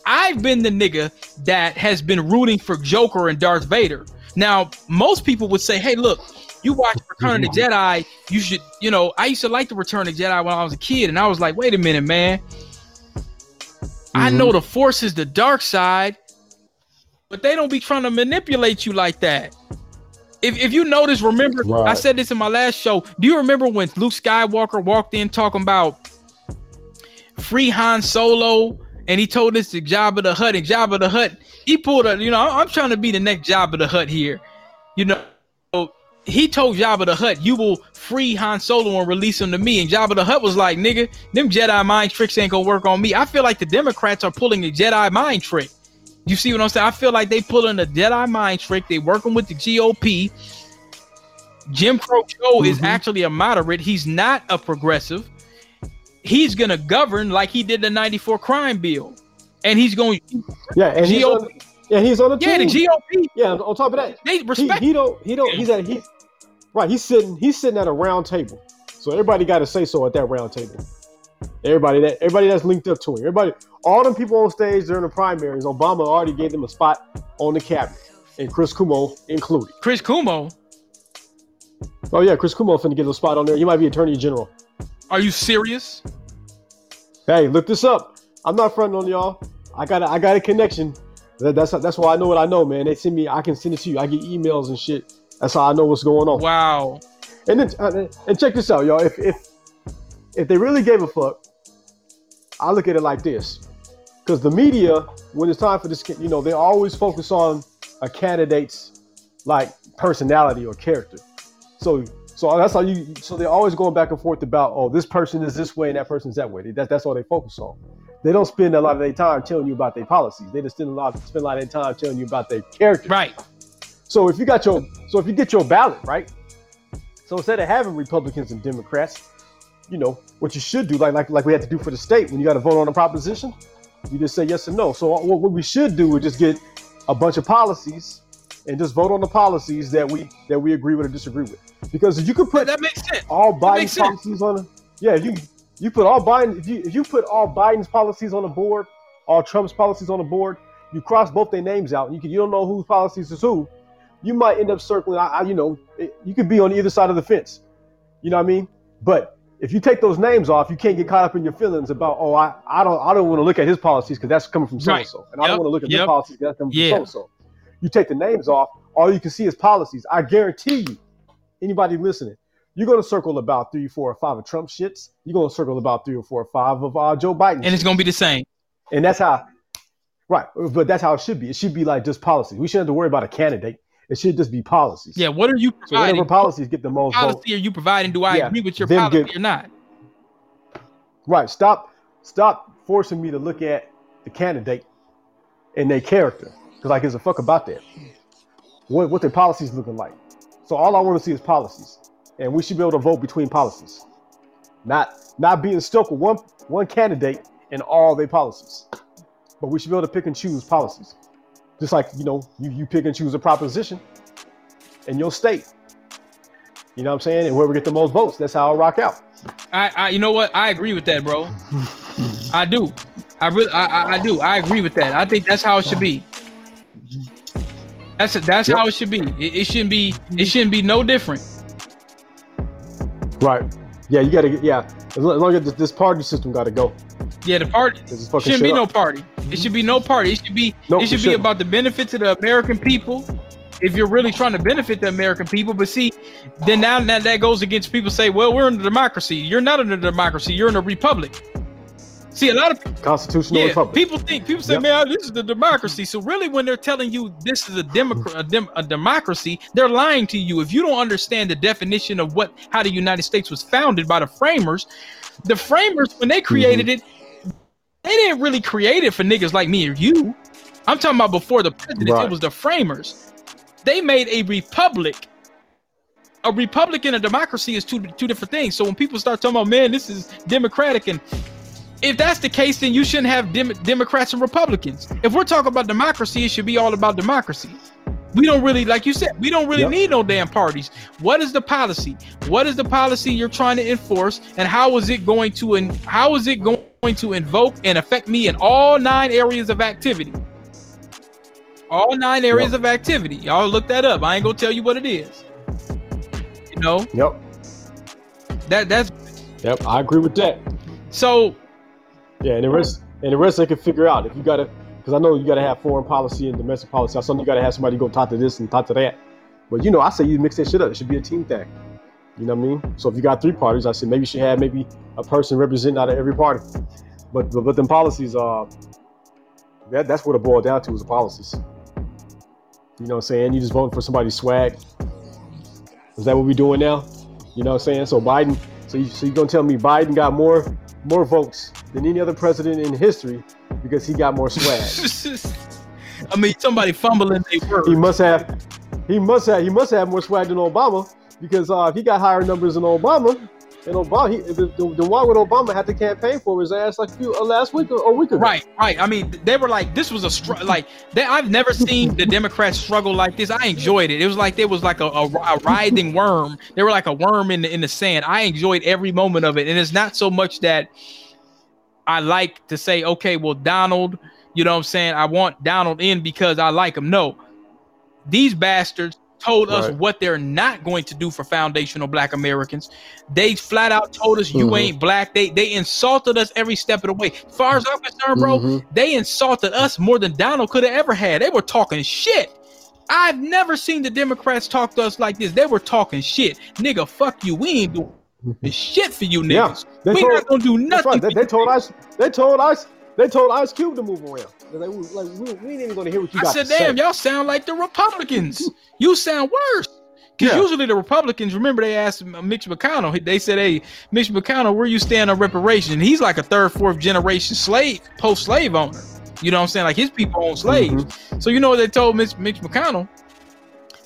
B: I've been the nigga that has been rooting for Joker and Darth Vader. Now, most people would say, hey, look, you watch Return of the Jedi, you should, you know, I used to like the Return of the Jedi when I was a kid, and I was like, wait a minute, man. I
C: Mhm.
B: know the force is the dark side, but they don't be trying to manipulate you like that. If, if you notice, remember, I said this in my last show. Do you remember when Luke Skywalker walked in talking about free Han Solo and he told this to Jabba the Hutt and Jabba the Hutt, he pulled a, you know, I'm trying to be the next Jabba the Hutt here. You know, he told Jabba the Hutt, you will free Han Solo and release him to me. And Jabba the Hutt was like, nigga, them Jedi mind tricks ain't gonna work on me. I feel like the Democrats are pulling the Jedi mind trick. You see what I'm saying? I feel like they pulling the Jedi mind trick. They working with the GOP. Jim Crow Joe is
C: Mhm.
B: actually a moderate. He's not a progressive. He's gonna govern like he did the '94 crime bill, and he's going.
C: Yeah, and he's on, yeah, he's on the
B: Yeah, the. GOP.
C: yeah, on top of that,
B: They respect.
C: he don't he don't he's at he right he's sitting he's sitting at a round table. So everybody got to say so at that round table. Everybody that everybody that's linked up to him. Everybody all them people on stage during the primaries obama already gave them a spot on the cabinet and chris cuomo included.
B: Chris Cuomo.
C: oh yeah chris cuomo finna get a spot on there. He might be attorney general.
B: Are you serious?
C: hey look this up. I'm not fronting on y'all. I got a, i got a connection. That, that's that's why i know what i know man. They send me i can send it to you. I get emails and shit that's how i know what's going on
B: Wow.
C: And then uh, and check this out, y'all. If if if they really gave a fuck, I look at it like this: because the media, when it's time for this, you know, they always focus on a candidate's like personality or character. So so that's how you. So they're always going back and forth about, oh, this person is this way and that person's that way. That, that's all they focus on. They don't spend a lot of their time telling you about their policies. They just spend a lot spend a lot of their time telling you about their character.
B: Right.
C: So if you got your so if you get your ballot right, So instead of having Republicans and Democrats, you know, what you should do, like like like we had to do for the state when you got to vote on a proposition, you just say yes or no. So what, what we should do is just get a bunch of policies and just vote on the policies that we that we agree with or disagree with. Because if you could put
B: that makes sense.
C: all Biden
B: makes sense.
C: policies on, the, yeah, if you you put all Biden if you if you put all Biden's policies on the board, all Trump's policies on the board, you cross both their names out, and you can you don't know whose policies is who, you might end up circling. I, I you know it, you could be on either side of the fence. You know what I mean? But if you take those names off, you can't get caught up in your feelings about oh I, I don't I don't want to look at his policies because that's coming from so and so, and I don't want to look at
B: Yep.
C: their policies 'cause that's coming
B: Yeah.
C: from so and so. You take the names off, all you can see is policies. I guarantee you, anybody listening, you're gonna circle about three, four, or five of Trump shits. You're gonna circle about three or four or five of uh, Joe Biden,
B: And it's
C: shits.
B: gonna be the same.
C: and that's how, right? But that's how it should be. It should be like just policies. We shouldn't have to worry about a candidate. It should just be policies.
B: Yeah, what are you
C: So whatever policies get the most
B: policy are you providing? Do I
C: Yeah,
B: agree with your policy
C: get-
B: or not?
C: Right. Stop. Stop forcing me to look at the candidate and their character, because I gives a fuck about that. What what their policies looking like. So all I want to see is policies, and we should be able to vote between policies, not not being stuck with one one candidate and all their policies. But we should be able to pick and choose policies, just like you know you you pick and choose a proposition in your state. You know what I'm saying? And whoever get the most votes, that's how I rock out.
B: I, I, you know what? I agree with that, bro. I do. I really, I, I, do. I agree with that. I think that's how it should be. That's that's
C: Yep.
B: how it should be. It, it shouldn't be. It shouldn't be no different.
C: Right. Yeah, you gotta yeah. As long as, this, party system gotta go.
B: Yeah, the party shouldn't be no party. It should be no party. It should be.
C: No,
B: it
C: it
B: should be about the benefit to the American people. If you're really trying to benefit the American people, but see, then now that that goes against people say, well, we're in a democracy. You're not in a democracy. You're in a republic. See, a lot of
C: Constitutional
B: yeah,
C: republic.
B: people think people say,
C: Yep.
B: "Man, this is the democracy." So really, when they're telling you this is a, democ- a, dem- a democracy, they're lying to you. If you don't understand the definition of what how the United States was founded by the framers, the framers when they created mm-hmm. it, they didn't really create it for niggas like me or you. I'm talking about before the president.
C: Right.
B: It was the framers. They made a republic. A republic and a democracy is two two different things. So when people start talking about, man, this is democratic and if that's the case, then you shouldn't have Dem- Democrats and Republicans. If we're talking about democracy, it should be all about democracy. We don't really, like you said, we don't really
C: Yep.
B: need no damn parties. What is the policy? What is the policy you're trying to enforce, and how is it going to and how is it going to invoke and affect me in all nine areas of activity? All nine areas
C: Yep.
B: of activity. Y'all look that up. I ain't gonna tell you what it is. You know
C: Yep.
B: that that's
C: Yep. I agree with that.
B: so.
C: Yeah, and the rest and the rest they can figure out. If you gotta because I know you gotta have foreign policy and domestic policy. Or something you gotta have somebody go talk to this and talk to that. But you know, I say you mix that shit up. It should be a team thing. You know what I mean? So if you got three parties, I said maybe you should have maybe a person representing out of every party. But but, but them policies uh that that's what it boiled down to is the policies. You know what I'm saying? You just voting for somebody's swag. Is that what we're doing now? You know what I'm saying? So Biden, so you so you gonna tell me Biden got more more votes than any other president in history because he got more swag.
B: I mean, somebody fumbling their words.
C: he must have he must have he must have more swag than Obama because uh, if he got higher numbers than Obama, and Obama he, the, the, one with Obama had to campaign for his ass like a few, uh, last week or a week ago.
B: Right, right. I mean, they were like, this was a str- like they, I've never seen the Democrats struggle like this. I enjoyed it. It was like there was like a, a, a writhing worm. They were like a worm in the in the sand. I enjoyed every moment of it, and it's not so much that I like to say, okay, well, Donald, you know what I'm saying? I want Donald in because I like him. No, these bastards told us what they're not going to do for foundational black Americans. They flat out told us you
C: Mhm.
B: ain't black. They they insulted us every step of the way. As far as I'm concerned, bro,
C: Mhm.
B: they insulted us more than Donald could have ever had. They were talking shit. I've never seen the Democrats talk to us like this. They were talking shit. Nigga, fuck you. We ain't doing shit for you
C: Yeah,
B: niggas.
C: they
B: we
C: told-
B: not gonna do nothing.
C: right. They, they told us They told us They told Ice Cube to move around. They're Like, like we, we ain't even gonna hear what you
B: I
C: got
B: said,
C: to say.
B: damn, y'all sound like the Republicans. you sound worse. Because
C: Yeah.
B: usually the Republicans, remember they asked Mitch McConnell, they said, hey, Mitch McConnell, where you stand on reparation? He's like a third, fourth generation slave, post slave owner. You know what I'm saying? Like his people own slaves.
C: Mm-hmm.
B: So you know what they told Mitch, Mitch McConnell?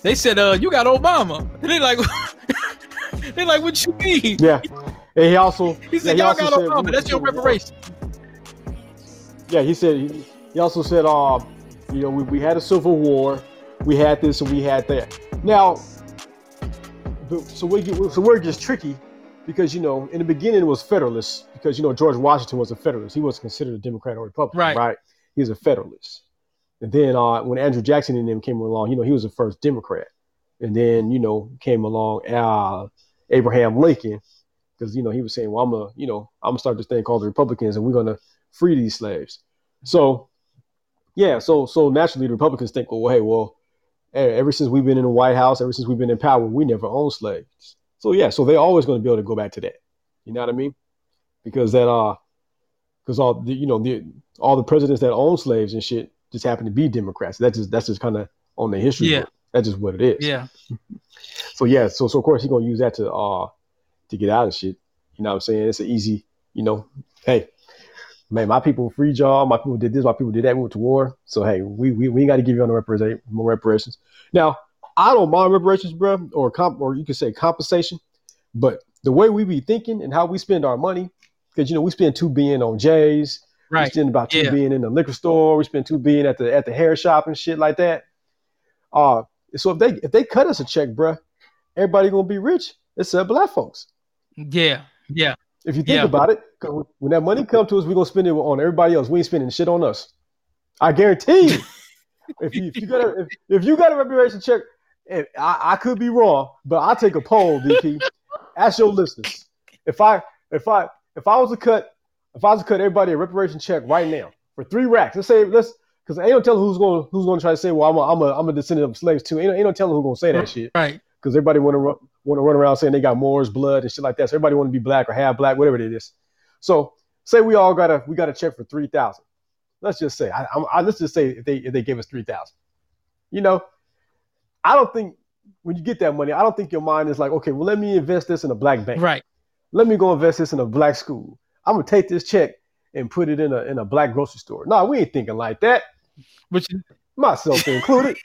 B: They said, uh, you got Obama. And they like, They're like, what you mean?
C: Yeah, and he also
B: He said,
C: yeah,
B: y'all
C: also
B: got
C: said-
B: Obama. That's your reparation.
C: Yeah, he said he, he also said, uh, you know, we, we had a civil war, we had this and we had that. Now, so we get so it gets tricky because you know in the beginning it was Federalist because you know George Washington was a Federalist. He was considered a Democrat or Republican,
B: Right.
C: right? He was a Federalist. And then uh, when Andrew Jackson and them came along, you know, he was the first Democrat. And then you know came along uh, Abraham Lincoln because you know he was saying, well, I'm gonna you know I'm gonna start this thing called the Republicans and we're gonna free these slaves. So, yeah, so so naturally the Republicans think, well, hey, well, ever since we've been in the White House, ever since we've been in power, we never owned slaves. So yeah, so they're always going to be able to go back to that. You know what I mean? Because that uh, because all the you know the all the presidents that own slaves and shit just happen to be Democrats. That's just that's just kind of on the history.
B: Yeah.
C: book. That's just what it is.
B: Yeah.
C: So yeah, so so of course he's gonna use that to uh to get out of shit. You know what I'm saying? It's an easy, you know, hey, man, my people freed y'all, my people did this, my people did that, we went to war. So hey, we we, we gotta give you no represent more reparations. Now, I don't mind reparations, bro, or comp or you could say compensation, but the way we be thinking and how we spend our money, because you know, we spend two billion on J's,
B: right.
C: we spend about two
B: Yeah.
C: billion in the liquor store, we spend two billion at the at the hair shop and shit like that. Uh so if they if they cut us a check, bruh, everybody gonna be rich except black folks.
B: Yeah. Yeah.
C: If you think
B: Yeah.
C: about it, 'cause when that money come to us, we're gonna spend it on everybody else. We ain't spending shit on us. I guarantee you. if you if you got a if, if you got a reparation check, and I, I could be wrong, but I'll take a poll, DP. Ask your listeners. If I if I if I was to cut if I was to cut everybody a reparation check right now for three racks, let's say let's because ain't no telling who's going who's going to try to say, well, I'm a, I'm a I'm a descendant of slaves too. Ain't, no- ain't no telling who's going to say that shit
B: Right.
C: because everybody want to run, want to run around saying they got Moors blood and shit like that. So everybody want to be black or half black, whatever it is. So say we all got a we got a check for three thousand. Let's just say I, I let's just say if they if they gave us three thousand. You know, I don't think when you get that money, I don't think your mind is like, okay, well let me invest this in a black bank.
B: Right.
C: Let me go invest this in a black school. I'm gonna take this check and put it in a in a black grocery store. No, we ain't thinking like that.
B: But you,
C: Myself included.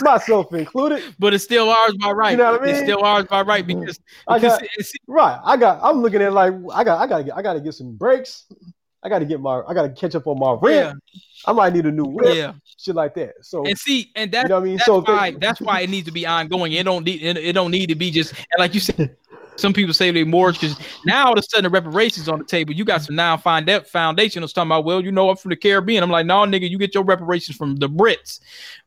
C: Myself included.
B: but it's still ours by right.
C: You know what I mean?
B: It's still ours by right mm-hmm. because,
C: I
B: because
C: got
B: it's,
C: Right. I got. I'm looking at like I got. I got to get. I got to get some breaks. I got to get my. I got to catch up on my rent. I might need a new whip.
B: yeah.
C: Shit like that. So
B: And see, and
C: you know what I mean.
B: that's
C: So if they-
B: that's why it needs to be ongoing. It don't need it, it don't need to be just and like you said. Some people say they mortgage because now all of a sudden the reparations on the table. You got some now find that foundationals talking about. Well, you know, I'm from the Caribbean. I'm like, no, nigga, you get your reparations from the Brits.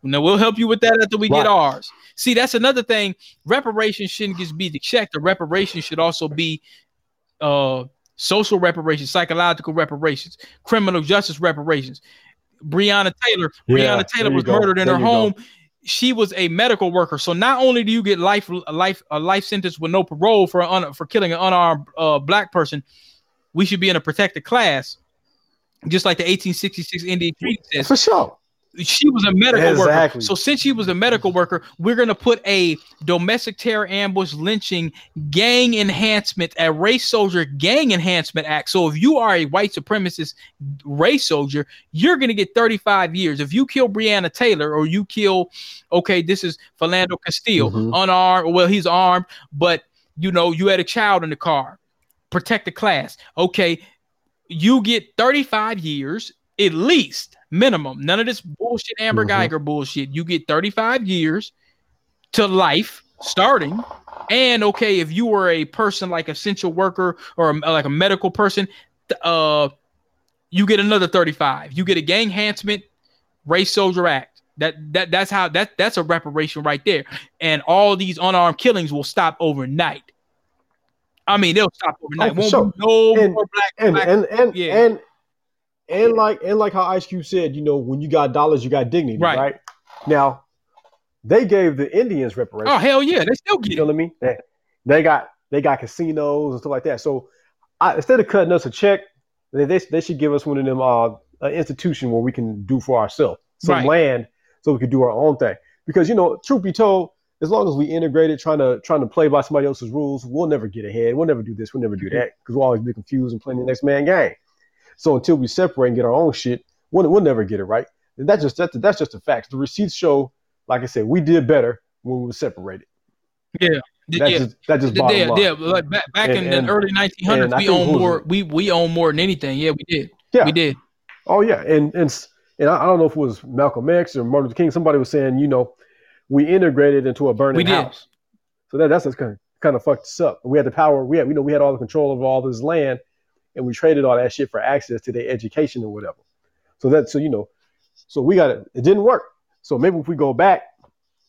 B: Now we'll help you with that after we
C: Right.
B: get ours. See, that's another thing. Reparations shouldn't just be the check. The reparations should also be uh social reparations, psychological reparations, criminal justice reparations. Breonna Taylor,
C: Yeah,
B: Breonna Taylor was
C: go.
B: murdered in
C: There
B: her
C: home. go.
B: She was a medical worker, so not only do you get life, a life, a life sentence with no parole for un, for killing an unarmed uh, black person, we should be in a protected class, just like the 1866 Indian Treaty says
C: for sure.
B: She was a medical worker. So since she was a medical worker, we're gonna put a domestic terror ambush lynching gang enhancement, a race soldier gang enhancement act. So if you are a white supremacist race soldier, you're gonna get 35 years. If you kill Breonna Taylor or you kill, okay, this is Philando Castile,
C: Mhm.
B: unarmed. Well, he's armed, but you know you had a child in the car. Protect the class. Okay, you get 35 years at least minimum. None of this bullshit Amber
C: Mhm.
B: Geiger bullshit. You get 35 years to life starting. And okay, if you were a person like essential worker or a- like a medical person, uh, you get another 35. You get a gang enhancement race soldier act. That that that's how that that's a reparation right there. And all these unarmed killings will stop overnight. I mean, they'll stop overnight.
C: Oh,
B: Won't
C: sure.
B: no
C: And-
B: more black,
C: And
B: black
C: and and
B: yeah.
C: and and like and like how Ice Cube said, you know, when you got dollars, you got dignity,
B: Right.
C: right? Now, they gave the Indians reparations.
B: Oh hell yeah, they still
C: You
B: get
C: know what I mean? They, they got they got casinos and stuff like that. So I, instead of cutting us a check, they, they, they should give us one of them uh an institution where we can do for ourselves some
B: Right.
C: land so we can do our own thing. Because you know, truth be told, as long as we integrated trying to trying to play by somebody else's rules, we'll never get ahead. We'll never do this. We'll never do that because we'll always be confused and playing the next man game. So until we separate and get our own shit, we'll, we'll never get it right. And that's just that's, that's just a fact. The receipts show, like I said, we did better when we were separated. That's
B: yeah.
C: just that's just
B: The-
C: bottom
B: yeah,
C: line.
B: yeah, like back, back
C: And-
B: in
C: and-
B: the early 1900s, we own more. We we own more than anything. Yeah, we did.
C: Yeah.
B: We did.
C: Oh yeah, and and and I I don't know if it was Malcolm X or Martin Luther King. Somebody was saying, you know, we integrated into a burning
B: We did.
C: house. So that that's kind of kind of fucked us up. We had the power. We had you know we had all the control of all this land, and we traded all that shit for access to their education or whatever. So that so you know, so we got it. It didn't work. So maybe if we go back,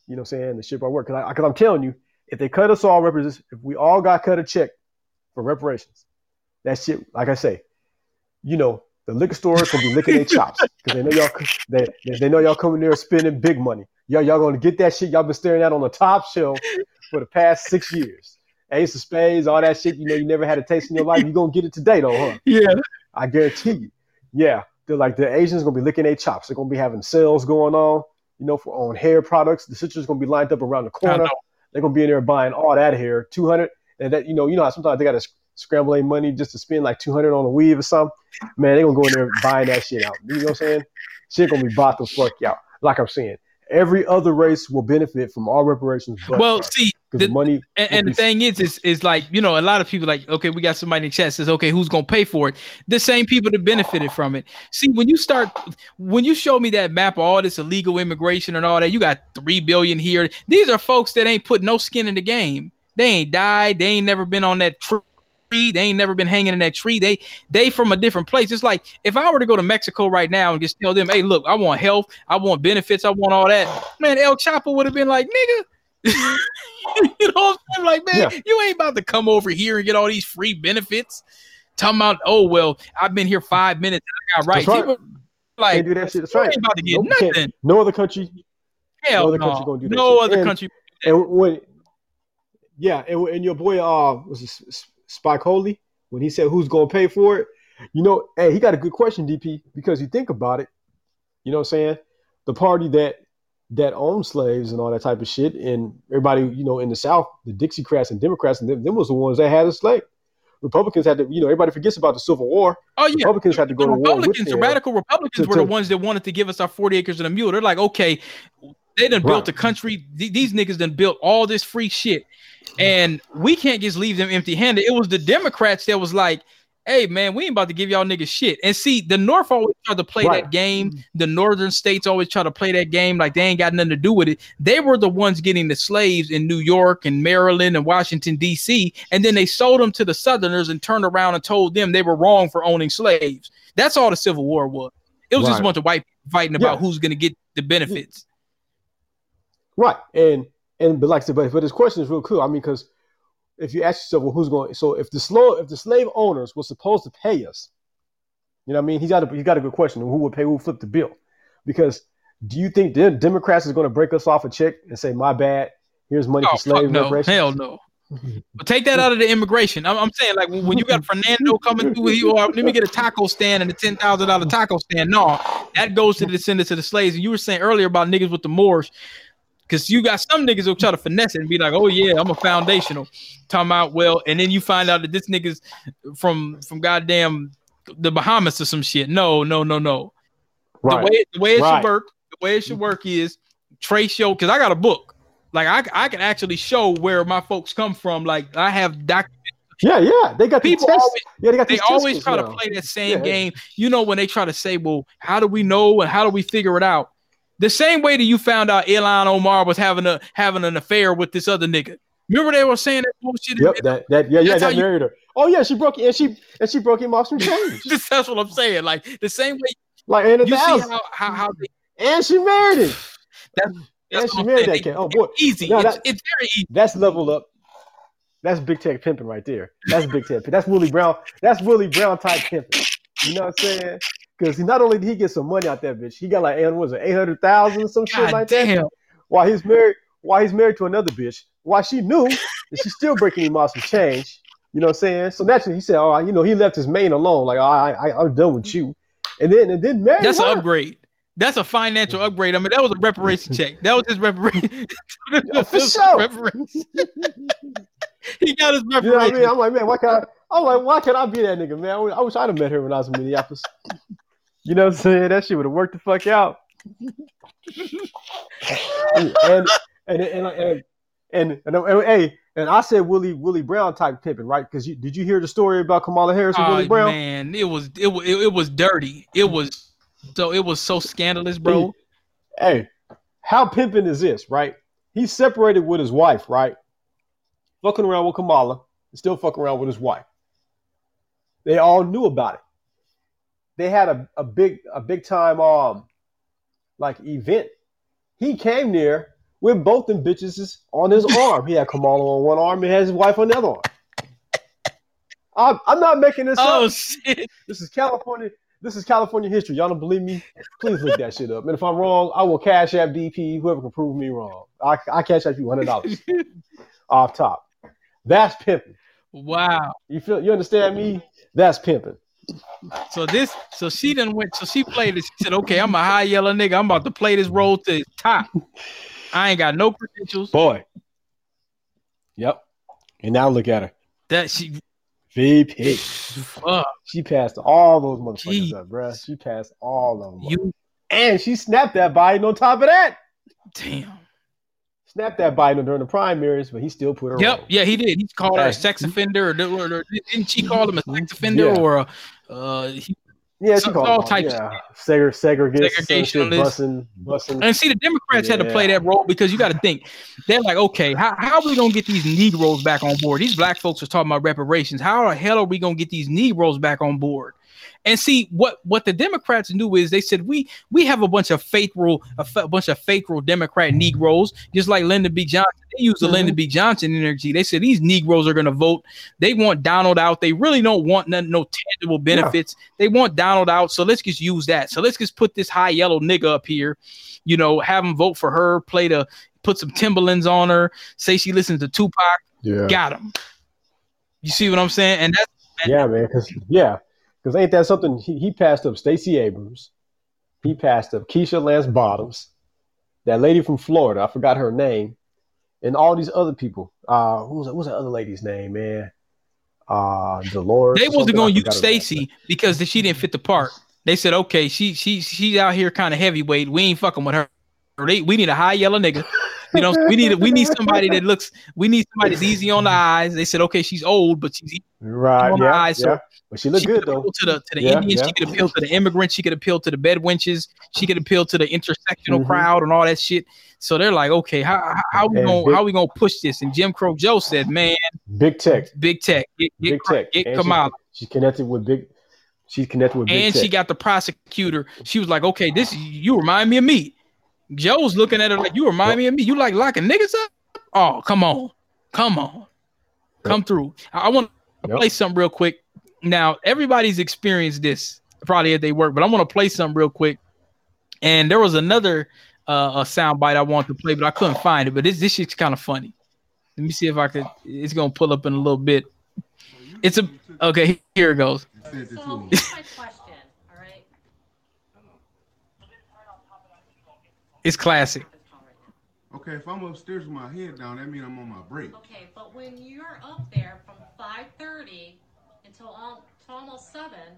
C: you know, saying the shit might work. Because because I'm telling you, if they cut us all reparations, if we all got cut a check for reparations, that shit, like I say, you know, the liquor stores gonna be licking their chops because they know y'all they they know y'all coming there spending big money. Y'all y'all gonna get that shit y'all been staring at on the top shelf for the past six years. Ace of Spades, all that shit. You know you never had a taste in your life. You're gonna get it today though, huh?
B: Yeah.
C: I guarantee you. Yeah, they're like the Asians gonna be licking their chops. They're gonna be having sales going on. You know, for on hair products. The sisters gonna be lined up around the corner. They're gonna be in there buying all that hair, two hundred, and that you know, you know how sometimes they gotta scramble their money just to spend like two hundred on a weave or something. Man, they gonna go in there buying that shit out. You know what I'm saying? Shit gonna be bought the fuck out. Like I'm saying, every other race will benefit from all reparations.
B: Well, see,
C: because money.
B: And, and the thing is, is, is like you know, a lot of people like, okay, we got somebody in the chat says, okay, who's gonna pay for it? The same people that benefited from it. See, when you start, when you show me that map of all this illegal immigration and all that, you got three billion here. These are folks that ain't put no skin in the game. They ain't died. They ain't never been on that tree. They ain't never been hanging in that tree. They they from a different place. It's like if I were to go to Mexico right now and just tell them, hey, look, I want health, I want benefits, I want all that. Man, El Chapo would have been like, nigga. you know what I'm saying? Like, man,
C: Yeah.
B: you ain't about to come over here and get all these free benefits. Talking about, oh well, I've been here five minutes and I got rights.
C: Right.
B: People like
C: Can't do that shit. That's right.
B: ain't about to get
C: Nope,
B: nothing.
C: No other country
B: Hell no
C: other
B: no.
C: country gonna do that
B: no
C: shit.
B: other
C: And-
B: country.
C: And when, yeah, and, and your boy, uh, was it Spike Holy when he said who's gonna pay for it? You know, hey, he got a good question, DP, because you think about it. You know what I'm saying? The party that that owned slaves and all that type of shit, and everybody, you know, in the South, the Dixiecrats and Democrats, and them, them was the ones that had a slave. Republicans had to, you know, everybody forgets about the Civil War.
B: Oh yeah.
C: Republicans had to go
B: the
C: to war with
B: Republicans, the radical Republicans
C: to-
B: were the
C: to-
B: ones that wanted to give us our 40 acres and a mule. They're like, okay, they done built
C: Right.
B: the country. Th- These niggas done built all this free shit. And we can't just leave them empty handed. It was the Democrats that was like, hey man, we ain't about to give y'all niggas shit. And see, the North always tried to play
C: Right.
B: that game. Mm. The northern states always try to play that game like they ain't got nothing to do with it. They were the ones getting the slaves in New York and Maryland and Washington, D.C. And then they sold them to the Southerners and turned around and told them they were wrong for owning slaves. That's all the Civil War was. It was just a bunch of white people fighting about
C: Yeah.
B: who's going to get the benefits.
C: Right. And and but like I said, but, but this question is real cool. I mean, because if you ask yourself, well, who's going? So if the slow, if the slave owners were supposed to pay us, you know, what I mean, he's got a he got a good question. Who would pay? Who would flip the bill? Because do you think the Democrats is going to break us off a check and say, "My bad, here's money
B: Oh,
C: for slave
B: no.
C: reparations"?
B: Hell no. But take that out of the immigration. I'm, I'm saying, like, when you got Fernando coming through with you, or let me get a taco stand and a ten thousand dollar taco stand. No, that goes to the descendants of the slaves. And you were saying earlier about niggas with the Moors, because you got some niggas who try to finesse it and be like, "Oh yeah, I'm a foundational." Talking about well, and then you find out that this niggas from from goddamn the Bahamas or some shit. No, no, no, no.
C: Right.
B: The way the way it
C: Right.
B: should work, the way it should work is trace your because I got a book. Like I, I can actually show where my folks come from. Like I have doc
C: yeah, yeah. They got
B: people
C: the test.
B: always
C: yeah, they got
B: they always try to play that same
C: Yeah.
B: game. You know when they try to say, "Well, how do we know and how do we figure it out?" The same way that you found out Ilhan Omar was having a having an affair with this other nigga. Remember they were saying that bullshit.
C: Yep, that that yeah, yeah,
B: That's
C: that
B: you-
C: married her. Oh yeah, she broke and she and she broke him off some change.
B: That's what I'm saying. Like the same way
C: like and
B: you see how how, how they,
C: and she married him.
B: that's
C: And she married that cat. Oh boy,
B: It's easy.
C: No,
B: it's, it's very easy.
C: That's level up. That's big tech pimping right there. That's big tech. That's Willie Brown. That's Willie Brown type pimping. You know what I'm saying? Because not only did he get some money out that bitch, he got like what was it eight hundred thousand some shit
B: God
C: like that.
B: damn.
C: While he's married, while he's married to another bitch, while she knew that she's still breaking him off some change. You know what I'm saying? So naturally he said, "Oh, you know," he left his main alone. Like, oh, I, I, I'm done with you. And then and then married
B: That's an upgrade. That's a financial upgrade. I mean, that was a reparation check. That was his reparation.
C: for sure.
B: reparation. he got his
C: You know what I mean? I'm like, man, why can't I? I'm like, why can't I be that nigga, man? I wish I'd have met her when I was in Minneapolis. You know what I'm saying? That shit would have worked the fuck out. and, and, and and And and, hey, and I said Willie Willie Brown type pimping, right? Because you did you hear the story about Kamala Harris and
B: Oh
C: Willie Brown?
B: man, it was it was it, was dirty. It was so it was so scandalous, bro.
C: Hey, how pimping is this, right? He's separated with his wife, right? Fucking around with Kamala, and still fucking around with his wife. They all knew about it. They had a, a big a big time um like event. He came there with both them bitches on his arm. He had Kamala on one arm, he had his wife on the other arm. I'm, I'm not making this
B: Oh
C: up.
B: shit!
C: This is California. This is California history. Y'all don't believe me? Please look that shit up. And if I'm wrong, I will cash at BP. Whoever can prove me wrong, I, I cash at you hundred dollars off top. That's pimping.
B: Wow.
C: You feel? You understand me? That's pimping.
B: So this, so she done went. So she played it. She said, "Okay, I'm a high yellow nigga. I'm about to play this role to the top. I ain't got no credentials.
C: Boy. Yep. And now look at her.
B: That she,
C: VP.
B: fuck
C: She passed all those motherfuckers
B: Gee.
C: up, bruh. She passed all of them.
B: you,
C: And she snapped that Biden on top of that.
B: damn.
C: Snapped that Biden during the primaries, but he still put her
B: Yep,
C: on.
B: yeah, he did. He called her a sex offender, or, or, or didn't she call him a sex offender,
C: Yeah.
B: or a, uh, he,
C: Yeah, she called
B: all
C: him,
B: types
C: yeah. Segre- segregation,
B: Segregationist.
C: busing, busing.
B: And see, the Democrats had to play that role because you got to think they're like, okay, how, how are we gonna get these Negroes back on board? These black folks are talking about reparations. How the hell are we gonna get these Negroes back on board? And see what what the Democrats knew is they said we we have a bunch of faithful a, f- a bunch of faithful Democrat Negroes, just like Lyndon B. Johnson. They use the
C: Mhm.
B: Lyndon B. Johnson energy. They said these Negroes are gonna vote. They want Donald out. They really don't want none, no tangible benefits. They want Donald out. So let's just use that. So let's just put this high yellow nigga up here you know, have them vote for her, play the put some Timberlands on her, say she listens to Tupac,
C: Yeah,
B: got him. You see what I'm saying? And that's
C: yeah, man. Because yeah, because ain't that something? He, he passed up Stacey Abrams. He passed up Keisha Lance Bottoms, that lady from Florida. I forgot her name, and all these other people. Uh, who was what was that other lady's name, man? Uh, Dolores.
B: they wasn't gonna use
C: forgot her name.
B: Stacy because she didn't fit the part. They said, okay, she she she's out here kind of heavyweight. We ain't fucking with her. We need a high yellow nigga. You know, we need we need somebody that looks. We need somebody that's easy on the eyes. They said, okay, she's old, but she's easy
C: Right.
B: on the
C: Yeah.
B: eyes. So
C: yeah. But she looked
B: she
C: good
B: could
C: though.
B: appeal to the to the
C: Yeah,
B: Indians.
C: yeah.
B: She could appeal to the immigrants. She could appeal to the bedwenches. She could appeal to the intersectional
C: Mhm.
B: crowd and all that shit. So they're like, okay, how how, how we
C: And
B: gonna
C: big-
B: how we gonna push this? And Jim Crow Joe said, man,
C: Big tech.
B: big tech, get get,
C: Big tech.
B: get Kamala.
C: She, she's connected with big. She's connected with big
B: And
C: tech.
B: she got the prosecutor. She was like, okay, this you remind me of me. Joe's looking at her like, you remind me of me. You like locking niggas up? Oh, come on, come on, come through. I, I want to
C: Yep.
B: play something real quick. Now, everybody's experienced this probably at they work, but I want to play something real quick. And there was another uh, a sound bite I wanted to play, but I couldn't find it. But this this shit's kind of funny. Let me see if I could. It's gonna pull up in a little bit. It's a okay. Here it goes.
D: Sent it to
E: So
D: him.
E: here's my question, all right?
B: It's classic.
D: Okay, if I'm upstairs with my head down, that means I'm on my break.
E: Okay, but when you're up there from five thirty until al- till almost seven,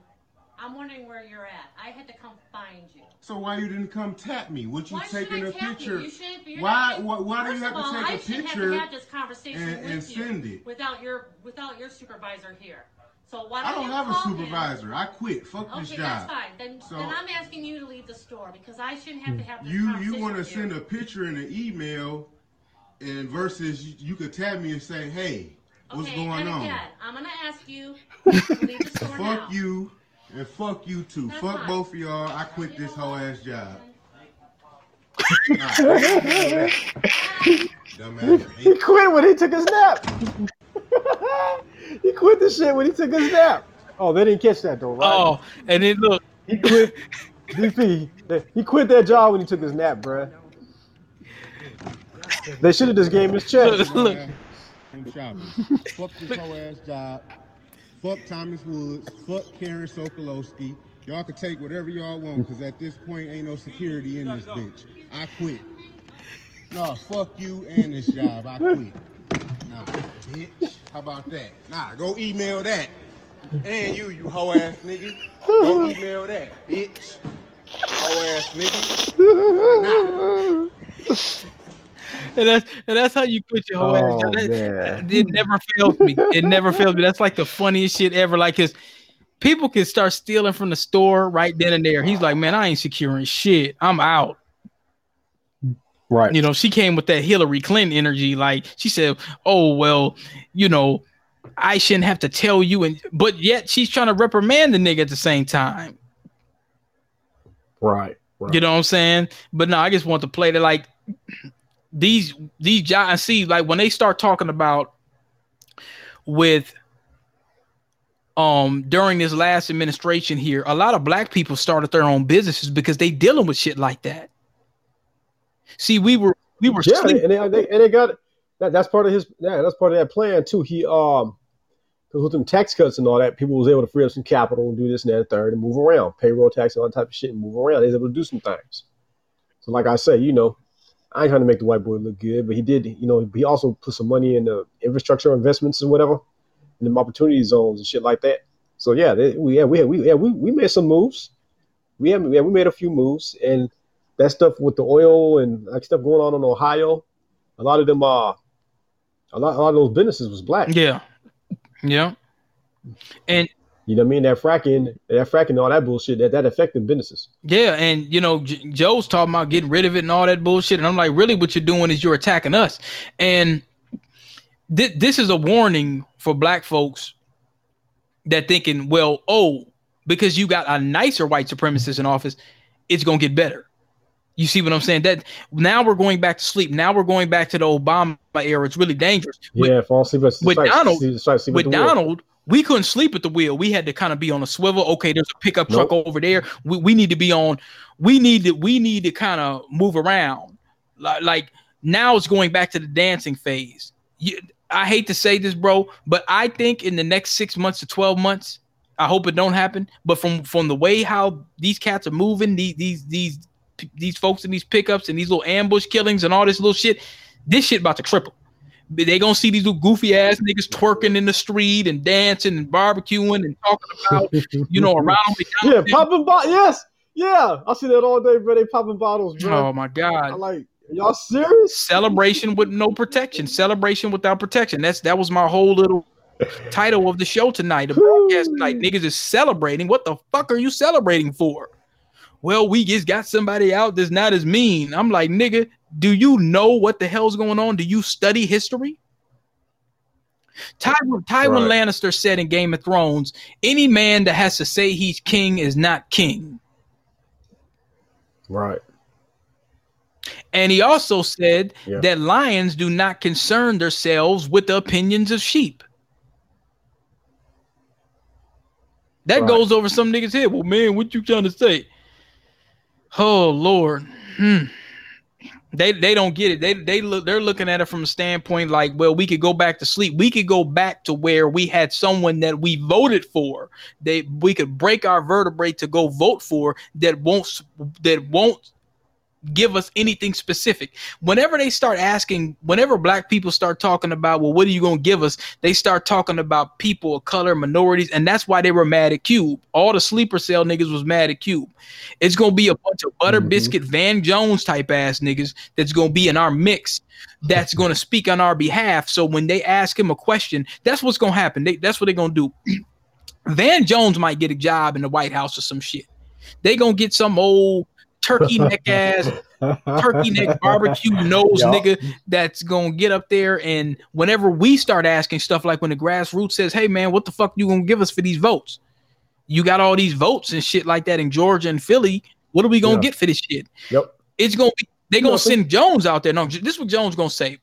E: I'm wondering where you're at. I had to come find you.
D: So why you didn't come tap me? Would you
E: Why should
D: taking
E: I
D: a
E: tap
D: picture?
E: you? You shouldn't be. you're
D: Why-
E: not-
D: why- why do you
E: First
D: have
E: of
D: to
E: all,
D: take a
E: I shouldn't
D: picture
E: have to have this conversation
D: and-
E: with
D: and
E: you
D: send it?
E: without your without your supervisor here. So why
D: I
E: don't
D: don't
E: you
D: have a
E: call him?
D: supervisor. I quit. Fuck this
E: Okay,
D: job.
E: that's fine. Then,
D: So-
E: then I'm asking you to leave the store because I shouldn't have to hmm. have this
D: You
E: conversation
D: you want to
E: with you.
D: send a picture in an email, and versus you, you could tag me and say, "Hey, what's
E: okay,
D: going
E: and
D: on?"
E: again, I'm gonna ask you to leave the store now.
D: Fuck you and fuck you too.
E: That's
D: fuck
E: fine.
D: both of y'all. I quit
E: You
D: this whole ass job.
E: Then-
D: Dumbass.
C: He quit when he took his nap. He quit the shit when he took his nap. Oh, they didn't catch that though, right?
B: Oh, and then look,
C: He quit. DP. He quit that job when he took his nap, bruh. They should have just gave him his check.
B: look, look.
D: I'm shopping. Fuck this whole ass job. Fuck Thomas Woods. Fuck Karen Sokolowski. Y'all can take whatever y'all want, cause at this point ain't no security in this bitch. I quit. No, fuck you and this job. I quit. Nah, bitch. How about that? Nah, go email that. And you, you hoe ass nigga. Go email that, bitch. Hoe ass nigga.
B: and that's and that's how you put your whole
C: Oh,
B: ass. That-
C: man.
B: It never fails me. It never fails me. That's like the funniest shit ever. Like his people can start stealing from the store right then and there. He's like, man, I ain't securing shit. I'm out.
C: Right.
B: You know, she came with that Hillary Clinton energy. Like she said, "Oh well, you know, I shouldn't have to tell you." And but yet she's trying to reprimand the nigga at the same time.
C: Right. Right.
B: You know what I'm saying? But no, I just want to play that like these these giants see like when they start talking about with um during this last administration here, a lot of black people started their own businesses because they dealing with shit like that. See, we were we were
C: yeah,
B: sleep-
C: and they, and they and they got that. That's part of his. Yeah, that's part of that plan too. He um, because with them tax cuts and all that, people was able to free up some capital and do this and that and third and move around, payroll tax and all that type of shit and move around. They was able to do some things. So, like I say, you know, I ain't trying to make the white boy look good, but he did. You know, he also put some money in the infrastructure investments and whatever, in them opportunity zones and shit like that. So yeah, they, we yeah we had, we yeah we, we made some moves. We have yeah we made a few moves and that stuff with the oil and like stuff going on in Ohio, a lot of them uh a lot, a lot of those businesses was black.
B: yeah. Yeah. And
C: You know what I mean? That fracking, that fracking, all that bullshit that that affected businesses.
B: Yeah, and you know, J- Joe's talking about getting rid of it and all that bullshit, and I'm like, really, what you're doing is you're attacking us, and thi- this is a warning for black folks that thinking, well, oh, because you got a nicer white supremacist in office, it's gonna get better. You see what I'm saying? That now we're going back to sleep. Now we're going back to the Obama era. It's really dangerous. With-
C: yeah, fall asleep at
B: with
C: strike-
B: Donald- with
C: wheel.
B: Donald, we couldn't sleep at the wheel. We had to kind of be on a swivel. Okay, there's a pickup
C: Nope.
B: truck over there. We, we need to be on. We need to we need to kind of move around. Like, like now it's going back to the dancing phase. You, I hate to say this, bro, but I think in the next six months to twelve months, I hope it don't happen. But from from the way how these cats are moving, these these these these folks in these pickups and these little ambush killings and all this little shit, this shit about to triple they gonna see these little goofy ass niggas twerking in the street and dancing and barbecuing and talking about you know around
C: yeah, popping bottles. Yes, yeah, I see that all day, bro. They popping bottles, bro.
B: Oh my
C: I
B: god.
C: like, y'all serious?
B: Celebration with no protection. Celebration without protection. That's that was my whole little title of the show tonight. The broadcast tonight. Niggas is celebrating. What the fuck are you celebrating for? Well, we just got somebody out that's not as mean. I'm like, nigga, do you know what the hell's going on? Do you study history? Tywin, Tywin
C: Right.
B: Lannister said in Game of Thrones, any man that has to say he's king is not king.
C: Right.
B: And he also said
C: Yeah.
B: that lions do not concern themselves with the opinions of sheep. That
C: Right.
B: goes over some niggas' head. Well, man, what you trying to say? Oh Lord. Hmm. They they don't get it. They they look they're looking at it from a standpoint like, well, we could go back to sleep. We could go back to where we had someone that we voted for. They we could break our vertebrae to go vote for that won't that won't give us anything specific. Whenever they start asking, whenever black people start talking about, well, what are you going to give us? They start talking about people of color, minorities, and that's why they were mad at Cube. All the sleeper cell niggas was mad at Cube. It's going to be a bunch of butter
C: Mhm.
B: biscuit Van Jones type ass niggas that's going to be in our mix. That's going to speak on our behalf. So when they ask him a question, that's what's going to happen. They, that's what they're going to do. Van Jones might get a job in the White House or some shit. They gonna get some old turkey neck ass turkey neck barbecue nose
C: Yeah.
B: nigga that's gonna get up there and whenever we start asking stuff like when the grassroots says, Hey man, what the fuck you gonna give us for these votes? You got all these votes and shit like that in Georgia and Philly. What are we gonna
C: Yeah.
B: get for this shit?
C: Yep.
B: It's gonna be they gonna send Jones out there. No, this is what Jones gonna say.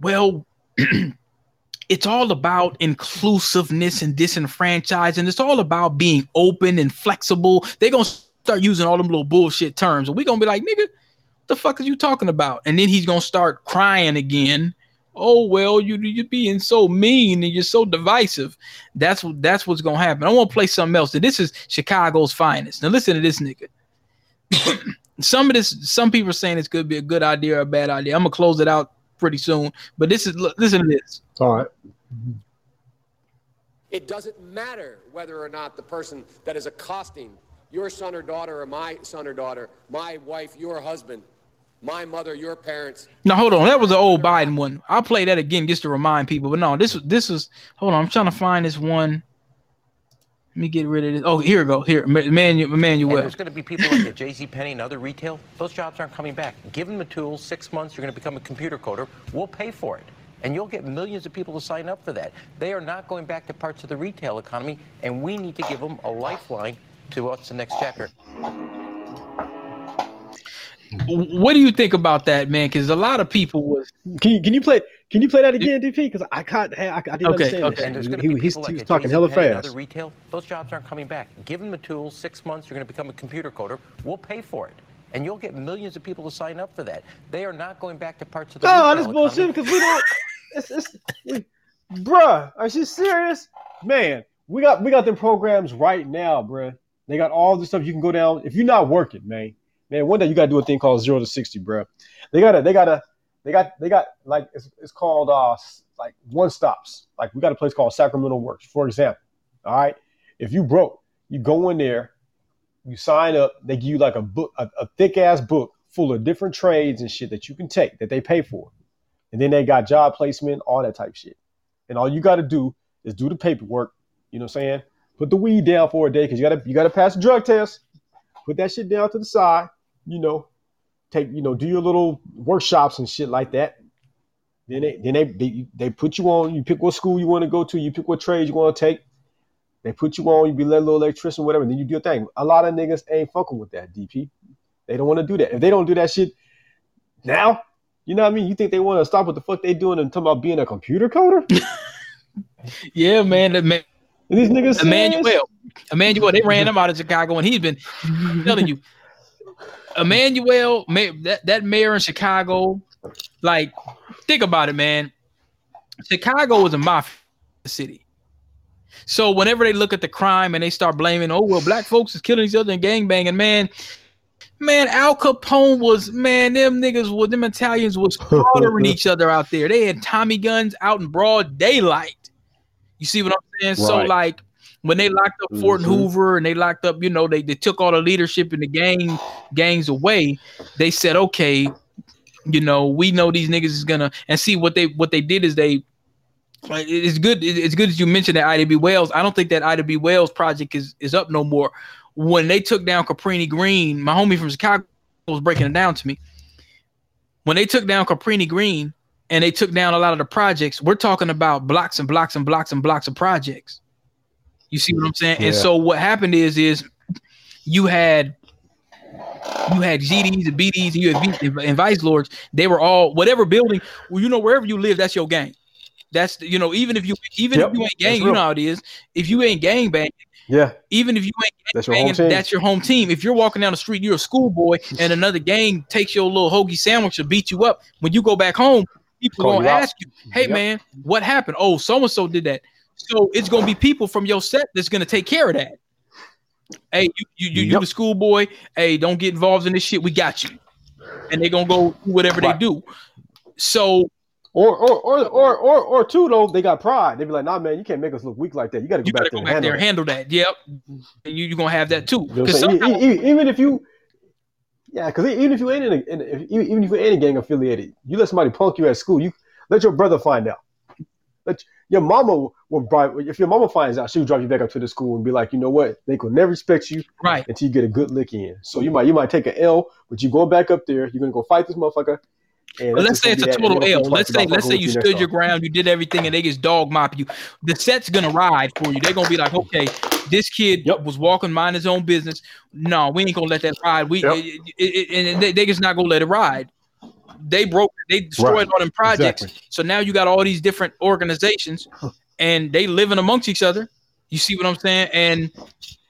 B: Well, it's all about inclusiveness and disenfranchising. It's all about being open and flexible. They're gonna start using all them little bullshit terms, and we're gonna be like, nigga, what the fuck are you talking about? And then he's gonna start crying again. Oh well, you you're being so mean and you're so divisive. That's what that's what's gonna happen. I want to play something else. And this is Chicago's finest. Now listen to this nigga. some of this, some people are saying this could be a good idea or a bad idea. I'm gonna close it out pretty soon. But this is look, listen to this.
C: All right.
F: It doesn't matter whether or not the person that is accosting your son or daughter or my son or daughter, my wife, your husband, my mother, your parents.
B: Now hold on, that was the old Biden one. I'll play that again just to remind people. But no, this was this was. Hold on, I'm trying to find this one. Let me get rid of this. Oh, here we go. Here, Emanuel.
G: And
B: Emanuel.
G: there's going to be people like at J.C. Penney and other retail. Those jobs aren't coming back. Give them the tools. Six months, you're going to become a computer coder. We'll pay for it, and you'll get millions of people to sign up for that. They are not going back to parts of the retail economy, and we need to give them a lifeline to what's the next chapter.
B: What do you think about that, man? Because a lot of people was
C: Can you can you play can you play that again, DP? Because I can't I, I didn't
B: Okay,
C: understand
B: okay.
G: And there's
C: that.
G: going
C: He,
G: to be
C: he's,
G: like
C: was
G: at
C: talking hella fast.
G: other retail. Those jobs aren't coming back. Give them the tools. Six months, you're going to become a computer coder. We'll pay for it. And you'll get millions of people to sign up for that. They are not going back to parts of the
C: No,
G: retail
C: this bullshit because we don't. It's, it's, we, bruh, are you serious? Man, we got we got them programs right now, bruh. They got all the stuff you can go down if you're not working, man. Man, one day you gotta do a thing called zero to sixty, bro. They gotta, they gotta, they got, they got like it's, it's called uh like one stops. Like we got a place called Sacramento Works, for example. All right, if you broke, you go in there, you sign up. They give you like a book, a, a thick ass book full of different trades and shit that you can take that they pay for. And then they got job placement, all that type shit. And all you got to do is do the paperwork. You know what I'm saying? Put the weed down for a day because you gotta you gotta pass the drug test. Put that shit down to the side. You know, take you know do your little workshops and shit like that. Then they then they they, they put you on. You pick what school you want to go to. You pick what trade you want to take. They put you on. You be a little electrician, whatever. Then you do your thing. A lot of niggas ain't fucking with that. DP. They don't want to do that. If they don't do that shit now, you know what I mean? You think they want to stop what the fuck they doing and talk about being a computer coder?
B: yeah, man. Man
C: these niggas serious?
B: Emanuel. Emanuel, they ran him out of Chicago, and he's been telling you, Emanuel, ma- that that mayor in Chicago, like, think about it, man. Chicago is a mafia city. So whenever they look at the crime and they start blaming, oh well, black folks is killing each other and gangbanging, man. Man, Al Capone was man. Them niggas was them Italians was slaughtering each other out there. They had Tommy guns out in broad daylight. You see what I'm saying? So like when they locked up Fort
C: Mhm.
B: Hoover and they locked up, you know, they, they took all the leadership in the gang gangs away. They said, okay, you know, we know these niggas is gonna and see what they what they did is they like it's good. it- It's good as you mentioned that Ida B. Wells. I don't think that Ida B. Wells project is is up no more. When they took down Cabrini Green, my homie from Chicago was breaking it down to me. When they took down Cabrini Green and they took down a lot of the projects, we're talking about blocks and blocks and blocks and blocks of projects. You see what I'm saying? And so what happened is is you had you had GDs and BDs and you had V- and Vice Lords. They were all whatever building. Well, you know wherever you live, that's your gang. That's you know even if you even
C: Yep,
B: if you ain't gang, you know how it is. If you ain't gang bang,
C: Yeah,
B: even if you ain't
C: that's your
B: banging, that's your home team. If you're walking down the street, you're a schoolboy, and another gang takes your little hoagie sandwich to beat you up. When you go back home, people
C: Call
B: gonna ask you, "Hey
C: Yep.
B: man, what happened? Oh, so and so did that." So it's gonna be people from your set that's gonna take care of that. Hey, you you you, you the schoolboy. Hey, don't get involved in this shit. We got you, and they're gonna go do whatever
C: Right.
B: they do. So
C: Or or or or or or two though, they got pride. They be like, nah, man, you can't make us look weak like that. You got to go
B: you
C: back
B: gotta
C: there
B: go back there
C: handle
B: and
C: that.
B: handle that. Yep, and you you gonna have that too.
C: You know what
B: Because
C: even if you, yeah, because even if you ain't in, a, in a, if, even if you ain't gang affiliated, you let somebody punk you at school. You let your brother find out. Let your mama will bribe. If your mama finds out, she'll drive you back up to the school and be like, you know what? They could never respect you
B: right.
C: until you get a good lick in. So you might you might take an L, but you going back up there. You're gonna go fight this motherfucker.
B: But let's say it's a
C: that,
B: total L. Let's say let's say you stood your
C: time.
B: ground, you did everything, and they just dog mop you. The set's gonna ride for you. They're gonna be like, okay, this kid
C: Yep.
B: was walking, mind his own business. No, we ain't gonna let that ride. We
C: Yep.
B: it- it- it- and they, they just not gonna let it ride. They broke, they destroyed
C: Right.
B: all them projects.
C: Exactly.
B: So now you got all these different organizations, and they living amongst each other. You see what I'm saying? And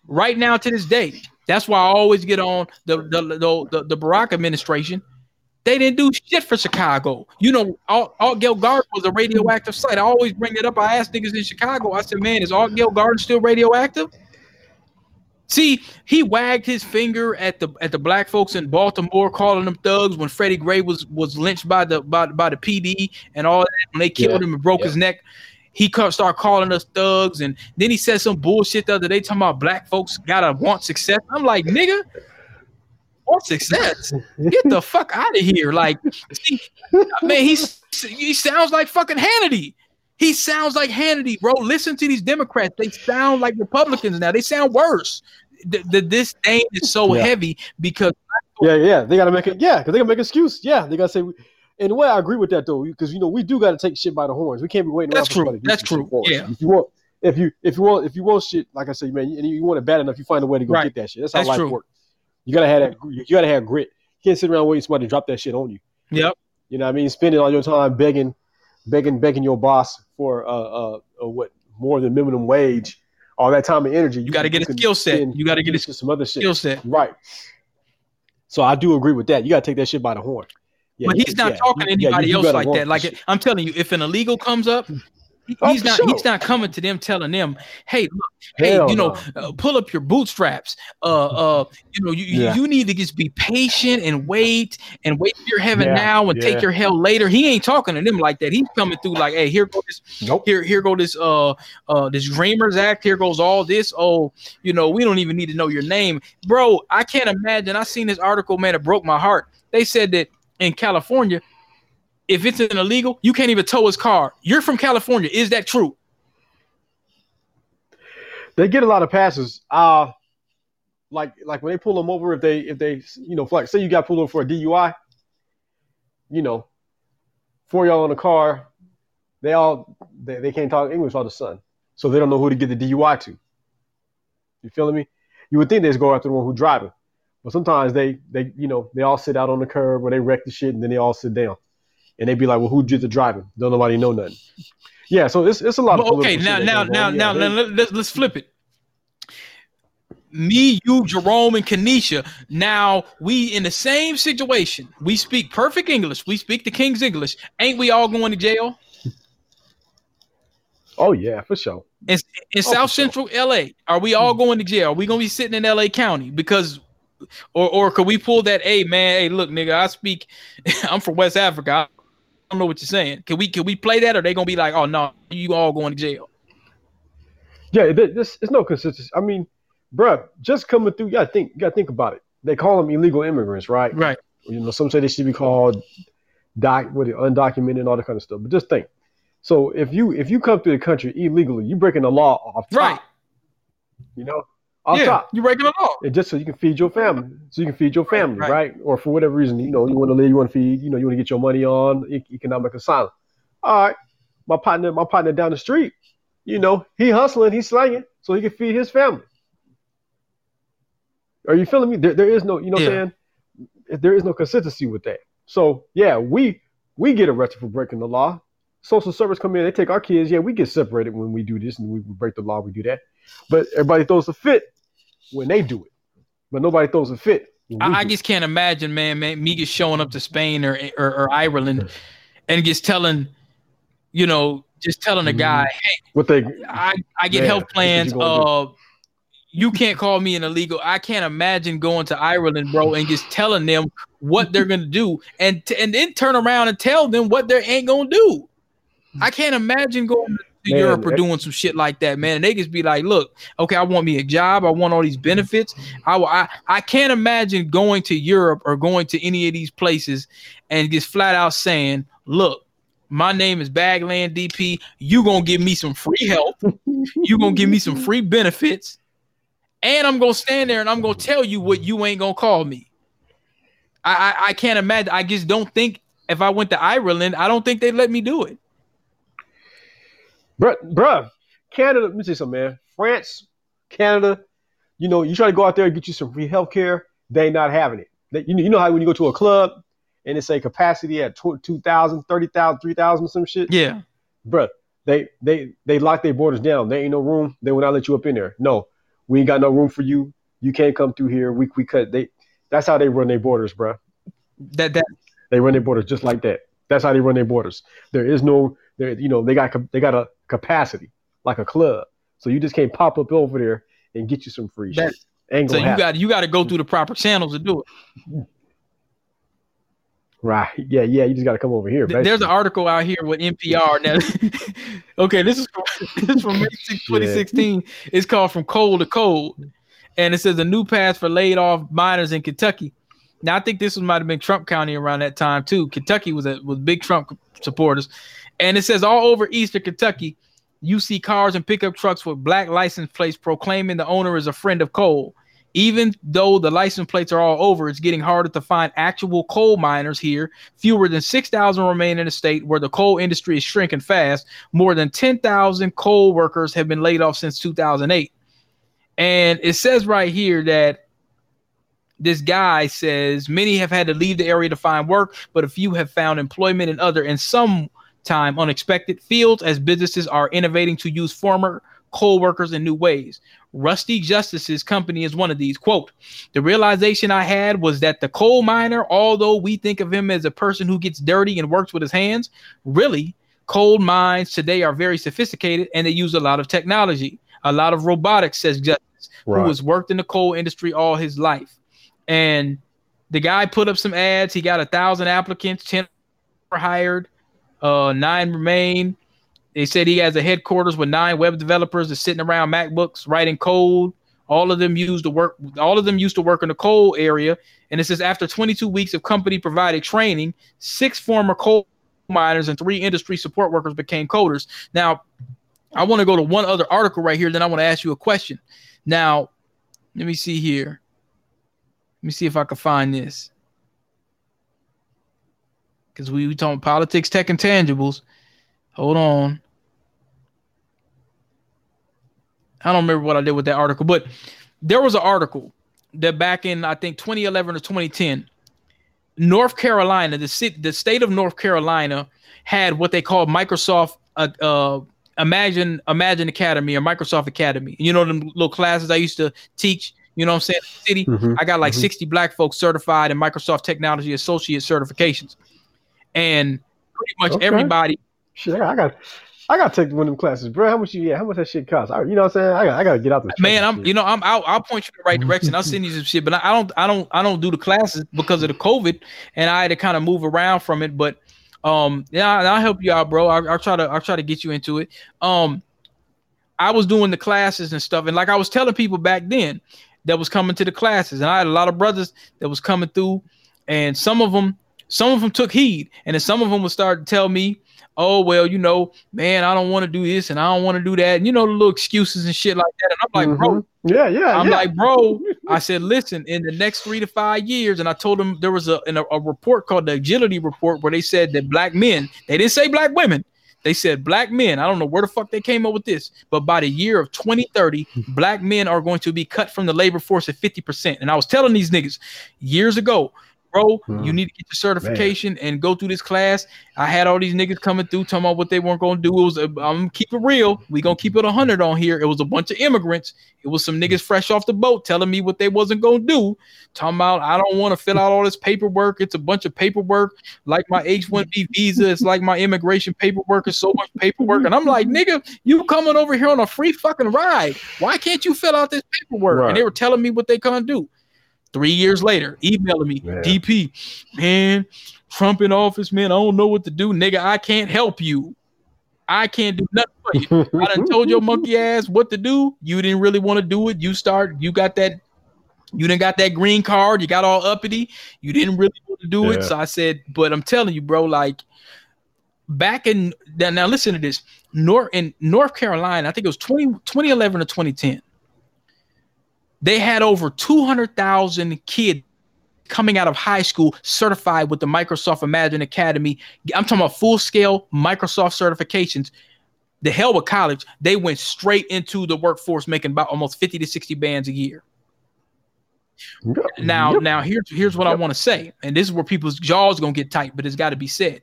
B: right now to this day, that's why I always get on the the the, the, the Barack administration. They didn't do shit for Chicago. You know, Alt, Altgeld Garden was a radioactive site. I always bring it up. I asked niggas in Chicago. I said, "Man, is Altgeld Garden still radioactive?" See, he wagged his finger at the at the black folks in Baltimore, calling them thugs when Freddie Gray was was lynched by the by, by the PD and all that. When they killed
C: Yeah.
B: him and broke his neck, he started calling us thugs, and then he said some bullshit the other day talking about black folks gotta want success. I'm like, nigga, or success. Get the fuck out of here. Like, see, man, he's he sounds like fucking Hannity. He sounds like Hannity, bro. Listen to these Democrats. They sound like Republicans now. They sound worse. The, the disdain is so
C: Yeah.
B: heavy because
C: Yeah, yeah, they gotta make it. Yeah, because they gotta make an excuse. Yeah, they gotta say. In a way, I agree with that though, because you know we do gotta take shit by the horns. We can't be waiting. around
B: That's
C: for
B: true.
C: to
B: That's true. Yeah.
C: If you want, if you if you want if you want shit, like I said, man, and you want it bad enough, you find a way to go
B: Right.
C: get that shit. That's how
B: That's
C: life
B: true.
C: works. You gotta have that. You gotta have grit. You can't sit around waiting for somebody to drop that shit on you.
B: Yep.
C: You know what I mean? Spending all your time begging, begging, begging your boss for uh uh, uh what more than minimum wage, all that time and energy.
B: you got to get a skill set. You got to get a
C: some other shit.
B: skill set.
C: Right. So I do agree with that. You got to take that shit by the horn. Yeah,
B: but
C: you-
B: he's not
C: yeah,
B: talking to
C: you- yeah,
B: anybody
C: you- you
B: else like that. Like
C: this
B: I'm telling you, if an illegal comes up,
C: Oh,
B: he's not
C: sure.
B: he's not coming to them telling them, hey, look, hey,
C: Hell
B: you know,
C: no.
B: uh, pull up your bootstraps. Uh, uh, you know, you, you-
C: Yeah.
B: you need to just be patient and wait and wait for your heaven
C: Yeah,
B: now and
C: yeah.
B: take your hell later. He ain't talking to them like that. He's coming through like, hey, here goes this,
C: Nope.
B: here here go this uh uh this Dreamers Act. Here goes all this. Oh, you know, we don't even need to know your name, bro. I can't imagine. I seen this article, man. It broke my heart. They said that in California, if it's an illegal, you can't even tow his car. You're from California. Is that true?
C: They get a lot of passes. Uh like like when they pull them over, if they if they you know like say you got pulled over for a DUI, you know, four y'all in the car, they all they, they can't talk English all of a sudden, so they don't know who to get the DUI to. You feeling me? You would think they'd go after the one who's driving, but sometimes they they you know they all sit out on the curb or they wreck the shit and then they all sit down, and they'd be like, well, who did the driving? Don't nobody know nothing. Yeah, so it's it's a lot of
B: okay, now now now now,
C: Yeah,
B: now let, us flip it. Me, you, Jerome, and Kanisha. Now we in the same situation. We speak perfect English. We speak the King's English. Ain't we all going to jail?
C: Oh yeah, for sure.
B: In, in
C: Oh,
B: South
C: for sure.
B: Central LA, are we all going to jail? Are we gonna be sitting in LA County? Because or or could we pull that, hey man, hey, look, nigga, I speak I'm from West Africa. I don't know what you're saying. Can we can we play that or they gonna be like, oh no, you all going to jail?
C: Yeah, th- this it's no consistency. I mean, bruh, just coming through, you gotta think, you gotta think about it. They call them illegal immigrants, right?
B: Right.
C: You know, some say they should be called doc, what undocumented, and all that kind of stuff. But just think. So if you if you come through the country illegally, you breaking the law off top.
B: Right.
C: You know, off
B: yeah,
C: top.
B: you're breaking the law.
C: And just so you can feed your family, so you can feed your family,
B: right.
C: right? Or for whatever reason, you know, you want to live, you want to feed, you know, you want to get your money on economic asylum. All right, my partner, my partner down the street, you know, he hustling, he's slanging, so he can feed his family. Are you feeling me? There, there is no, you know, what
B: Yeah.
C: I'm saying there is no consistency with that. So yeah, we we get arrested for breaking the law. Social service come in, they take our kids. Yeah, we get separated when we do this and we break the law. We do that, but everybody throws a fit when they do it, but nobody throws a fit.
B: I, I just can't imagine, man, man, me just showing up to Spain or or, or Ireland and just telling, you know, just telling a guy, hey,
C: what they
B: I, I get
C: Yeah,
B: health plans. Uh, you can't call me an illegal. I can't imagine going to Ireland, bro, and just telling them what they're gonna do, and t- and then turn around and tell them what they ain't gonna do. I can't imagine going to
C: Man,
B: Europe or doing some shit like that, man. And they just be like, "Look, okay, I want me a job. I want all these benefits. I, I I can't imagine going to Europe or going to any of these places and just flat out saying, "Look, my name is Bagland DP. You gonna give me some free help. You gonna give me some free benefits, and I'm gonna stand there and I'm gonna tell you what you ain't gonna call me. I I, I can't imagine. I just don't think if I went to Ireland, I don't think they'd let me do it.
C: Bruh, bruh, Canada, let me say something, man. France, Canada, you know, you try to go out there and get you some free health care, they not having it. They, you, know, you know how when you go to a club and it's a capacity at tw- 2,000, 30,000, 3,000, some shit?
B: Yeah,
C: Bruh, they, they, they lock their borders down. There ain't no room. They will not let you up in there. No, we ain't got no room for you. You can't come through here. We, we cut. They, that's how they run their borders, bruh.
B: that that
C: They run their borders just like that. That's how they run their borders. There is no, there, you know, they got they got a capacity like a club, so you just can't pop up over there and get you some free
B: That-
C: shit.
B: So you got you got to go through the proper channels to do it.
C: right? Yeah, yeah. You just got to come over here.
B: Th- There's an article out here with NPR now. okay, this is from, this is from May 6, 2016. It's called From Coal to Code. And it says a new path for laid off miners in Kentucky. Now I think this might have been Trump County around that time too. Kentucky was a, was big Trump supporters, and it says all over Eastern Kentucky, you see cars and pickup trucks with black license plates proclaiming the owner is a friend of coal. Even though the license plates are all over, it's getting harder to find actual coal miners here. Fewer than 6,000 remain in the state where the coal industry is shrinking fast. More than 10,000 coal workers have been laid off since 2008. And it says right here that this guy says many have had to leave the area to find work, but a few have found employment in other and some time unexpected fields as businesses are innovating to use former coal workers in new ways. Rusty Justice's company is one of these. Quote, the realization I had was that the coal miner, although we think of him as a person who gets dirty and works with his hands, really, coal mines today are very sophisticated and they use a lot of technology, a lot of robotics, says Justice,
C: Right.
B: who has worked in the coal industry all his life. And the guy put up some ads. He got a thousand applicants, 10 were hired, uh, nine remain. They said he has a headquarters with nine web developers that's sitting around MacBooks writing code. All of them used to work. All of them used to work in the coal area. And it says after 22 weeks of company provided training, six former coal miners and three industry support workers became coders. Now, I want to go to one other article right here. Then I want to ask you a question. Now, let me see here. Let me see if I can find this. Because we, we talking politics, tech, and tangibles. Hold on. I don't remember what I did with that article, but there was an article that back in I think 2011 or 2010, North Carolina, the city, the state of North Carolina had what they called Microsoft uh, uh Imagine Imagine Academy or Microsoft Academy. You know them little classes I used to teach. You know what I'm saying? in the City.
C: Mhm,
B: I got like
C: mhm.
B: 60 black folks certified in Microsoft Technology Associate certifications, and pretty much
C: Okay.
B: everybody
C: Shit, I got, I got, to take one of them classes, bro. How much you? Yeah, how much that shit cost? I, you know what I'm saying? I got, I got to get out the
B: man i'm you know i'm I'll, I'll point you in the right direction i'll send you some shit but I, I don't i don't i don't do the classes because of the covid and i had to kind of move around from it but um yeah I- i'll help you out bro I'll, I'll try to i'll try to get you into it um i was doing the classes and stuff and like i was telling people back then that was coming to the classes and i had a lot of brothers that was coming through and some of them some of them took heed and then some of them would start to tell me oh well you know man i don't want to do this and i don't want to do that and you know the little excuses and shit like that and i'm like bro
C: Mhm. yeah, yeah.
B: I'm
C: yeah.
B: like, bro, I said, listen, in the next three to five years, and I told them there was a, in a, a report called the Agility Report where they said that black men, they didn't say black women, they said black men. I don't know where the fuck they came up with this, but by the year of 2030, black men are going to be cut from the labor force at 50%. And I was telling these niggas years ago, bro, you
C: Mhm.
B: need to get your certification and go through this class. I had all these niggas coming through talking about what they weren't going to do. It was, a, I'm keep it real. We gonna keep it 100 on here. It was a bunch of immigrants. It was some niggas fresh off the boat telling me what they wasn't gonna do. Talking about I don't want to fill out all this paperwork. It's a bunch of paperwork. Like my H-1B visa, it's like my immigration paperwork. It's so much paperwork. And I'm like, nigga, you coming over here on a free fucking ride. Why can't you fill out this paperwork?
C: Right.
B: And they were telling me what they gonna do. Three years later, emailing me,
C: Yeah.
B: DP, man, Trump in office, man. I don't know what to do, nigga. I can't help you. I can't do nothing for you. I done told your monkey ass what to do. You didn't really want to do it. You start, you got that, you didn't got that green card. You got all uppity. You didn't really want to do it. So I said, but I'm telling you, bro, like back in now, now listen to this. North in North Carolina, I think it was 20, 2011 or 2010. They had over 200,000 kids coming out of high school certified with the Microsoft Imagine Academy. I'm talking about full scale Microsoft certifications. The hell with college, they went straight into the workforce making about almost 50 to 60 bands a year. Now,
C: Yep.
B: now here's here's what I want to say, and this is where people's jaws gonna get tight, but it's got to be said.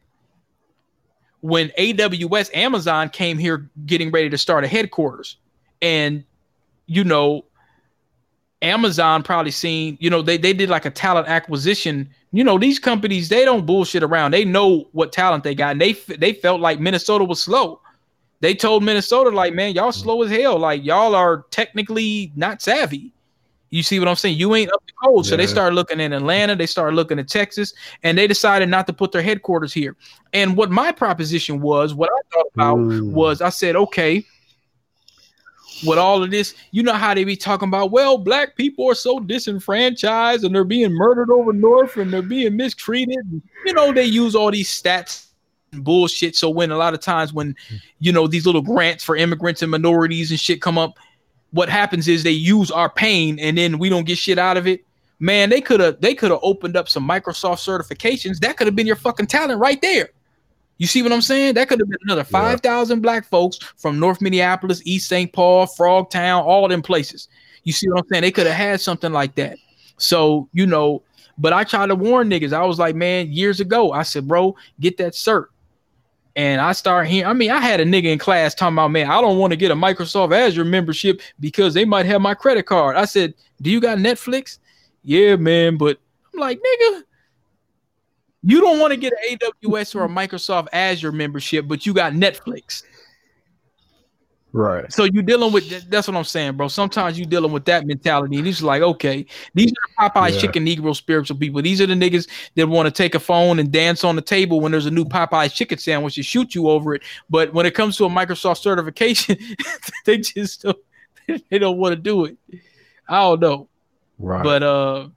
B: When AWS Amazon came here getting ready to start a headquarters, and you know, Amazon probably seen, you know, they they did like a talent acquisition. You know, these companies they don't bullshit around. They know what talent they got, and they they felt like Minnesota was slow. They told Minnesota like, man, y'all slow as hell. Like y'all are technically not savvy. You see what I'm saying? You ain't up to code. So they
C: Yeah.
B: started looking in Atlanta, they started looking at Texas, and they decided not to put their headquarters here. And what my proposition was, what I thought about
C: Mm.
B: was I said, okay, with all of this, you know how they be talking about, well, black people are so disenfranchised and they're being murdered over north and they're being mistreated. You know, they use all these stats and bullshit. So when a lot of times when you know these little grants for immigrants and minorities and shit come up, what happens is they use our pain and then we don't get shit out of it. Man, they could have they could have opened up some Microsoft certifications. That could have been your fucking talent right there. You see what I'm saying? That could have been another 5,000 black folks from North Minneapolis, East St. Paul, Frogtown, all them places. You see what I'm saying? They could have had something like that. So, you know, but I tried to warn niggas. I was like, man, years ago, I said, bro, get that cert. And I start hearing, I mean, I had a nigga in class talking about, man, I don't want to get a Microsoft Azure membership because they might have my credit card. I said, do you got Netflix? Yeah, man. But I'm like, nigga, you don't want to get an AWS or a Microsoft Azure membership, but you got Netflix.
C: Right.
B: So you're dealing with that's what I'm saying, bro. Sometimes you're dealing with that mentality, and it's like, okay, these are the Popeye
C: Yeah.
B: chicken Negro spiritual people. These are the niggas that want to take a phone and dance on the table when there's a new Popeye chicken sandwich to shoot you over it. But when it comes to a Microsoft certification, they just don't, they don't want to do it. I don't know,
C: Right.
B: but uh,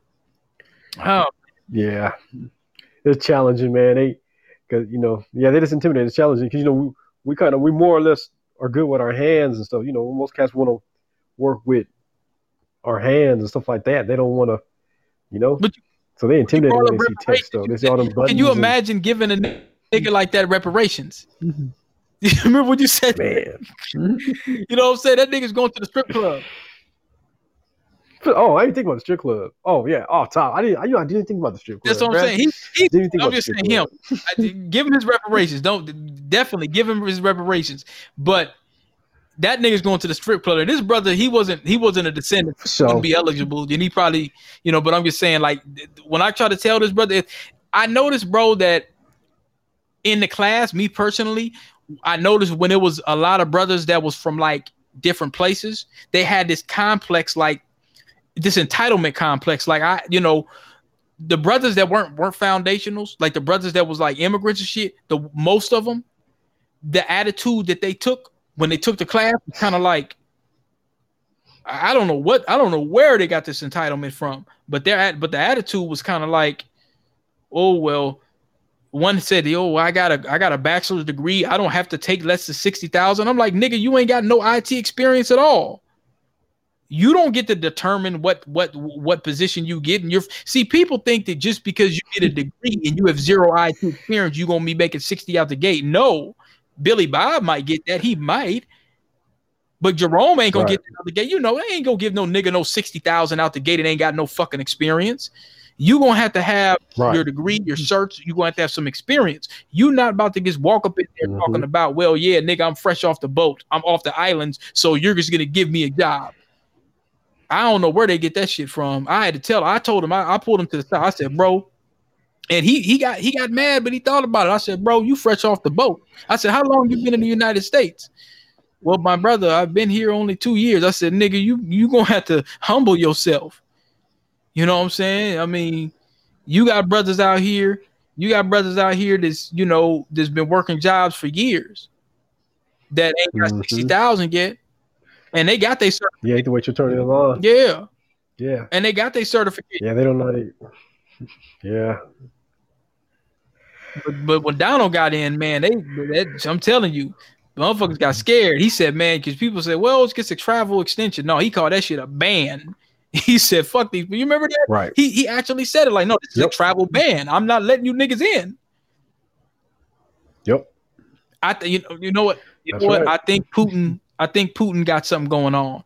B: oh,
C: Yeah, it's challenging, man. They, because you know, yeah, they just intimidate. It's challenging because you know we, we kind of we more or less are good with our hands and stuff. You know, most cats want to work with our hands and stuff like that. They don't want to, you know.
B: But
C: so they intimidate when they see text stuff. They see all them buttons.
B: can you
C: and-
B: imagine giving a nigga like that reparations? Mm-hmm. You remember what you said?
C: man?
B: You know what I'm saying? That nigga's going to the strip club.
C: Oh, I didn't think about the strip club. Oh yeah. Oh, Tom, I didn't. I, I didn't think about the strip club.
B: That's what I'm saying. He, he,
C: Didn't think
B: I'm just saying
C: strip
B: him. I- give him his reparations. Don't definitely give him his reparations. But that nigga's going to the strip club. And this brother, he wasn't he wasn't a descendant.
C: So
B: Wouldn't be eligible. And he probably, you know, but I'm just saying, like, when I try to tell this brother, I noticed, bro, that in the class, me personally, I noticed when it was a lot of brothers that was from like different places, they had this complex, like this entitlement complex. Like I, you know, the brothers that weren't weren't foundationals, like the brothers that was like immigrants and shit, the most of them, the attitude that they took when they took the class was kind of like I don't know what I don't know where they got this entitlement from, but their at but the attitude was kind of like, oh well, one said, "Yo, I got a I got a bachelor's degree. I don't have to take less than sixty thousand. I'm like, nigga, you ain't got no IT experience at all. You don't get to determine what what what position you get. And you're see, people think that just because you get a degree and you have zero IT experience, you're gonna be making sixty out the gate. No, Billy Bob might get that. He might. But Jerome ain't gonna
C: Right.
B: get that out the gate. You know, they ain't gonna give no nigga no sixty thousand out the gate and ain't got no fucking experience. you're gonna have to have
C: Right.
B: your degree, your certs. you're gonna have to have some experience. you're not about to just walk up in there
C: Mhm.
B: talking about, well, yeah, nigga, I'm fresh off the boat. I'm off the islands, so you're just gonna give me a job. I don't know where they get that shit from. I had to tell. I told him. I, I pulled him to the side. I said, bro. And he he got he got mad, but he thought about it. I said, bro, you fresh off the boat. I said, how long you been in the United States? Well, my brother, I've been here only two years. I said, nigga, you you gonna have to humble yourself. You know what I'm saying? I mean, you got brothers out here. You got brothers out here that's you know that's been working jobs for years that ain't got
C: Mhm.
B: sixty thousand yet, and they got their cert-
C: You hate to wait your turn in line.
B: yeah,
C: Yeah.
B: and they got their certification.
C: Yeah. They don't know. To, yeah.
B: But, but when Donald got in, man, they that, I'm telling you, motherfuckers got scared. He said, man, because people said, well, it's just a travel extension. No, he called that shit a ban. He said, fuck these. You remember that?
C: Right.
B: He he actually said it like, no, this is
C: Yep.
B: a travel ban. I'm not letting you niggas in.
C: Yep.
B: I think you know, you know what? You know what?
C: right.
B: I think Putin. I think Putin got something going on.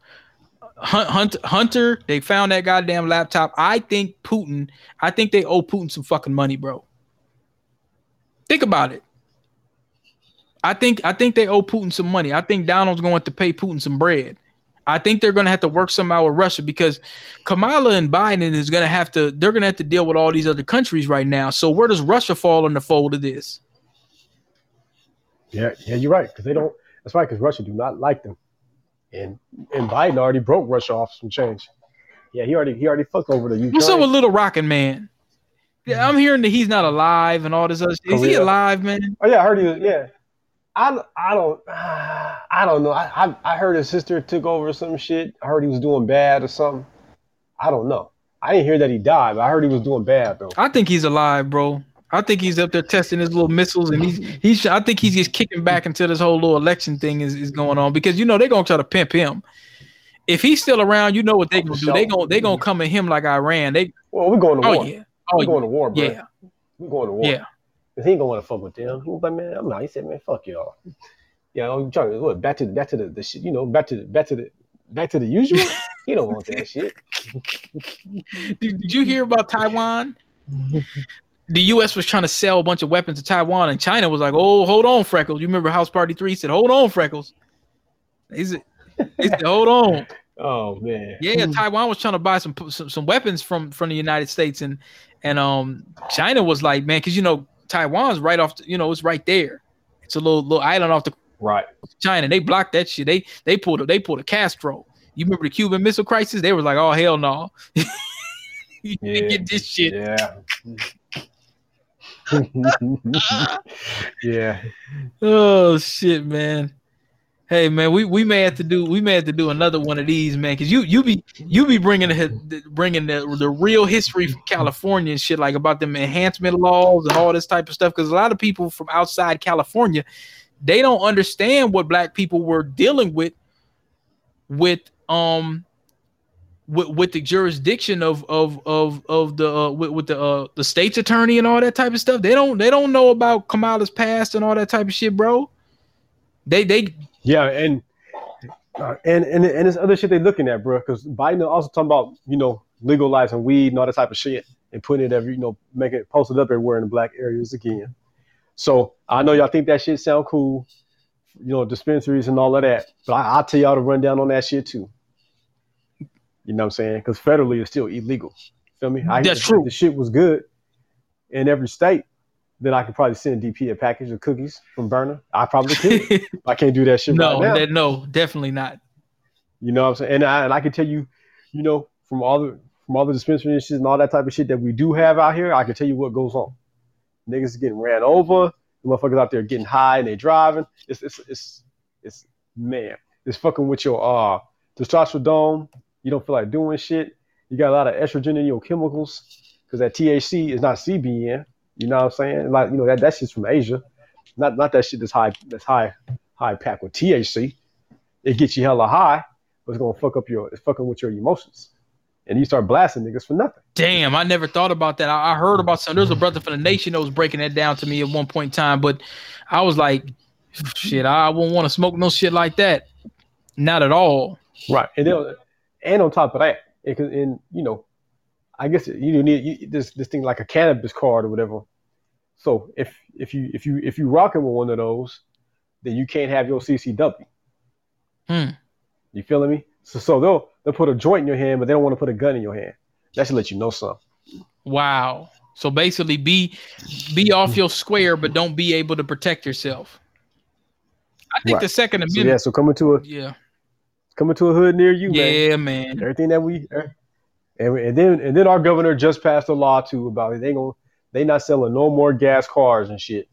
B: Hunt, Hunt, Hunter, they found that goddamn laptop. I think Putin. I think they owe Putin some fucking money, bro. Think about it. I think I think they owe Putin some money. I think Donald's going to pay Putin some bread. I think they're going to have to work somehow with Russia because Kamala and Biden is going to have to. They're going to have to deal with all these other countries right now. So where does Russia fall in the fold of this?
C: Yeah. Yeah. You're right. Because they don't. That's right. Because Russia do not like them. And and Biden already broke Russia off some change. Yeah. He already he already fucked over the Ukraine.
B: What's up with Little Rocket Man? Yeah, I'm hearing that he's not alive and all this other shit. Is he alive, man?
C: Oh yeah, I heard he was. Yeah, I I don't. I I don't know. I, I I heard his sister took over some shit. I heard he was doing bad or something. I don't know. I didn't hear that he died, but I heard he was doing bad though.
B: I think he's alive, bro. I think he's up there testing his little missiles, and he's he's. I think he's just kicking back until this whole little election thing is, is going on because you know they're gonna try to pimp him. If he's still around, you know what they're gonna do. They gonna they gonna come at him like Iran. They
C: Well, we're going to
B: oh
C: war.
B: yeah oh
C: we're going to war, bro.
B: yeah
C: We're going to war.
B: yeah.
C: Cause he ain't gonna want to fuck with them. He was like, man, I'm not. He said, man, fuck y'all. Yeah, I'm trying to what back to back to the, the shit, you know, back to the back to the back to the usual. he don't want that shit.
B: Did, did you hear about Taiwan? The U.S. was trying to sell a bunch of weapons to Taiwan, and China was like, "Oh, hold on, Freckles." You remember House Party Three said, "Hold on, Freckles." He said, he said "Hold on."
C: Oh man.
B: Yeah, Taiwan was trying to buy some, some some weapons from from the United States, and and um China was like, man, because you know Taiwan's right off, the, you know, it's right there. It's a little little island off the
C: Right.
B: China. They blocked that shit. They they pulled a, they pulled a Castro. You remember the Cuban Missile Crisis? They were like, oh hell no, you
C: Yeah.
B: didn't get this shit.
C: Yeah. yeah.
B: Oh shit, man. Hey man, we, we may have to do we may have to do another one of these, man, because you you be you be bringing the bringing the the real history from California and shit like about them enhancement laws and all this type of stuff. Because a lot of people from outside California, they don't understand what black people were dealing with with um with, with the jurisdiction of of of of the uh, with, with the uh, the state's attorney and all that type of stuff. They don't they don't know about Kamala's past and all that type of shit, bro. They they
C: Yeah, and uh, and and and there's other shit they looking at, bro. Because Biden also talking about you know legalizing weed and all that type of shit and putting it every you know making it posted up everywhere in the black areas again. So I know y'all think that shit sound cool, you know, dispensaries and all of that. But I, I'll tell y'all to run down on that shit too. You know what I'm saying? Because federally it's still illegal. Feel me? I,
B: That's true.
C: The shit was good in every state. Then I could probably send DP a package of cookies from Berner. I probably could. I can't do that shit
B: no
C: right now.
B: that, no definitely not.
C: You know what I'm saying? And I and I can tell you, you know, from all the from all the dispensary and and all that type of shit that we do have out here, I can tell you what goes on. Niggas getting ran over, the motherfuckers out there getting high and they driving. It's it's it's it's man, it's fucking with your uh testosterone. You don't feel like doing shit. You got a lot of estrogen in your chemicals because that THC is not CBN. You know what I'm saying? Like you know that that shit's from Asia, not not that shit that's high that's high high packed with THC. It gets you hella high, but it's gonna fuck up your it's fucking with your emotions, and you start blasting niggas for nothing.
B: Damn, I never thought about that. I, I heard about some. There's a brother from the nation that was breaking that down to me at one point in time, but I was like, shit, I wouldn't want to smoke no shit like that. Not at all.
C: Right, and then and on top of that, it can and you know, I guess you need you, this this thing like a cannabis card or whatever. So if if you if you if you rocking with one of those, then you can't have your CCW.
B: Hmm.
C: You feeling me? So so they'll they'll put a joint in your hand, but they don't want to put a gun in your hand. That should let you know something.
B: Wow. So basically, be be off your square, but don't be able to protect yourself. I think
C: Right.
B: the Second
C: So yeah,
B: Amendment.
C: so coming to a
B: Yeah.
C: Coming to a hood near you, man.
B: Yeah, man.
C: everything that we and, and then and then our governor just passed a law too about it. They going they not selling no more gas cars and shit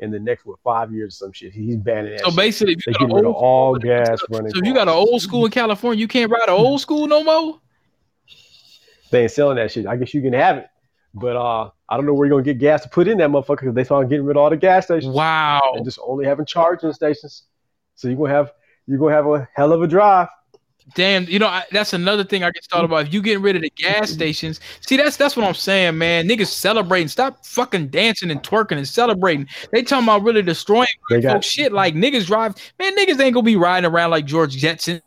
C: in the next what five years or some shit. He's banning that.
B: So
C: shit.
B: basically, if
C: they
B: you got
C: getting
B: an
C: rid of
B: old,
C: all gas running.
B: so if you got an old school in California, you can't ride an old school no more.
C: they ain't selling that shit. I guess you can have it, but uh, I don't know where you're gonna get gas to put in that motherfucker because they started getting rid of all the gas stations
B: Wow.
C: and just only having charging stations. So you're gonna have you're gonna have a hell of a drive.
B: Damn, you know I, that's another thing I just thought about. If you getting rid of the gas stations, see that's that's what I'm saying, man. Niggas celebrating, stop fucking dancing and twerking and celebrating. They talking about really destroying
C: They got
B: shit. Like niggas drive, man. Niggas ain't gonna be riding around like George Jetson.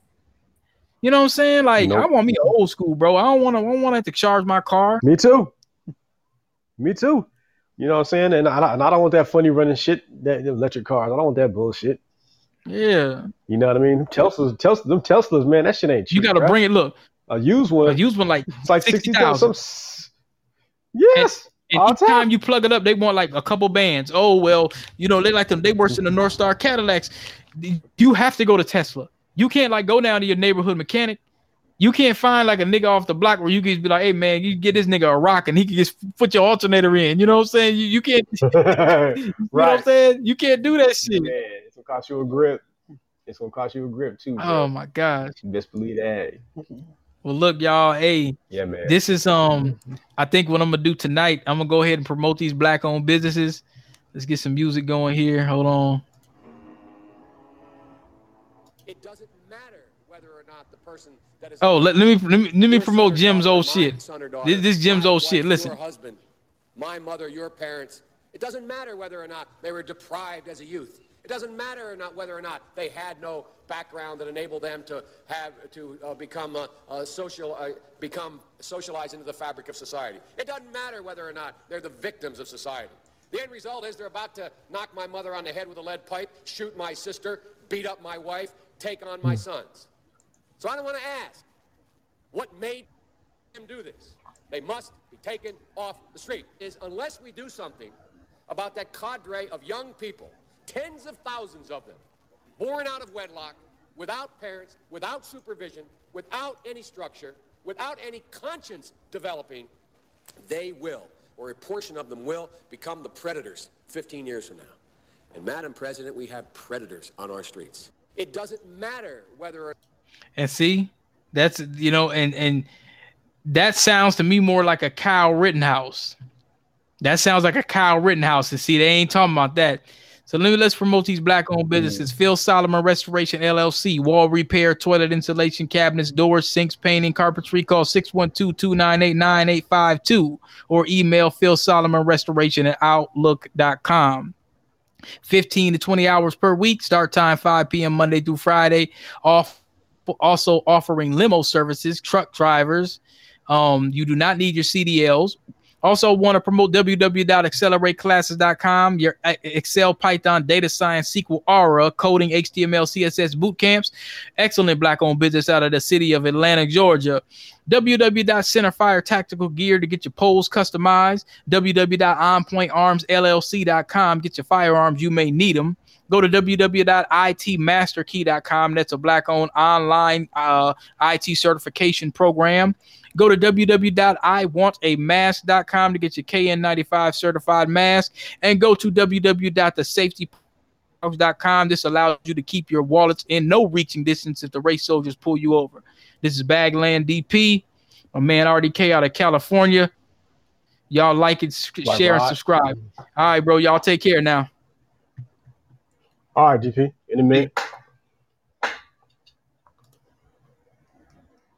B: You know what I'm saying? Like I want me old school, bro. I don't want to. I don't want to have to charge my car.
C: Me too. Me too. You know what I'm saying? And I, don't- and I don't want that funny running shit, that electric cars. I don't want that bullshit.
B: Yeah,
C: You know what I mean? Teslas, Teslas, them Teslas, man, that shit ain't cheap.
B: you got to
C: bruh.
B: bring it. Look,
C: a used one.
B: a used one like
C: It's like sixty
B: 60,000.
C: Yes.
B: And
C: all
B: each
C: time.
B: time you plug it up, they want like a couple bands. Oh well, you know they like them. They worse than the North Star Cadillacs. You have to go to Tesla. You can't like go down to your neighborhood mechanic. You can't find like a nigga off the block where you can be like, hey man, you get this nigga a rock and he can just put your alternator in. You know what I'm saying? You, you can't. You know what I'm saying? You can't do that shit.
C: Man, it's gonna cost you a grip. It's gonna cost you a grip too.
B: Oh my gosh.
C: Best believe that.
B: Well, look, y'all. Hey,
C: Yeah, man.
B: this is um. I think what I'm gonna do tonight. I'm gonna go ahead and promote these black-owned businesses. Let's get some music going here. Hold on.
F: It doesn't matter whether or not the person that is.
B: Oh, let, let me let me let me promote Jim's old shit.
F: son or daughter,
B: This, this Jim's old shit. Listen.
F: Your husband, my mother, your parents. It doesn't matter whether or not they were deprived as a youth. It doesn't matter or not whether or not they had no background that enabled them to have to uh, become uh, uh, social, uh, become socialized into the fabric of society. It doesn't matter whether or not they're the victims of society. The end result is they're about to knock my mother on the head with a lead pipe, shoot my sister, beat up my wife, take on my sons. So I don't want to ask what made them do this. They must be taken off the street. Is unless we do something about that cadre of young people, tens of thousands of them, born out of wedlock, without parents, without supervision, without any structure, without any conscience developing, they will, or a portion of them will, become the predators 15 years from now. And Madam President, we have predators on our streets. It doesn't matter whether
B: And see, that's you know, and and that sounds to me more like a Kyle Rittenhouse. That sounds like a Kyle Rittenhouse. And see, they ain't talking about that. So let me let's promote these black-owned mm-hmm. businesses. Phil Solomon Restoration LLC, wall repair, toilet insulation, cabinets, doors, sinks, painting, carpentry. Call 612-298-9852 or email Phil Solomon Restoration at outlook.com. 15 to 20 hours per week. Start time 5 p.m. Monday through Friday. Off also offering limo services, truck drivers. Um, you do not need your CDLs. Also, want to promote www.accelerateclasses.com, your Excel, Python, data science, SQL, Aura, coding, HTML, CSS boot camps. Excellent black owned business out of the city of Atlanta, Georgia. www.centerfire tactical gear to get your poles customized. www.onpointarmsllc.com. Get your firearms, you may need them. Go to www.itmasterkey.com. That's a black owned online uh, IT certification program. Go to www.iwantamask.com to get your KN95 certified mask. And go to www.thesafetypouch.com. This allows you to keep your wallets in no reaching distance if the race soldiers pull you over. This is Bagland DP, my man RDK out of California. Y'all like it, sh- share, and subscribe. All right, bro. Y'all take care now.
C: All right, DP. In a minute.